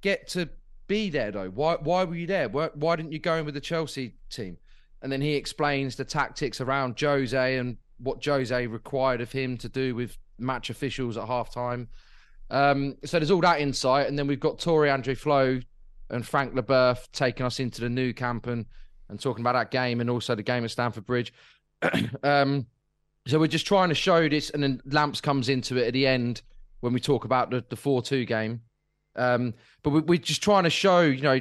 get to be there, though? Why, why were you there? Why, why didn't you go in with the Chelsea team?" And then he explains the tactics around Jose and what Jose required of him to do with match officials at halftime. Um, so there's all that insight, and then we've got Tore André Flo and Frank Leboeuf taking us into the Nou Camp and and talking about that game and also the game at Stamford Bridge. [clears throat] um, so we're just trying to show this, and then Lamps comes into it at the end when we talk about the the four two game. Um, but we, we're just trying to show, you know,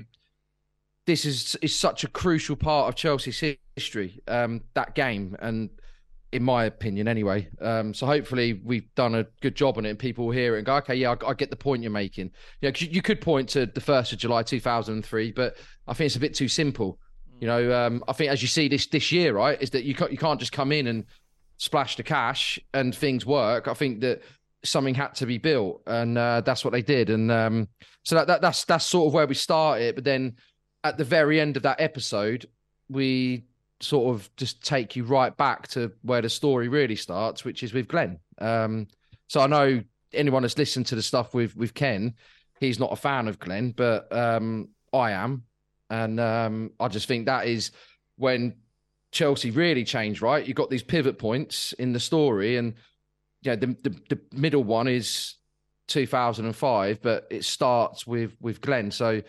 this is is such a crucial part of Chelsea's history. Um, that game, and in my opinion, anyway. Um, so hopefully we've done a good job on it, and people will hear it and go, "Okay, yeah, I, I get the point you're making." Yeah, 'cause you, you could point to the first of July two thousand and three, but I think it's a bit too simple. You know, um, I think as you see this this year, right, is that you can't you can't just come in and splash the cash and things work. I think that something had to be built, and uh, that's what they did. And um, so that, that that's that's sort of where we started. But then at the very end of that episode, we sort of just take you right back to where the story really starts, which is with Glenn. Um, so I know anyone that's listened to the stuff with with Ken, he's not a fan of Glenn, but um, I am, and um, I just think that is when Chelsea really changed. Right, you got these pivot points in the story, and yeah, the, the the middle one is 2005, but it starts with with Glenn. So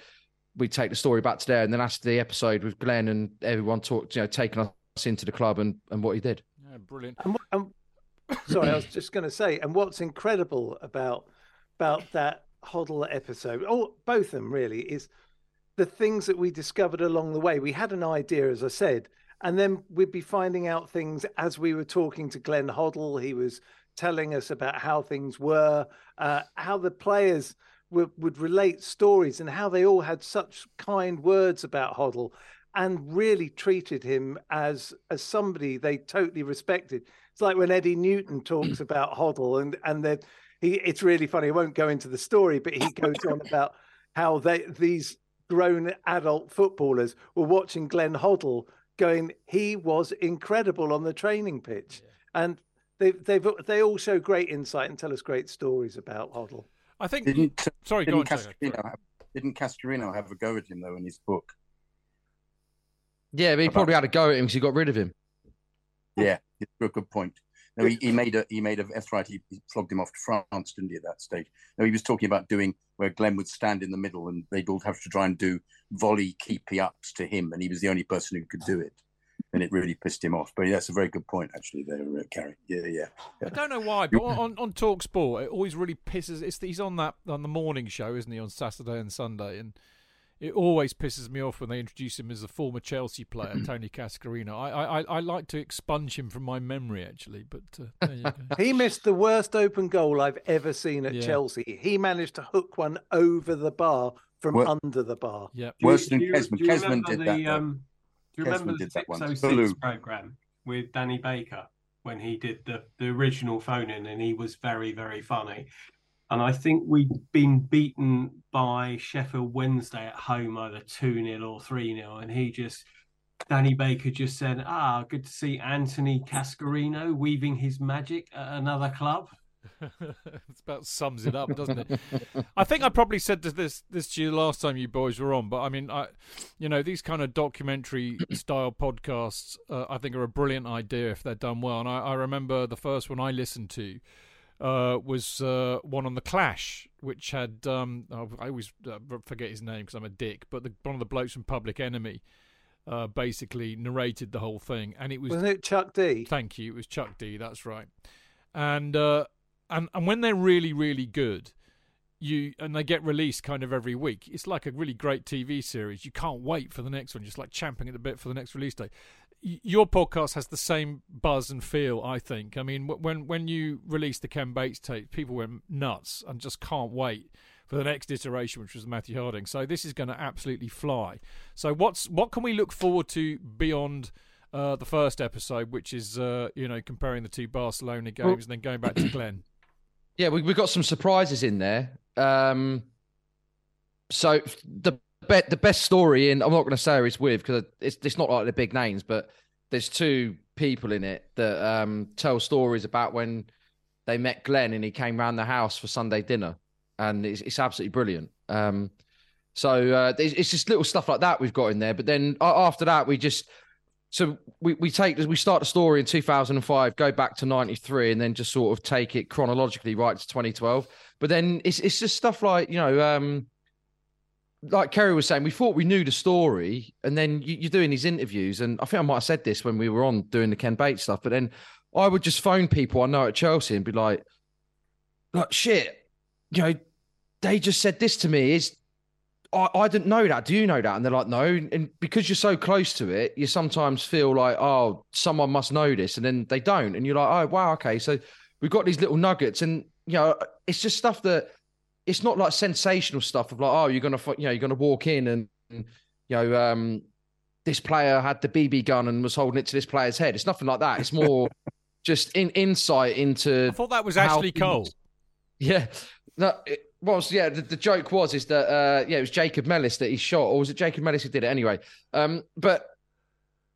we take the story back to there, and then that's the episode with Glenn and everyone talked, you know, taking us into the club and and what he did. Yeah, brilliant. And, and [coughs] sorry, I was just going to say, and what's incredible about about that Hoddle episode, or both of them really, is the things that we discovered along the way. We had an idea, as I said, and then we'd be finding out things as we were talking to Glenn Hoddle. He was telling us about how things were, uh, how the players would, would relate stories, and how they all had such kind words about Hoddle and really treated him as as somebody they totally respected. It's like when Eddie Newton talks [clears throat] about Hoddle, and and that he it's really funny. I won't go into the story, but he [laughs] goes on about how they these grown adult footballers were watching Glenn Hoddle going he was incredible on the training pitch yeah. and they they've they all show great insight and tell us great stories about Hoddle. I think didn't, uh, sorry didn't go on Cascarino have, didn't Cascarino have a go at him though in his book yeah but he probably had a go at him because he got rid of him yeah it's a good point no, he, he made a he made a that's right. He, he, flogged him off to France, didn't he? At that stage, no, he was talking about doing where Glenn would stand in the middle, and they'd all have to try and do volley keepy ups to him, and he was the only person who could do it, and it really pissed him off. But yeah, that's a very good point, actually. There, uh, Ceri. Yeah, yeah, yeah. I don't know why, but on on Talk Sport, it always really pisses. It's he's on that on the morning show, isn't he, on Saturday and Sunday, and it always pisses me off when they introduce him as a former Chelsea player, [clears throat] Tony Cascarino. I, I I like to expunge him from my memory, actually, but uh, [laughs] he missed the worst open goal I've ever seen at yeah. Chelsea. He managed to hook one over the bar from well, under the bar. Yeah, worse than Kezman. Kezman did the, that. Um, do you remember the 606 program with Danny Baker when he did the the original phone in, and he was very very funny. And I think we'd been beaten by Sheffield Wednesday at home either 2 0 or 3 0. And he just, Danny Baker just said, Ah, good to see Anthony Cascarino weaving his magic at another club. [laughs] it's about sums it up, doesn't it? I think I probably said this this to you last time you boys were on, but I mean, I, you know, these kind of documentary [coughs] style podcasts, uh, I think are a brilliant idea if they're done well. And I, I remember the first one I listened to uh, was uh, one on the Clash, which had um, oh, I always uh, forget his name because I'm a dick, but the, one of the blokes from Public Enemy uh, basically narrated the whole thing, and it was wasn't it Chuck D? Thank you, it was Chuck D. That's right, and uh, and and when they're really really good. You and they get released kind of every week. It's like a really great TV series. You can't wait for the next one. Just like champing at the bit for the next release date your podcast has the same buzz and feel. I think. I mean, when when you released the Ken Bates tape, people went nuts and just can't wait for the next iteration, which was Matthew Harding. So this is going to absolutely fly. So what's what can we look forward to beyond? Uh, the first episode, which is uh, you know comparing the two Barcelona games well, and then going back to Glenn. Yeah, we we got some surprises in there. Um, so the be- the best story in I'm not going to say it's with because it's it's not like the big names, but there's two people in it that um, tell stories about when they met Glenn and he came round the house for Sunday dinner, and it's, it's absolutely brilliant. Um, so uh, it's, it's just little stuff like that we've got in there. But then after that, we just so we, we take we start the story in 2005, go back to 93, and then just sort of take it chronologically right to 2012. But then it's it's just stuff like you know. Um, like Ceri was saying, we thought we knew the story, and then you, are doing these interviews, and I think I might have said this when we were on doing the Ken Bates stuff, but then I would just phone people I know at Chelsea and be like, like shit, you know, they just said this to me. Is I, I didn't know that. Do you know that? And they're like, no. And because you're so close to it, you sometimes feel like, oh, someone must know this, and then they don't, and you're like, oh, wow, okay. So we've got these little nuggets, and you know, it's just stuff that it's not like sensational stuff of like, oh, you're gonna, you know, you're gonna walk in and, you know, um, this player had the BB gun and was holding it to this player's head. It's nothing like that. It's more [laughs] just in insight into. I thought that was Ashley Cole. Yeah, no, it was. Yeah, the, the, joke was is that uh, yeah, it was Jacob Mellis that he shot, or was it Jacob Mellis who did it anyway? Um, but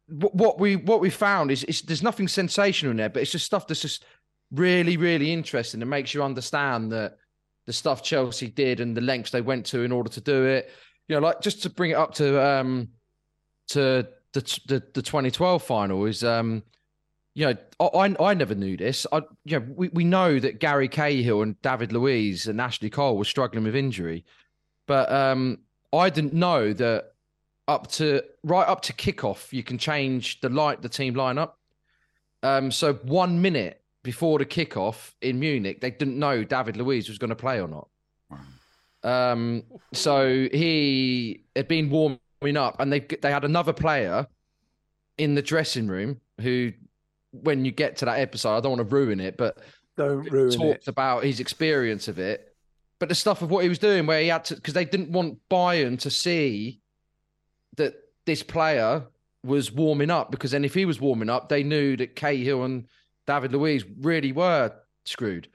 what we what we found is, is there's nothing sensational in there, but it's just stuff that's just really really interesting and makes you understand that the stuff Chelsea did and the lengths they went to in order to do it. You know, like just to bring it up to um to the the, the 2012 final is um you know I I never knew this. I you know we, we know that Gary Cahill and David Luiz and Ashley Cole were struggling with injury, but um I didn't know that up to right up to kickoff you can change the light the team lineup. Um, so one minute before the kickoff in Munich, they didn't know David Luiz was going to play or not. Um, so he had been warming up, and they they had another player in the dressing room who, when you get to that episode, I don't want to ruin it, but don't ruin talked it. about his experience of it. But the stuff of what he was doing, where he had to, because they didn't want Bayern to see that this player was warming up, because then if he was warming up, they knew that Cahill and David Luiz really were screwed.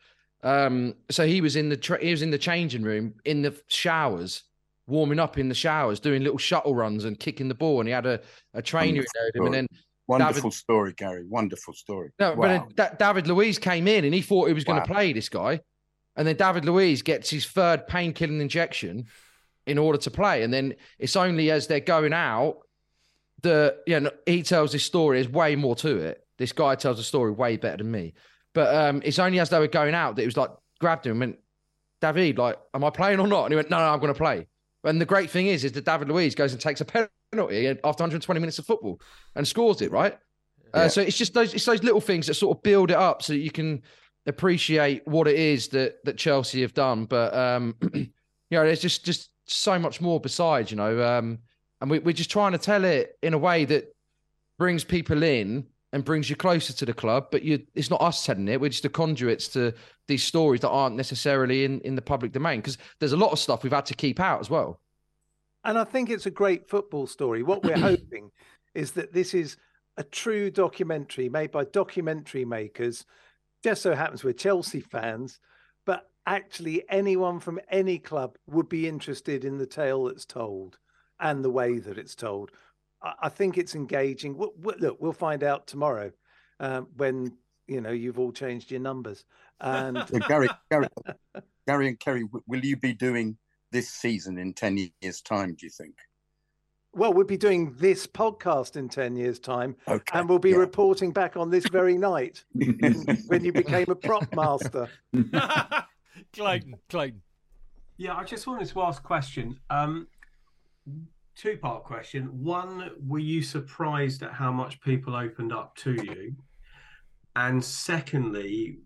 Um, so he was in the tra- he was in the changing room in the showers, warming up in the showers, doing little shuttle runs and kicking the ball, and he had a, a trainer in him, and then Wonderful David- story, Garry. Wonderful story. no, wow. but Da- David Luiz came in and he thought he was going Wow. to play this guy. And then David Luiz gets his third painkilling injection in order to play. And then it's only as they're going out that, you know, he tells this story. There's way more to it. This guy tells the story way better than me. But um, it's only as they were going out that it was like, grabbed him and went, David, like, am I playing or not? And he went, no, no, I'm going to play. And the great thing is, is that David Luiz goes and takes a penalty after 120 minutes of football and scores it, right? Uh, so it's just those it's those little things that sort of build it up so that you can appreciate what it is that that Chelsea have done. But um, [clears throat] you know, there's just just so much more besides, you know. Um, and we, we're just trying to tell it in a way that brings people in and brings you closer to the club. But you, it's not us telling it; we're just the conduits to these stories that aren't necessarily in in the public domain. Because there's a lot of stuff we've had to keep out as well. And I think it's a great football story. What we're [clears throat] hoping is that this is a true documentary made by documentary makers. Just so happens we're Chelsea fans, but actually anyone from any club would be interested in the tale that's told and the way that it's told. I, I think it's engaging. we we- look, we'll find out tomorrow um, when you know you've all changed your numbers. And So Garry, Garry, Garry and Ceri, will you be doing this season in 10 years' time, do you think? well, we'll be doing this podcast in ten years' time. Okay. and we'll be yeah. reporting back on this very night [laughs] when you became a prop master. [laughs] Clayton, Clayton. Yeah, I just wanted to ask a question. Um, two part question. One, were you surprised at how much people opened up to you? And secondly,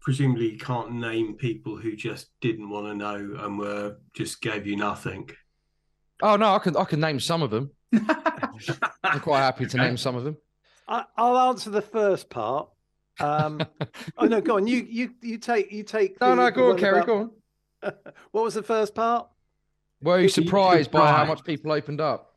presumably you can't name people who just didn't want to know and were just gave you nothing. Oh no, I can I can name some of them. [laughs] I'm quite happy to name some of them. I, I'll answer the first part. Um, [laughs] oh no, go on. You you you take you take. No, the- no, go on, Ceri, about- go on. [laughs] what was the first part? Were you surprised by how much people opened up?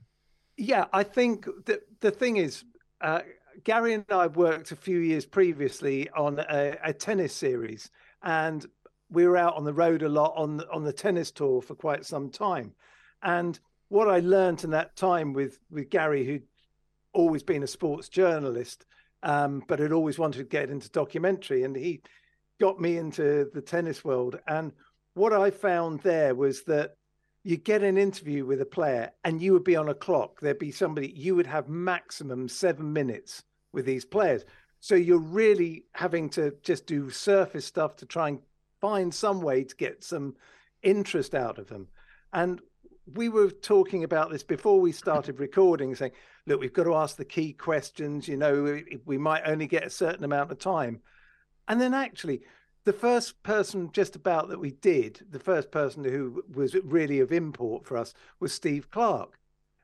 Yeah, I think that the thing is, uh, Garry and I worked a few years previously on a, a tennis series, and we were out on the road a lot on the- on the tennis tour for quite some time. And what I learned in that time with with Garry, who'd always been a sports journalist, um, but had always wanted to get into documentary, and he got me into the tennis world. And what I found there was that you get an interview with a player and you would be on a clock. There'd be somebody, you would have maximum seven minutes with these players. So you're really having to just do surface stuff to try and find some way to get some interest out of them. And we were talking about this before we started recording, saying, look, we've got to ask the key questions. You know, we- we might only get a certain amount of time. And then actually, the first person just about that we did, the first person who was really of import for us was Steve Clarke.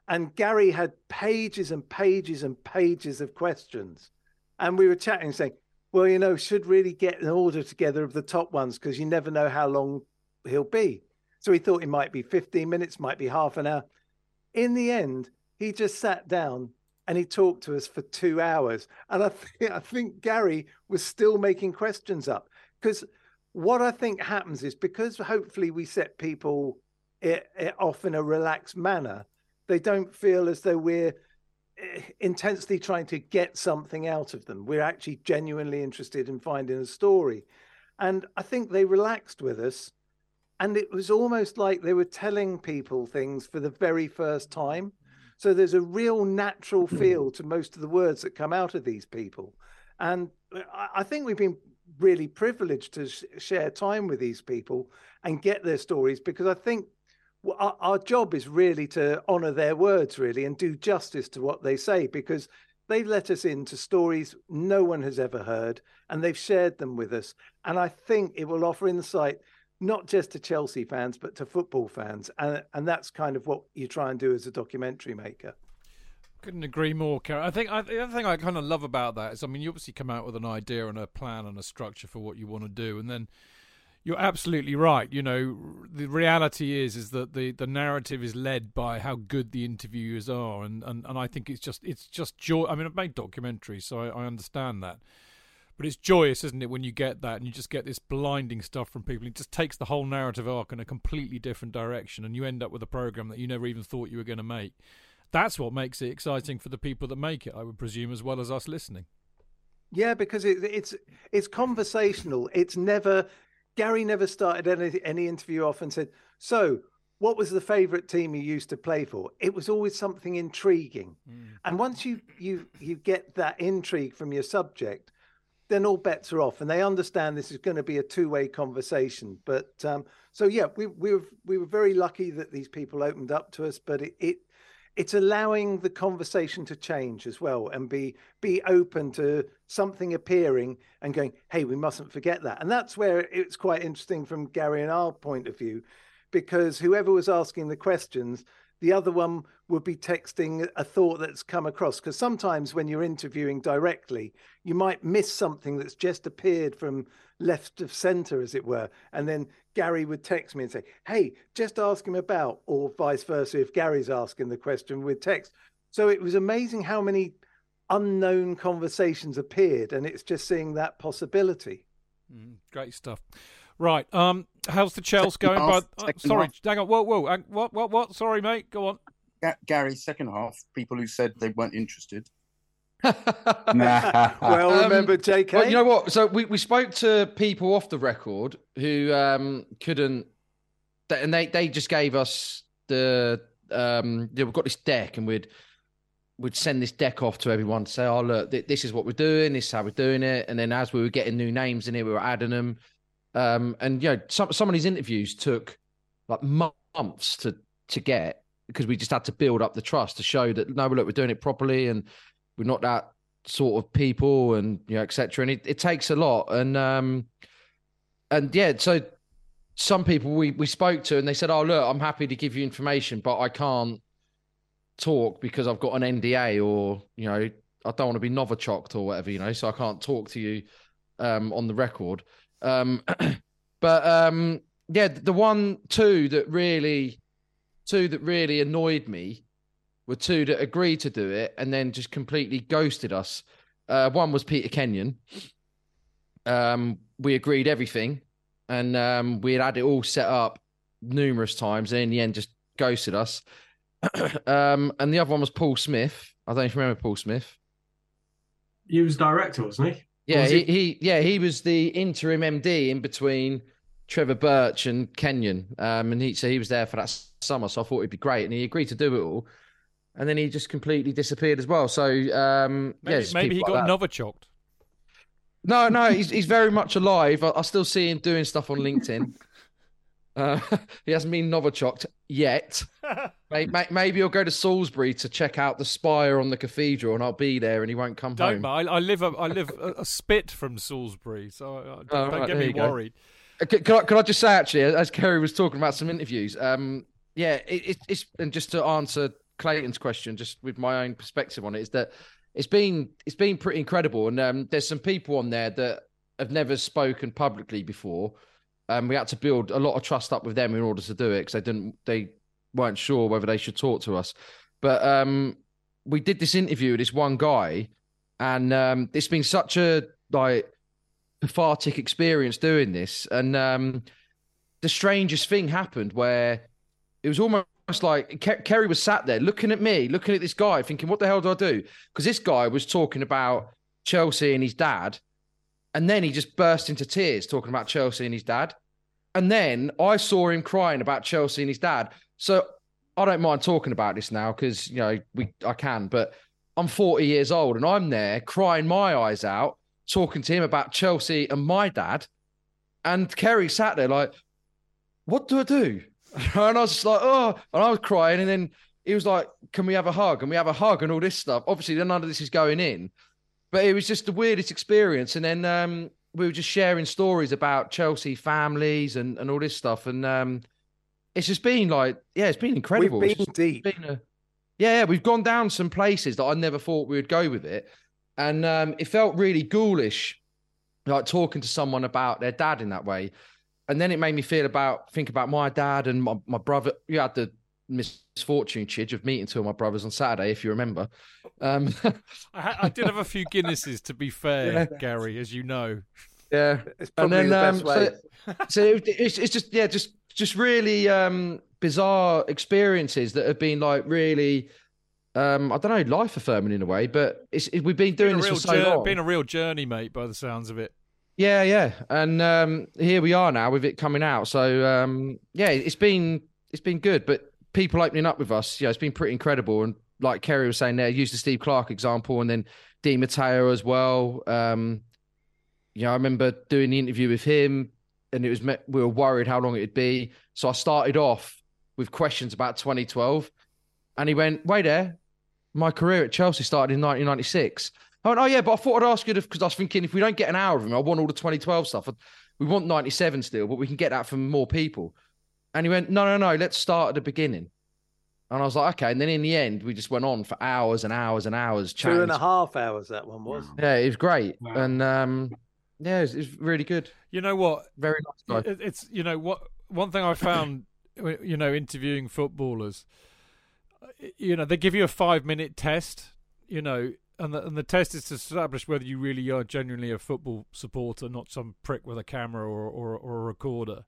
And Garry had pages and pages and pages of questions. And we were chatting, saying, well, you know, should really get an order together of the top ones because you never know how long he'll be. So he thought it might be 15 minutes, might be half an hour. In the end, he just sat down and he talked to us for two hours. And I, [laughs] th- I think Garry was still making questions up because what I think happens is because hopefully we set people it, it off in a relaxed manner, they don't feel as though we're eh, intensely trying to get something out of them. We're actually genuinely interested in finding a story. And I think they relaxed with us. And it was almost like they were telling people things for the very first time. So there's a real natural feel to most of the words that come out of these people. And I- I think we've been really privileged to sh- share time with these people and get their stories because I think our, our job is really to honor their words, really, and do justice to what they say because they've let us into stories no one has ever heard, and they've shared them with us. And I think it will offer insight not just to Chelsea fans, but to football fans. And, and that's kind of what you try and do as a documentary maker. Couldn't agree more, Karen. I think I, the other thing I kind of love about that is, I mean, you obviously come out with an idea and a plan and a structure for what you want to do, and then you're absolutely right. You know, the reality is is that the, the narrative is led by how good the interviewers are, and, and, and I think it's just it's just joy. I mean, I've made documentaries, so I, I understand that, but it's joyous, isn't it, when you get that and you just get this blinding stuff from people. It just takes the whole narrative arc in a completely different direction, and you end up with a program that you never even thought you were going to make. That's what makes it exciting for the people that make it, I would presume, as well as us listening. Yeah, because it, it's it's conversational. It's never Gary never started any any interview off and said, "So, what was the favorite team you used to play for?" It was always something intriguing. Mm. And once you you you get that intrigue from your subject, then all bets are off, and they understand this is going to be a two way conversation. But um, so yeah, we we were we were very lucky that these people opened up to us, but it, it it's allowing the conversation to change as well and be be open to something appearing and going hey we mustn't forget that. And that's where it's quite interesting from garry and our point of view because whoever was asking the questions the other one would be texting a thought that's come across because sometimes when you're interviewing directly you might miss something that's just appeared from left of center as it were and then garry would text me and say hey just ask him about or vice versa if garry's asking the question with text so it was amazing how many unknown conversations appeared and it's just seeing that possibility Mm, great stuff. Right. Um, how's the Chels going? half, But uh, sorry, half. hang on. Whoa, whoa. hang- What, what, what? Sorry, mate. Go on. Ga- Garry, second half, people who said they weren't interested. [laughs] well Um, remember jk Well, you know what? So we, we spoke to people off the record who um, couldn't, and they, they just gave us the um, yeah, we've got this deck, and we'd we'd send this deck off to everyone to say, oh look, th- this is what we're doing, this is how we're doing it, and then as we were getting new names in here, we were adding them, um, and you know, some some of these interviews took like months to to get because we just had to build up the trust to show that no, look, we're doing it properly, and we're not that sort of people and you know etc and it, it takes a lot. And um and yeah so some people we we spoke to and they said oh look i'm happy to give you information but i can't talk because i've got an nda or you know i don't want to be novichoked or whatever you know so i can't talk to you um on the record um [clears throat] but um yeah the one two that really two that really annoyed me were two that agreed to do it and then just completely ghosted us. Uh, one was Peter Kenyon. Um, we agreed everything, and um, we had had it all set up numerous times, and in the end, just ghosted us. [clears throat] um, and the other one was Paul Smith. I don't you remember Paul Smith. He was director, wasn't he? Yeah, he, he yeah he was the interim MD in between Trevor Birch and Kenyon, um, and he so he was there for that summer. So I thought it'd be great, and he agreed to do it all. And then he just completely disappeared as well. So um, Maybe, yeah, maybe he like got another novichoked. No, no, he's he's very much alive. I, I still see him doing stuff on LinkedIn. [laughs] Uh, [laughs] he hasn't been Novichoked yet. [laughs] Maybe, maybe he'll go to Salisbury to check out the spire on the cathedral, and I'll be there, and he won't come Don't, home. I, I live a, I [laughs] live a, a spit from Salisbury, so uh, don't, Oh, don't right, get me go. worried. Uh, Can, can I, I just say actually, as Ceri was talking about some interviews, um, yeah, it, it, it's and just to answer Clayton's question, just with my own perspective on it, is that it's been it's been pretty incredible, and um, there's some people on there that have never spoken publicly before. Um, we had to build a lot of trust up with them in order to do it because they didn't they weren't sure whether they should talk to us. But um, we did this interview with this one guy, and um, it's been such a like cathartic experience doing this. And um, the strangest thing happened where it was almost like Ke- Ceri was sat there looking at me, looking at this guy, thinking, "What the hell do I do?" Because this guy was talking about Chelsea and his dad, and then he just burst into tears talking about Chelsea and his dad. And then I saw him crying about Chelsea and his dad. So I don't mind talking about this now because you know we I can, but I'm 40 years old and I'm there crying my eyes out, talking to him about Chelsea and my dad. And Ceri sat there like, what do I do? [laughs] And I was like, oh, and I was crying. And then he was like, "Can we have a hug?" And we have a hug and all this stuff. Obviously, none of this is going in, but it was just the weirdest experience. And then um, we were just sharing stories about Chelsea families and and all this stuff. And um, it's just been like, yeah, it's been incredible. We've been just deep. been a- yeah, yeah, we've gone down some places that I never thought we would go with it, and um, it felt really ghoulish, like talking to someone about their dad in that way, and then it made me feel about think about my dad and my, my brother. You had the misfortune, Chidge, of meeting two of my brothers on Saturday, if you remember. Um, [laughs] I, I did have a few Guinnesses, to be fair, Yeah. Garry, as you know. Yeah, It's and probably then the um, best way. so, [laughs] so it- it's it's just yeah, just just really um bizarre experiences that have been like really um I don't know life affirming in a way, but it's it, we've been doing Been a this real for so jour- long. been a real journey, mate, by the sounds of it. Yeah, yeah, and um, here we are now with it coming out. So um, yeah, it's been it's been good, but people opening up with us, you know, it's been pretty incredible. And like Ceri was saying there, use the Steve Clarke example, and then Di Matteo as well. Um, yeah, I remember doing the interview with him, and it was met, we were worried how long it'd be. So I started off with questions about 2012, and he went, "Wait there, my career at Chelsea started in 1996." I went, "Oh yeah, but I thought I'd ask you because I was thinking if we don't get an hour of him, I want all the 2012 stuff. We want 97 still, but we can get that from more people." And he went, "No, no, no, let's start at the beginning." And I was like, "Okay." And then in the end, we just went on for hours and hours and hours. Two and chatting a half hours that one was. yeah, it was great, Wow. and um, yeah, it was, it really good. You know what? Very nice guy. It's you know what one thing I found you know interviewing footballers, you know they give you a five minute test, you know, and the and the test is to establish whether you really are genuinely a football supporter, not some prick with a camera or or, or a recorder.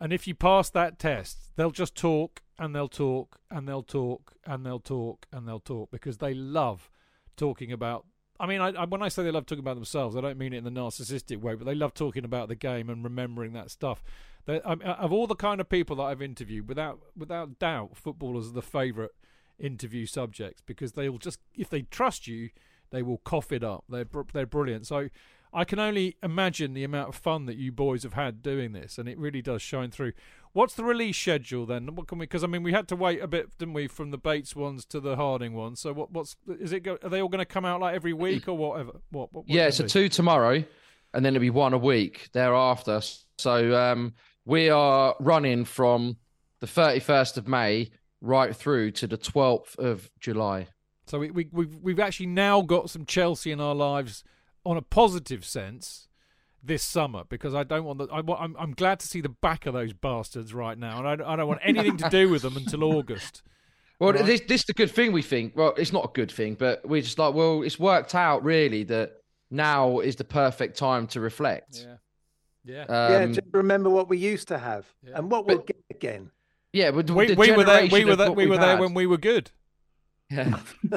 And if you pass that test, they'll just talk and they'll talk and they'll talk and they'll talk and they'll talk because they love talking about. I mean, I, I, when I say they love talking about themselves, I don't mean it in the narcissistic way, but they love talking about the game and remembering that stuff. They, I, of all the kind of people that I've interviewed, without without doubt, footballers are the favourite interview subjects because they'll just, if they trust you, they will cough it up. They're they're brilliant. So I can only imagine the amount of fun that you boys have had doing this, and it really does shine through. What's the release schedule then? What can we? Because I mean, we had to wait a bit, didn't we, from the Bates ones to the Harding ones. So what? What's is it? Go, are they all going to come out like every week or whatever? What? what yeah, what's so it be? two tomorrow, and then it'll be one a week thereafter. So um, we are running from the 31st of May right through to the 12th of July. So we, we we've we've actually now got some Chelsea in our lives on a positive sense this summer because I don't want the. I, I'm, I'm glad to see the back of those bastards right now and I, don't- I don't want anything to do with them until August. [laughs] Well, Right. this this is the good thing we think. Well, it's not a good thing, but we're just like, well, it's worked out really that now is the perfect time to reflect. Yeah. yeah, Um, just remember what we used to have Yeah. and what we'll get again. yeah, but We, we were there we were of there we were there had- when we were good. Yeah. [laughs]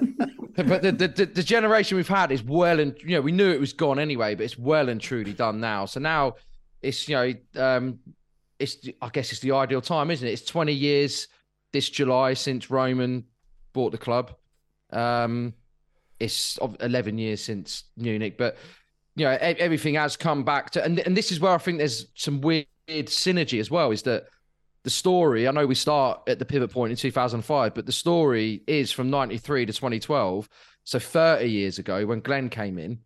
but the, the, the, generation we've had is well and you know we knew it was gone anyway, but it's well and truly done now. So now it's you know um it's I guess it's the ideal time, isn't it? It's 20 years this July since Roman bought the club. Um it's 11 years since Munich, but you know everything has come back to and and this is where I think there's some weird synergy as well is that the story, I know we start at the pivot point in 2005, but the story is from 93 to 2012. So 30 years ago when Glenn came in.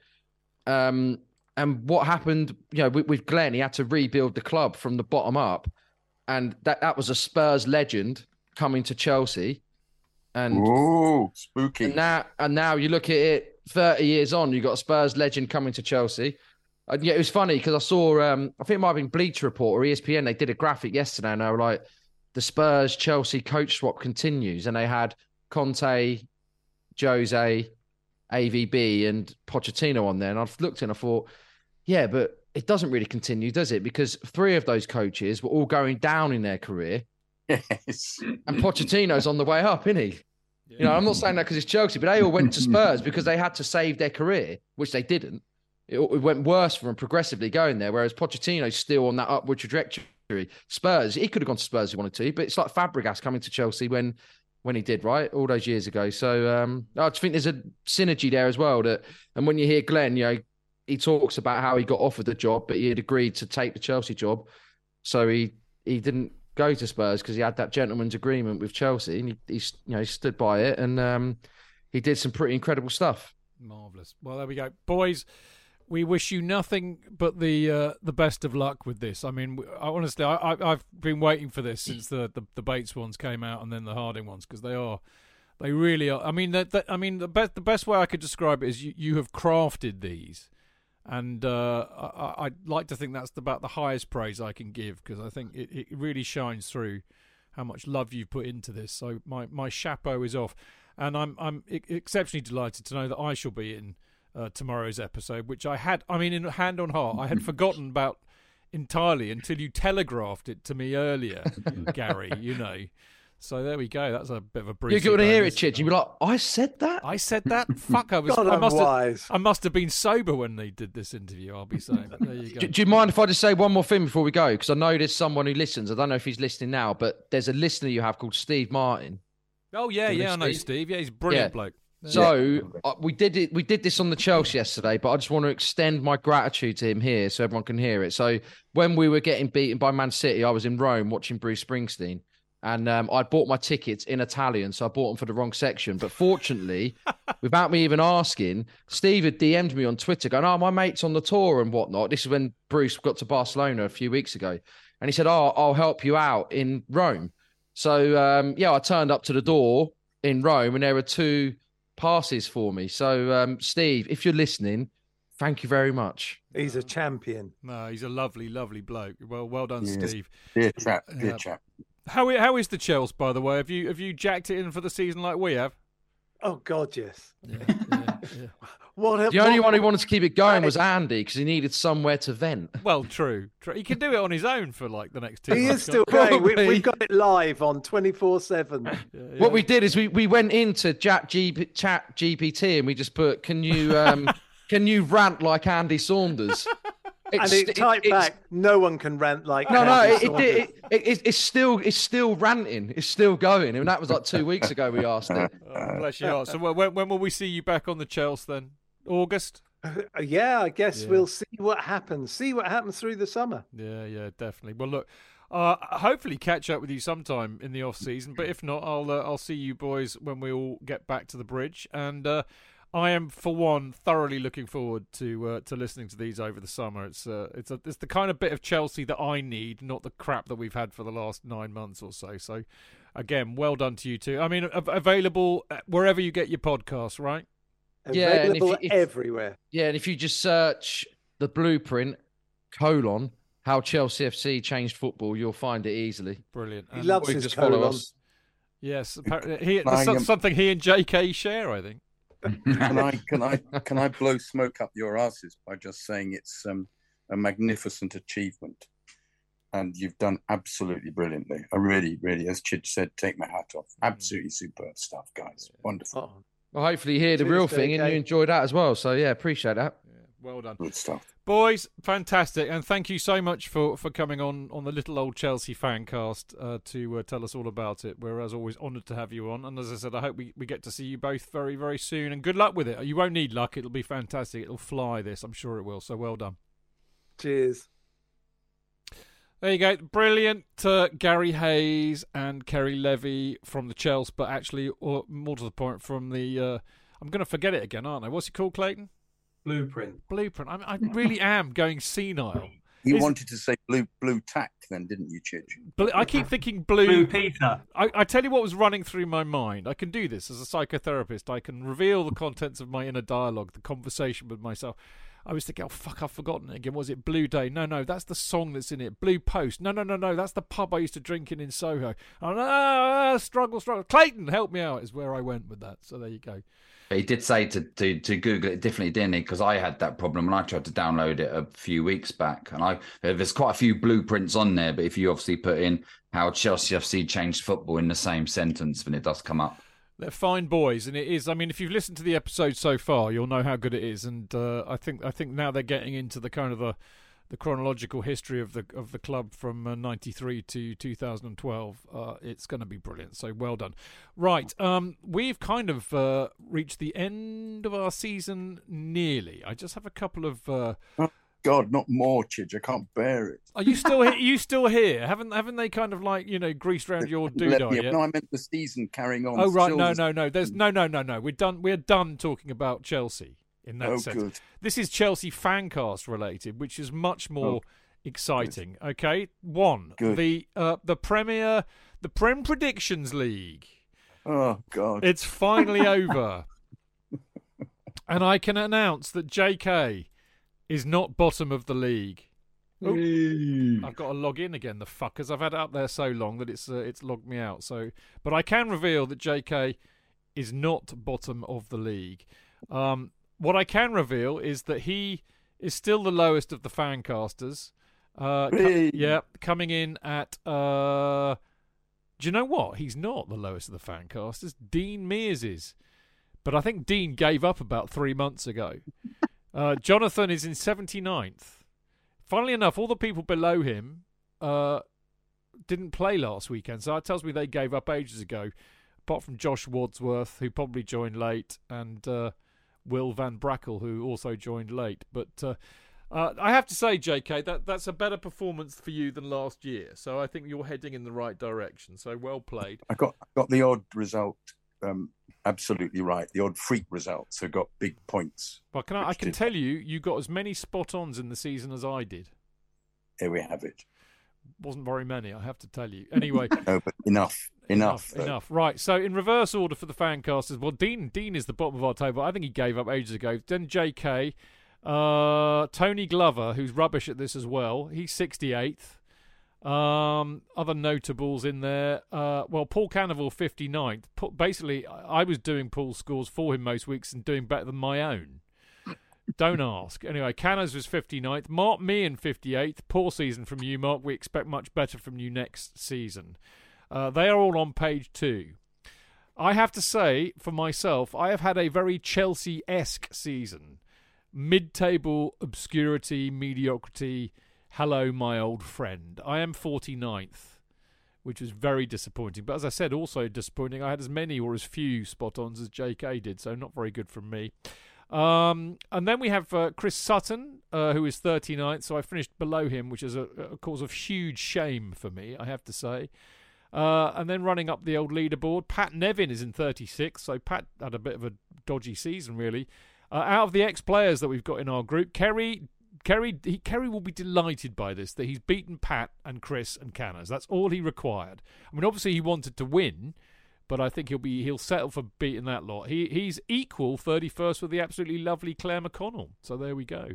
Um, and what happened, you know, with, with Glenn, he had to rebuild the club from the bottom up. And that, that was a Spurs legend coming to Chelsea. And Ooh, spooky. and now, and now you look at it, thirty years on, you got a Spurs legend coming to Chelsea. And yeah, it was funny because I saw, um, I think it might have been Bleacher Report or ESPN. They did a graphic yesterday, and they were like, "The Spurs Chelsea coach swap continues," and they had Conte, Jose, AVB, and Pochettino on there. And I've looked and I thought, yeah, but it doesn't really continue, does it? Because three of those coaches were all going down in their career, Yes. and Pochettino's on the way up, isn't he? You know, I'm not saying that because it's Chelsea, but they all went to Spurs [laughs] because they had to save their career, which they didn't. It, it went worse them progressively going there, whereas Pochettino's still on that upward trajectory. Spurs, he could have gone to Spurs if he wanted to, but it's like Fabregas coming to Chelsea when when he did, right? All those years ago. So um, I just think there's a synergy there as well. That and when you hear Glenn, you know, he talks about how he got offered the job, but he had agreed to take the Chelsea job. So he he didn't go to Spurs because he had that gentleman's agreement with Chelsea, and he, he you know he stood by it, and um, he did some pretty incredible stuff. Marvelous. Well, there we go, boys. We wish you nothing but the uh, the best of luck with this. I mean, I, honestly, I, I, I've been waiting for this since the, the, the Bates ones came out and then the Harding ones because they are, they really are. I mean, that, I mean the best the best way I could describe it is you, you have crafted these, and uh, I, I'd like to think that's about the highest praise I can give because I think it, it really shines through how much love you've put into this. So my my chapeau is off, and I'm I'm exceptionally delighted to know that I shall be in uh, tomorrow's episode, which I had. I mean, in hand on heart, I had forgotten about entirely until you telegraphed it to me earlier, [laughs] Garry. You know. So there we go. That's a bit of a brief. You're going to hear it, Chidge. You'll be like, I said that. I said that. Fuck, I was. [laughs] God, I I'm must have. wise. I must have been sober when they did this interview. I'll be saying. But there you go. Do, do you mind if I just say one more thing before we go? Because I know there's someone who listens. I don't know if he's listening now, but there's a listener you have called Steve Martin. Oh yeah, Do you yeah, I know Steve? Steve. Yeah, he's a brilliant Yeah. bloke. So uh, we did it. We did this on the Chels yesterday, but I just want to extend my gratitude to him here so everyone can hear it. So when we were getting beaten by Man City, I was in Rome watching Bruce Springsteen, and um, I bought my tickets in Italian, so I bought them for the wrong section. But fortunately, [laughs] without me even asking, Steve had DM'd me on Twitter, going, "Oh, my mate's on the tour and whatnot." This is when Bruce got to Barcelona a few weeks ago, and he said, "Oh, I'll help you out in Rome." So um, yeah, I turned up to the door in Rome, and there were two passes for me. So um, Steve, if you're listening, thank you very much. He's a champion. No, he's a lovely, lovely bloke. Well, well done, Yes. Steve. Dear chap, dear Yeah. chap. How how is the Chels, by the way? Have you have you jacked it in for the season like we have? Oh God, yes. Yeah, yeah, yeah. [laughs] What a, The only what- one who wanted to keep it going was Andy because he needed somewhere to vent. [laughs] Well, true, true. He can do it on his own for like the next two. He months, is still can't going. We, we've got it live on twenty four seven. What we did is we, we went into Chat, GP, Chat GPT and we just put, "Can you um, [laughs] can you rant like Andy Saunders?" And It's- it it- typed it's- back. No one can rant like No, no, it, it, it, it, it, it's still it's still ranting. It's still going, and that was like two weeks ago. We asked it. [laughs] Oh, bless your heart. So when, when will we see you back on the Chels then? August? Uh, yeah, I guess Yeah. we'll see what happens. See what happens through the summer. Yeah, yeah, definitely. Well, look, uh, hopefully catch up with you sometime in the off season. But if not, I'll uh, I'll see you boys when we all get back to the bridge. And uh, I am, for one, thoroughly looking forward to uh, to listening to these over the summer. It's uh, it's a, it's the kind of bit of Chelsea that I need, not the crap that we've had for the last nine months or so. So, again, well done to you two. I mean, available uh, wherever you get your podcasts, right? Yeah, and if Available you- if- everywhere. Yeah, and if you just search the blueprint colon how Chelsea FC changed football, you'll find it easily. Brilliant. He loves his just follow colon. us. Yes, apparently he, I there's something he and JK share, I think. Can I can I [laughs] can I blow smoke up your asses by just saying it's um, a magnificent achievement, and you've done absolutely brilliantly. I really, really, as Chid said, take my hat off. Absolutely superb stuff, guys. Wonderful, Oh, Well, hopefully you hear the real thing and you enjoy that as well. So yeah, appreciate that. Well done. good stuff. Boys, fantastic, and thank you so much for, for coming on on the little old Chelsea fan cast uh, to uh, tell us all about it. We're as always honoured to have you on, and as I said, I hope we, we get to see you both very very soon. And good luck with it. You won't need luck; it'll be fantastic. It'll fly. This, I'm sure it will. So well done. cheers. There you go, brilliant. Uh, Garry Hayes and Ceri Levy from the Chels, but actually, or more to the point, from the. Uh, I'm going to forget it again, aren't I? What's it called, Clayton? Blueprint. Blueprint. I, I really am going senile. You Is- wanted to say blue blue tack, then, didn't you, Chid? Bl- I keep thinking Blue Peter. I, I tell you what was running through my mind. I can do this as a psychotherapist. I can reveal the contents of my inner dialogue, the conversation with myself. I was thinking, oh fuck, I've forgotten it again. Was it Blue Day? No, no, that's the song that's in it. Blue Post. No, no, no, no, that's the pub I used to drink in in Soho. Oh, ah, no, struggle, struggle. Clayton, help me out. Is where I went with that. So there you go. But he did say to, to, to Google it differently, didn't he? Because I had that problem and I tried to download it a few weeks back. And I there's quite a few blueprints on there, but if you obviously put in how Chelsea FC changed football in the same sentence, then it does come up. They're fine boys, and it is. I mean, if you've listened to the episode so far, you'll know how good it is. And uh, I think I think now they're getting into the kind of the the chronological history of the of the club from uh, 93 to 2012 uh, it's going to be brilliant so well done right um we've kind of uh, reached the end of our season nearly i just have a couple of uh, God, not more, Chidge. I can't bear it. Are you still here? you still here? Haven't haven't they kind of like you know greased around your doodah yet? No, I meant the season carrying on. Oh right, no, no, no. There's no, no, no, no. We're done. We're done talking about Chelsea in that Oh, sense. good. This is Chelsea fancast related, which is much more Oh, exciting. Okay, one Good. the uh, the Premier, the Prem Predictions League. Oh God. It's finally [laughs] over, and I can announce that J.K. is not bottom of the league. Ooh, I've got to log in again, the fuckers. I've had it up there so long that it's uh, it's logged me out. So, but I can reveal that J.K. is not bottom of the league. Um, what I can reveal is that he is still the lowest of the fancasters. Uh, co- Hey. yeah, coming in at. Uh, do you know what? He's not the lowest of the fancasters. Dean Mears is, but I think Dean gave up about three months ago. [laughs] Uh, Jonathan is in 79th. Funnily enough, all the people below him uh, didn't play last weekend, so that tells me they gave up ages ago. Apart from Josh Wadsworth, who probably joined late, and uh, Will Van Brackle, who also joined late. But uh, uh, I have to say, JK, that that's a better performance for you than last year. So I think you're heading in the right direction. So well played. I got I got the odd result um, absolutely right. The odd freak result, so got big points. But can I, I can did- tell you, you got as many spot ons in the season as I did. Here we have it. Wasn't very many, I have to tell you. Anyway, [laughs] No, but enough, enough, though. enough. Right. So in reverse order for the fancasters, well, Dean Dean is the bottom of our table. I think he gave up ages ago. Then J.K. Uh, Tony Glover, who's rubbish at this as well. He's 68th. Um, other notables in there. Uh, well, Paul Canoville 59th. Pa- Basically, I I was doing Paul's scores for him most weeks and doing better than my own. Don't ask. Anyway, Canners was 59th. Mark Meehan 58th. Poor season from you, Mark. We expect much better from you next season. Uh, they are all on page two. I have to say, for myself, I have had a very Chelsea esque season. Mid table obscurity, mediocrity. Hello, my old friend. I am 49th, which was very disappointing. But as I said, also disappointing. I had as many or as few spot ons as JK did, so not very good from me. Um, and then we have uh, Chris Sutton, uh, who is 39th, so I finished below him, which is a, a cause of huge shame for me, I have to say. Uh, and then running up the old leaderboard, Pat Nevin is in 36th, so Pat had a bit of a dodgy season, really. Uh, out of the ex-players that we've got in our group, Kerry, Kerry, he, Kerry will be delighted by this that he's beaten Pat and Chris and Canners. That's all he required. I mean, obviously he wanted to win, but I think he'll be he'll settle for beating that lot. He he's equal 31st with the absolutely lovely Claire McConnell. So there we go.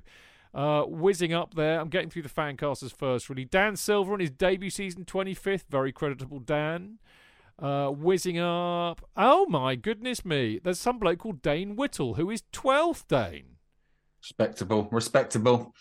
Uh, whizzing up there, I'm getting through the fancasters first. Really, Dan Silver on his debut season, 25th, very creditable Dan. Uh, whizzing up. Oh my goodness me! There's some bloke called Dayne Whittle who is 12th. Dayne, Respectable, respectable.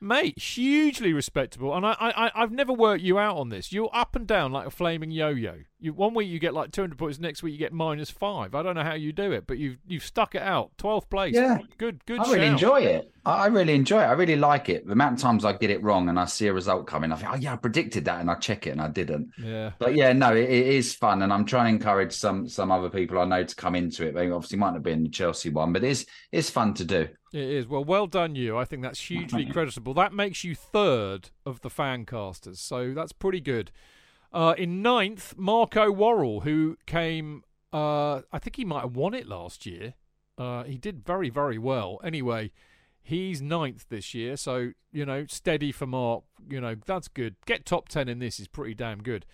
Mate, hugely respectable. And I, I, I've never worked you out on this. You're up and down like a flaming yo-yo. You one week you get like 200 points, next week you get minus five. I don't know how you do it, but you've you've stuck it out. 12th place. Yeah. good, good. I really shout. enjoy it. I I really enjoy it. I really like it. The amount of times I get it wrong and I see a result coming, I think, oh yeah, I predicted that, and I check it and I didn't. Yeah. But yeah, no, it, it is fun, and I'm trying to encourage some some other people I know to come into it. They obviously might not be in the Chelsea one, but it's it's fun to do. It is. Well, well done, you. I think that's hugely creditable. That makes you third of the fancasters, so that's pretty good. Uh, in ninth, Marco Worrell, who came, uh, I think he might have won it last year. Uh, he did very, very well. Anyway, he's ninth this year, so, you know, steady for Mark. You know, that's good. Get top 10 in this is pretty damn good.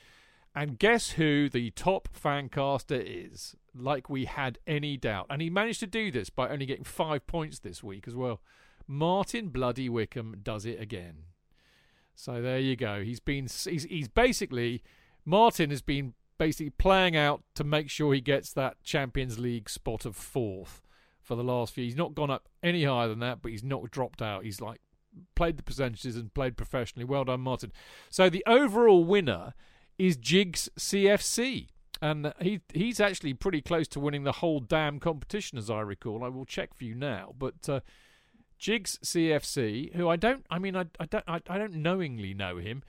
And guess who the top fancaster is? Like we had any doubt. And he managed to do this by only getting five points this week as well. Martin Bloody Wickham does it again. So there you go. He's been he's he's basically Martin has been basically playing out to make sure he gets that Champions League spot of fourth for the last few. He's not gone up any higher than that, but he's not dropped out. He's like played the percentages and played professionally. Well done, Martin. So the overall winner is Jigs CFC. And he he's actually pretty close to winning the whole damn competition, as I recall. I will check for you now. But uh, Jigs CFC, who I don't, I mean, I, I don't, I, I don't knowingly know him.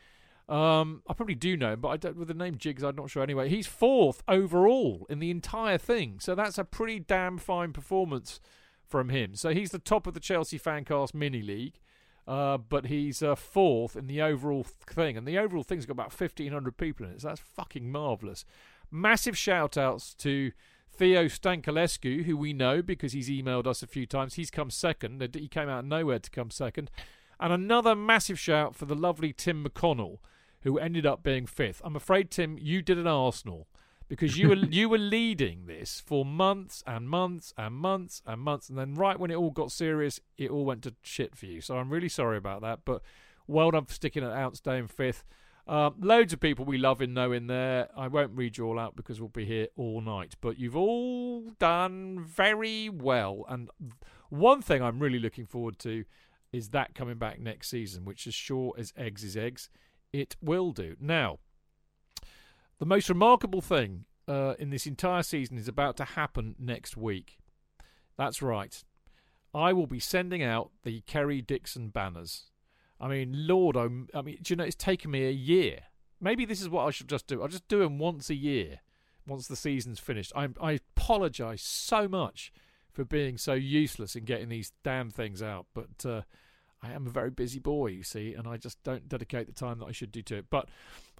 Um, I probably do know him, but I don't with the name Jigs. I'm not sure. Anyway, he's fourth overall in the entire thing, so that's a pretty damn fine performance from him. So he's the top of the Chelsea Fancast mini league. Uh, but he's uh, fourth in the overall thing, and the overall thing's got about fifteen hundred people in it. So that's fucking marvelous. Massive shout outs to Theo Stankulescu, who we know because he's emailed us a few times. He's come second. He came out of nowhere to come second. And another massive shout for the lovely Tim McConnell, who ended up being fifth. I'm afraid, Tim, you did an Arsenal because you were [laughs] you were leading this for months and months and months and months, and then right when it all got serious, it all went to shit for you. So I'm really sorry about that, but well done for sticking at out, Day in fifth. Um, loads of people we love in know in there. I won't read you all out because we'll be here all night. But you've all done very well. And one thing I'm really looking forward to is that coming back next season, which as sure as eggs is eggs, it will do. Now, the most remarkable thing uh, in this entire season is about to happen next week. That's right. I will be sending out the Kerry Dixon banners. I mean, Lord, I'm, I mean, do you know, it's taken me a year. Maybe this is what I should just do. I'll just do them once a year, once the season's finished. I, I apologise so much for being so useless in getting these damn things out, but uh, I am a very busy boy, you see, and I just don't dedicate the time that I should do to it. But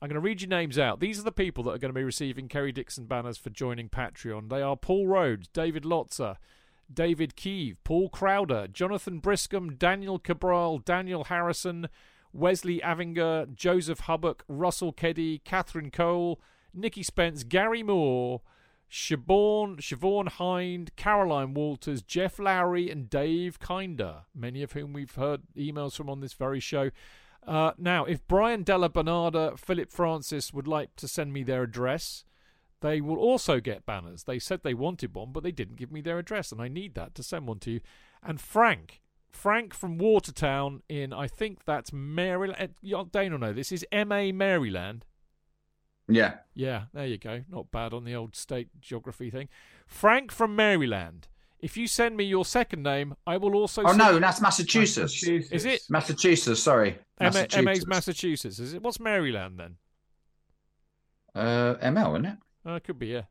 I'm going to read your names out. These are the people that are going to be receiving Kerry Dixon banners for joining Patreon. They are Paul Rhodes, David Lotzer, David Keeve, Paul Crowder, Jonathan Briscombe, Daniel Cabral, Daniel Harrison, Wesley Avinger, Joseph Hubbock, Russell Keddy, Catherine Cole, Nikki Spence, Gary Moore, Siobhan, Siobhan Hind, Caroline Walters, Jeff Lowry, and Dave Kinder, many of whom we've heard emails from on this very show. Uh, now, if Brian Della Bernarda, Philip Francis would like to send me their address, they will also get banners. They said they wanted one, but they didn't give me their address, and I need that to send one to you. And Frank, Frank from Watertown in, I think that's Maryland. Dayne will know this is MA Maryland. Yeah. Yeah, there you go. Not bad on the old state geography thing. Frank from Maryland. If you send me your second name, I will also. Oh no, that's Massachusetts. Massachusetts. Is it Massachusetts? Sorry, MA, Massachusetts. MA's Massachusetts? Is it? What's Maryland then? Uh, ML, isn't it? Uh, could be, yeah.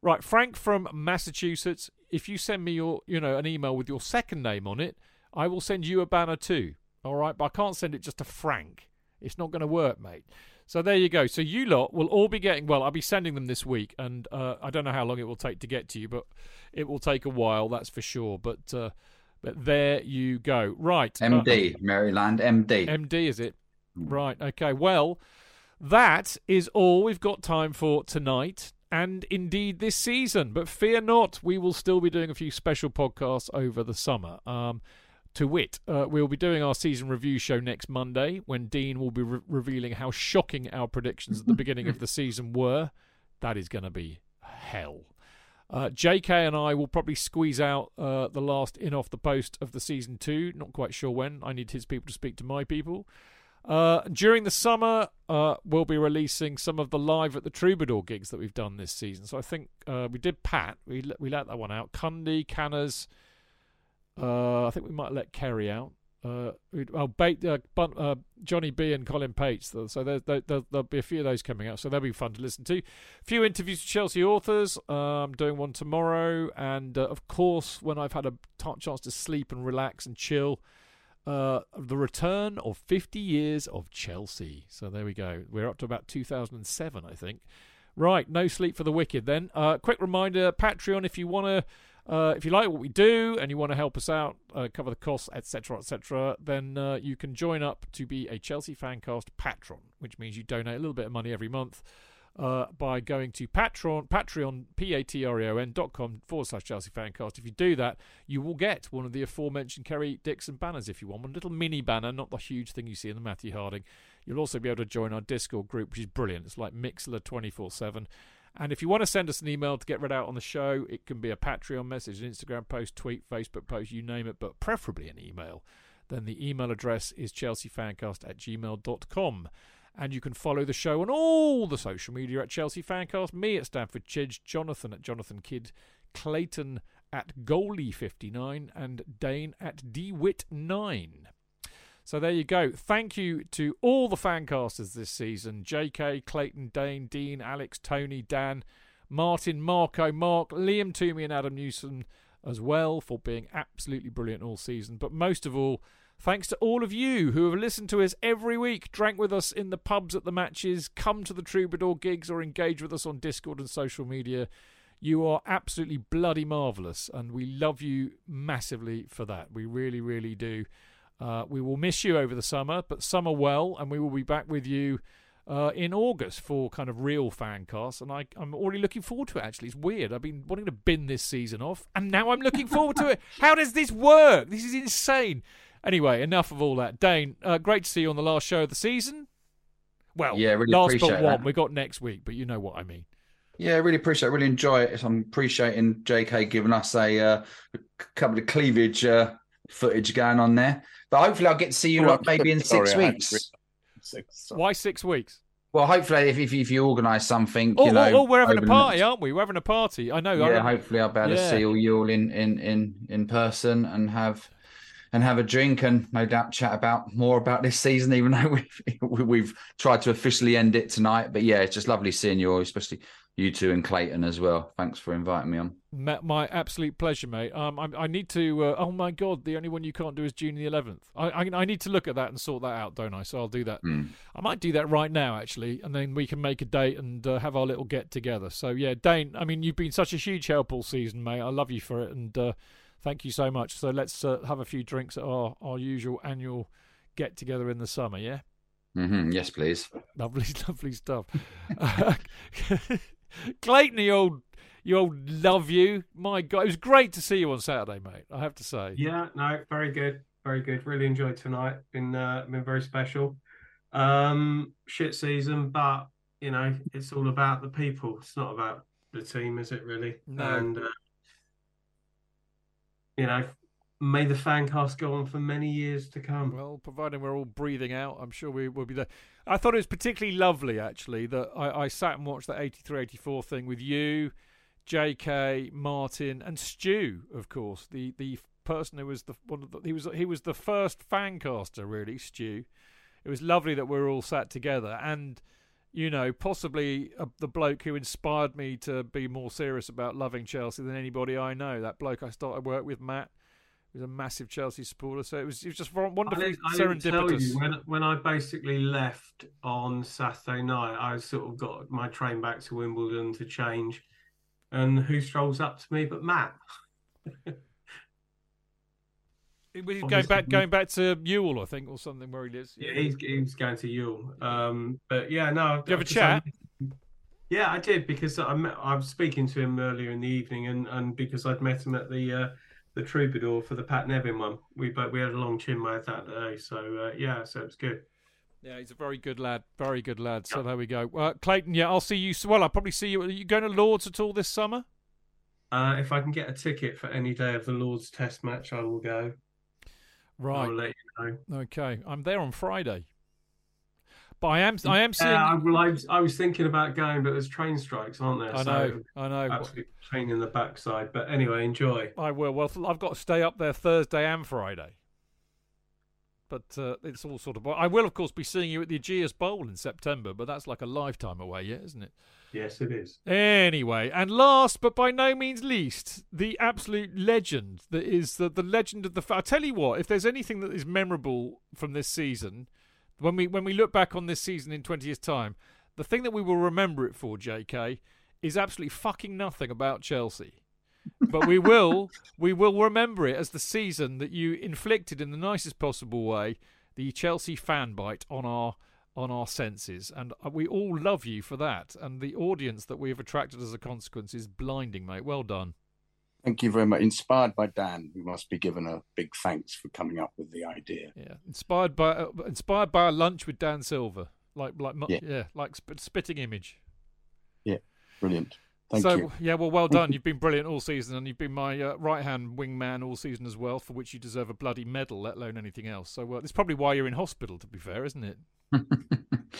Right, Frank from Massachusetts. If you send me your, you know, an email with your second name on it, I will send you a banner too. All right, but I can't send it just to Frank. It's not going to work, mate. So there you go. So you lot will all be getting. Well, I'll be sending them this week, and uh, I don't know how long it will take to get to you, but it will take a while, that's for sure. But uh, but there you go. Right, uh, MD, Maryland, MD. MD is it? Right. Okay. Well, that is all we've got time for tonight. And indeed, this season. But fear not, we will still be doing a few special podcasts over the summer. Um, to wit, uh, we'll be doing our season review show next Monday when Dean will be re- revealing how shocking our predictions at the beginning of the [laughs] season were. That is going to be hell. Uh, JK and I will probably squeeze out uh, the last in off the post of the season two. Not quite sure when. I need his people to speak to my people. Uh, during the summer, uh, we'll be releasing some of the live at the Troubadour gigs that we've done this season. So I think uh, we did Pat. We let, we let that one out. Cundy, Canners. Uh, I think we might let Kerry out. Uh, oh, bait, uh, Bun- Johnny B and Colin Pates. So there, there, there, there'll be a few of those coming out. So they'll be fun to listen to. A few interviews with Chelsea authors. I'm doing one tomorrow. And of course, when I've had a t- chance to sleep and relax and chill, uh, the return of 50 years of Chelsea. So there we go. We're up to about 2007, I think. Right, no sleep for the wicked then. Uh, quick reminder Patreon, if you want to. Uh, if you like what we do and you want to help us out, uh, cover the costs, etc., etc., then uh, you can join up to be a Chelsea Fancast patron, which means you donate a little bit of money every month uh, by going to Patreon, Patreon, P-A-T-R-E-O-N dot com forward slash Chelsea Fancast. If you do that, you will get one of the aforementioned Kerry Dixon banners if you want. One little mini banner, not the huge thing you see in the Matthew Harding. You'll also be able to join our Discord group, which is brilliant. It's like Mixlr 24-7. And if you want to send us an email to get read out on the show, it can be a Patreon message, an Instagram post, tweet, Facebook post, you name it, but preferably an email. Then the email address is chelseafancast at gmail.com. And you can follow the show on all the social media at Chelsea Fancast, me at Stamford Chidge, Jonathan at Jonathan Kydd, Clayton at Goalie59, and Dayne at DWit9. So there you go. Thank you to all the fancasters this season JK, Clayton, Dayne, Dean, Alex, Tony, Dan, Martin, Marco, Mark, Liam Toomey, and Adam Newson as well for being absolutely brilliant all season. But most of all, thanks to all of you who have listened to us every week, drank with us in the pubs at the matches, come to the Troubadour gigs, or engage with us on Discord and social media. You are absolutely bloody marvellous, and we love you massively for that. We really, really do. Uh, we will miss you over the summer, but summer well, and we will be back with you uh, in August for kind of real fan casts. And I, I'm already looking forward to it, actually. It's weird. I've been wanting to bin this season off, and now I'm looking forward to it. [laughs] How does this work? This is insane. Anyway, enough of all that. Dayne, uh, great to see you on the last show of the season. Well, Yeah, really last but appreciate one. that. We got next week, but you know what I mean. Yeah, really appreciate. it. really enjoy it. I'm appreciating JK giving us a uh, couple of cleavage uh, footage going on there. But hopefully, I'll get to see you Oh, lot maybe in [laughs] sorry, six I weeks. six. Why six weeks? Well, hopefully, if if, if you organise something, Oh, you know, oh, oh, we're having a over the party, aren't we? We're having a party. I know. Yeah, remember- hopefully, I'll be able to see all you all in in in in person and have and have a drink and no doubt chat about more about this season, even though [laughs] we've we've tried to officially end it tonight. But yeah, it's just lovely seeing you all, especially you two and Clayton as well. Thanks for inviting me on. My absolute pleasure, mate. Um, I, I need to. Uh, oh my god, the only one you can't do is June the eleventh. I, I I need to look at that and sort that out, don't I? So I'll do that. Hmm. I might do that right now, actually, and then we can make a date and uh, have our little get together. So yeah, Dayne. I mean, you've been such a huge help all season, mate. I love you for it, and uh, thank you so much. So let's uh, have a few drinks at our our usual annual get together in the summer. Yeah. hmm Yes, please. Lovely, [laughs] lovely stuff. Uh, [laughs] Clayton, you old, you old love you. My God, it was great to see you on Saturday, mate. I have to say. Yeah, no, very good, very good. Really enjoyed tonight. Been uh, been very special. Um, shit season, but you know, it's all about the people. It's not about the team, is it really? No. And uh, you know, may the fan cast go on for many years to come. Well, providing we're all breathing out, I'm sure we will be there. I thought it was particularly lovely, actually, that I, I sat and watched that 83 84 thing with you, JK, Martin, and Stu, of course, the, the person who was the one of the, he was he was the first fan caster, really, Stu. It was lovely that we were all sat together and you know, possibly uh, the bloke who inspired me to be more serious about loving Chelsea than anybody I know. That bloke I started work with, Matt, was a massive Chelsea supporter. So it was it was just I wonderfully I didn't tell serendipitous. you when when I basically left on Saturday night. I sort of got my train back to Wimbledon to change, and who strolls up to me but Matt? [laughs] He was going back going back to Ewell, I think, or something where he lives. Yeah, he's he's going to Ewell. Um, but yeah, no. Did you have a chat? I- yeah, I did because I met, I was speaking to him earlier in the evening, and, and because I'd met him at the uh, the Troubadour for the Pat Nevin one. We but we had a long chin wag that day, so uh, yeah, so it was good. Yeah, he's a very good lad. Very good lad. So there we go. Uh, Clayton, yeah, I'll see you. Well, I'll probably see you. Are you going to Lords at all this summer? Uh, if I can get a ticket for any day of the Lord's Test match, I will go. Right. I'll let you know. Okay, I'm there on Friday. But I am I am seeing. Yeah, I, well, I, was, I was thinking about going, but there's train strikes, aren't there? I know, So I know. Absolute pain in the backside. But anyway, enjoy. I will. Well, I've got to stay up there Thursday and Friday. But uh, it's all sort of. I will, of course, be seeing you at the Ageas Bowl in September, but that's like a lifetime away yet, isn't it? Yes, it is. Anyway, and last but by no means least, the absolute legend that is the, the legend of the. I tell you what, if there's anything that is memorable from this season, when we when we look back on this season in 20 years' time, the thing that we will remember it for, J.K., is absolutely fucking nothing about Chelsea. but we will [laughs] we will remember it as the season that you inflicted in the nicest possible way the Chelsea fan bite on our on our senses and uh, we all love you for that and the audience that we have attracted as a consequence is blinding mate well done Thank you very much. Inspired by Dan, we must be given a big thanks for coming up with the idea. yeah inspired by uh, inspired by a lunch with Dan Silver like like yeah, Yeah. like sp- spitting image Yeah, brilliant. Thank you. so you. yeah, well, well done. You've been brilliant all season, and you've been my uh, right hand wingman all season as well, for which you deserve a bloody medal, let alone anything else. So uh, that's probably why you're in hospital, to be fair, isn't it? [laughs]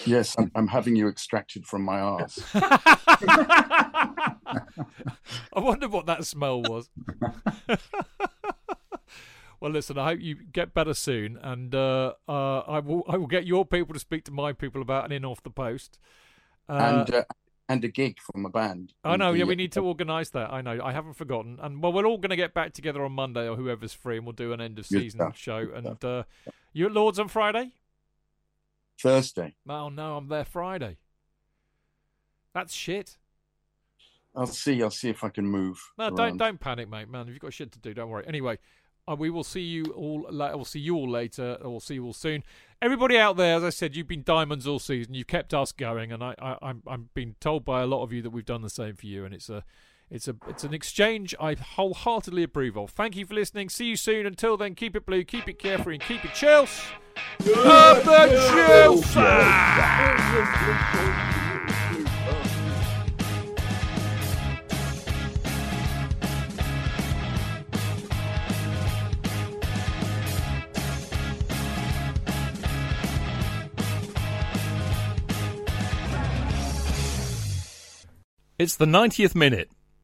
Yes, I'm, I'm having you extracted from my ass. [laughs] I wonder what that smell was. [laughs] well, listen, I hope you get better soon, and uh, uh, I will I will get your people to speak to my people about an in off the post. Uh, and uh, and a gig from a band. I know. in Yeah, we need to organise that. I know. I haven't forgotten. And well, we're all going to get back together on Monday or whoever's free, and we'll do an end of season show. And uh, you at Lords on Friday? Thursday. Oh no, I'm there Friday. That's shit. I'll see. I'll see if I can move. No, don't don't panic, mate. Man, if you've got shit to do, don't worry. Anyway, uh, we will see you all. La- we'll see you all later. Or we'll see you all soon. Everybody out there, as I said, you've been diamonds all season. You've kept us going, and I, I I'm I'm being told by a lot of you that we've done the same for you, and it's a. It's a it's an exchange I wholeheartedly approve of. Thank you for listening. See you soon. Until then, keep it blue, keep it carefree, and keep it Chels. Up the It's the 90th minute.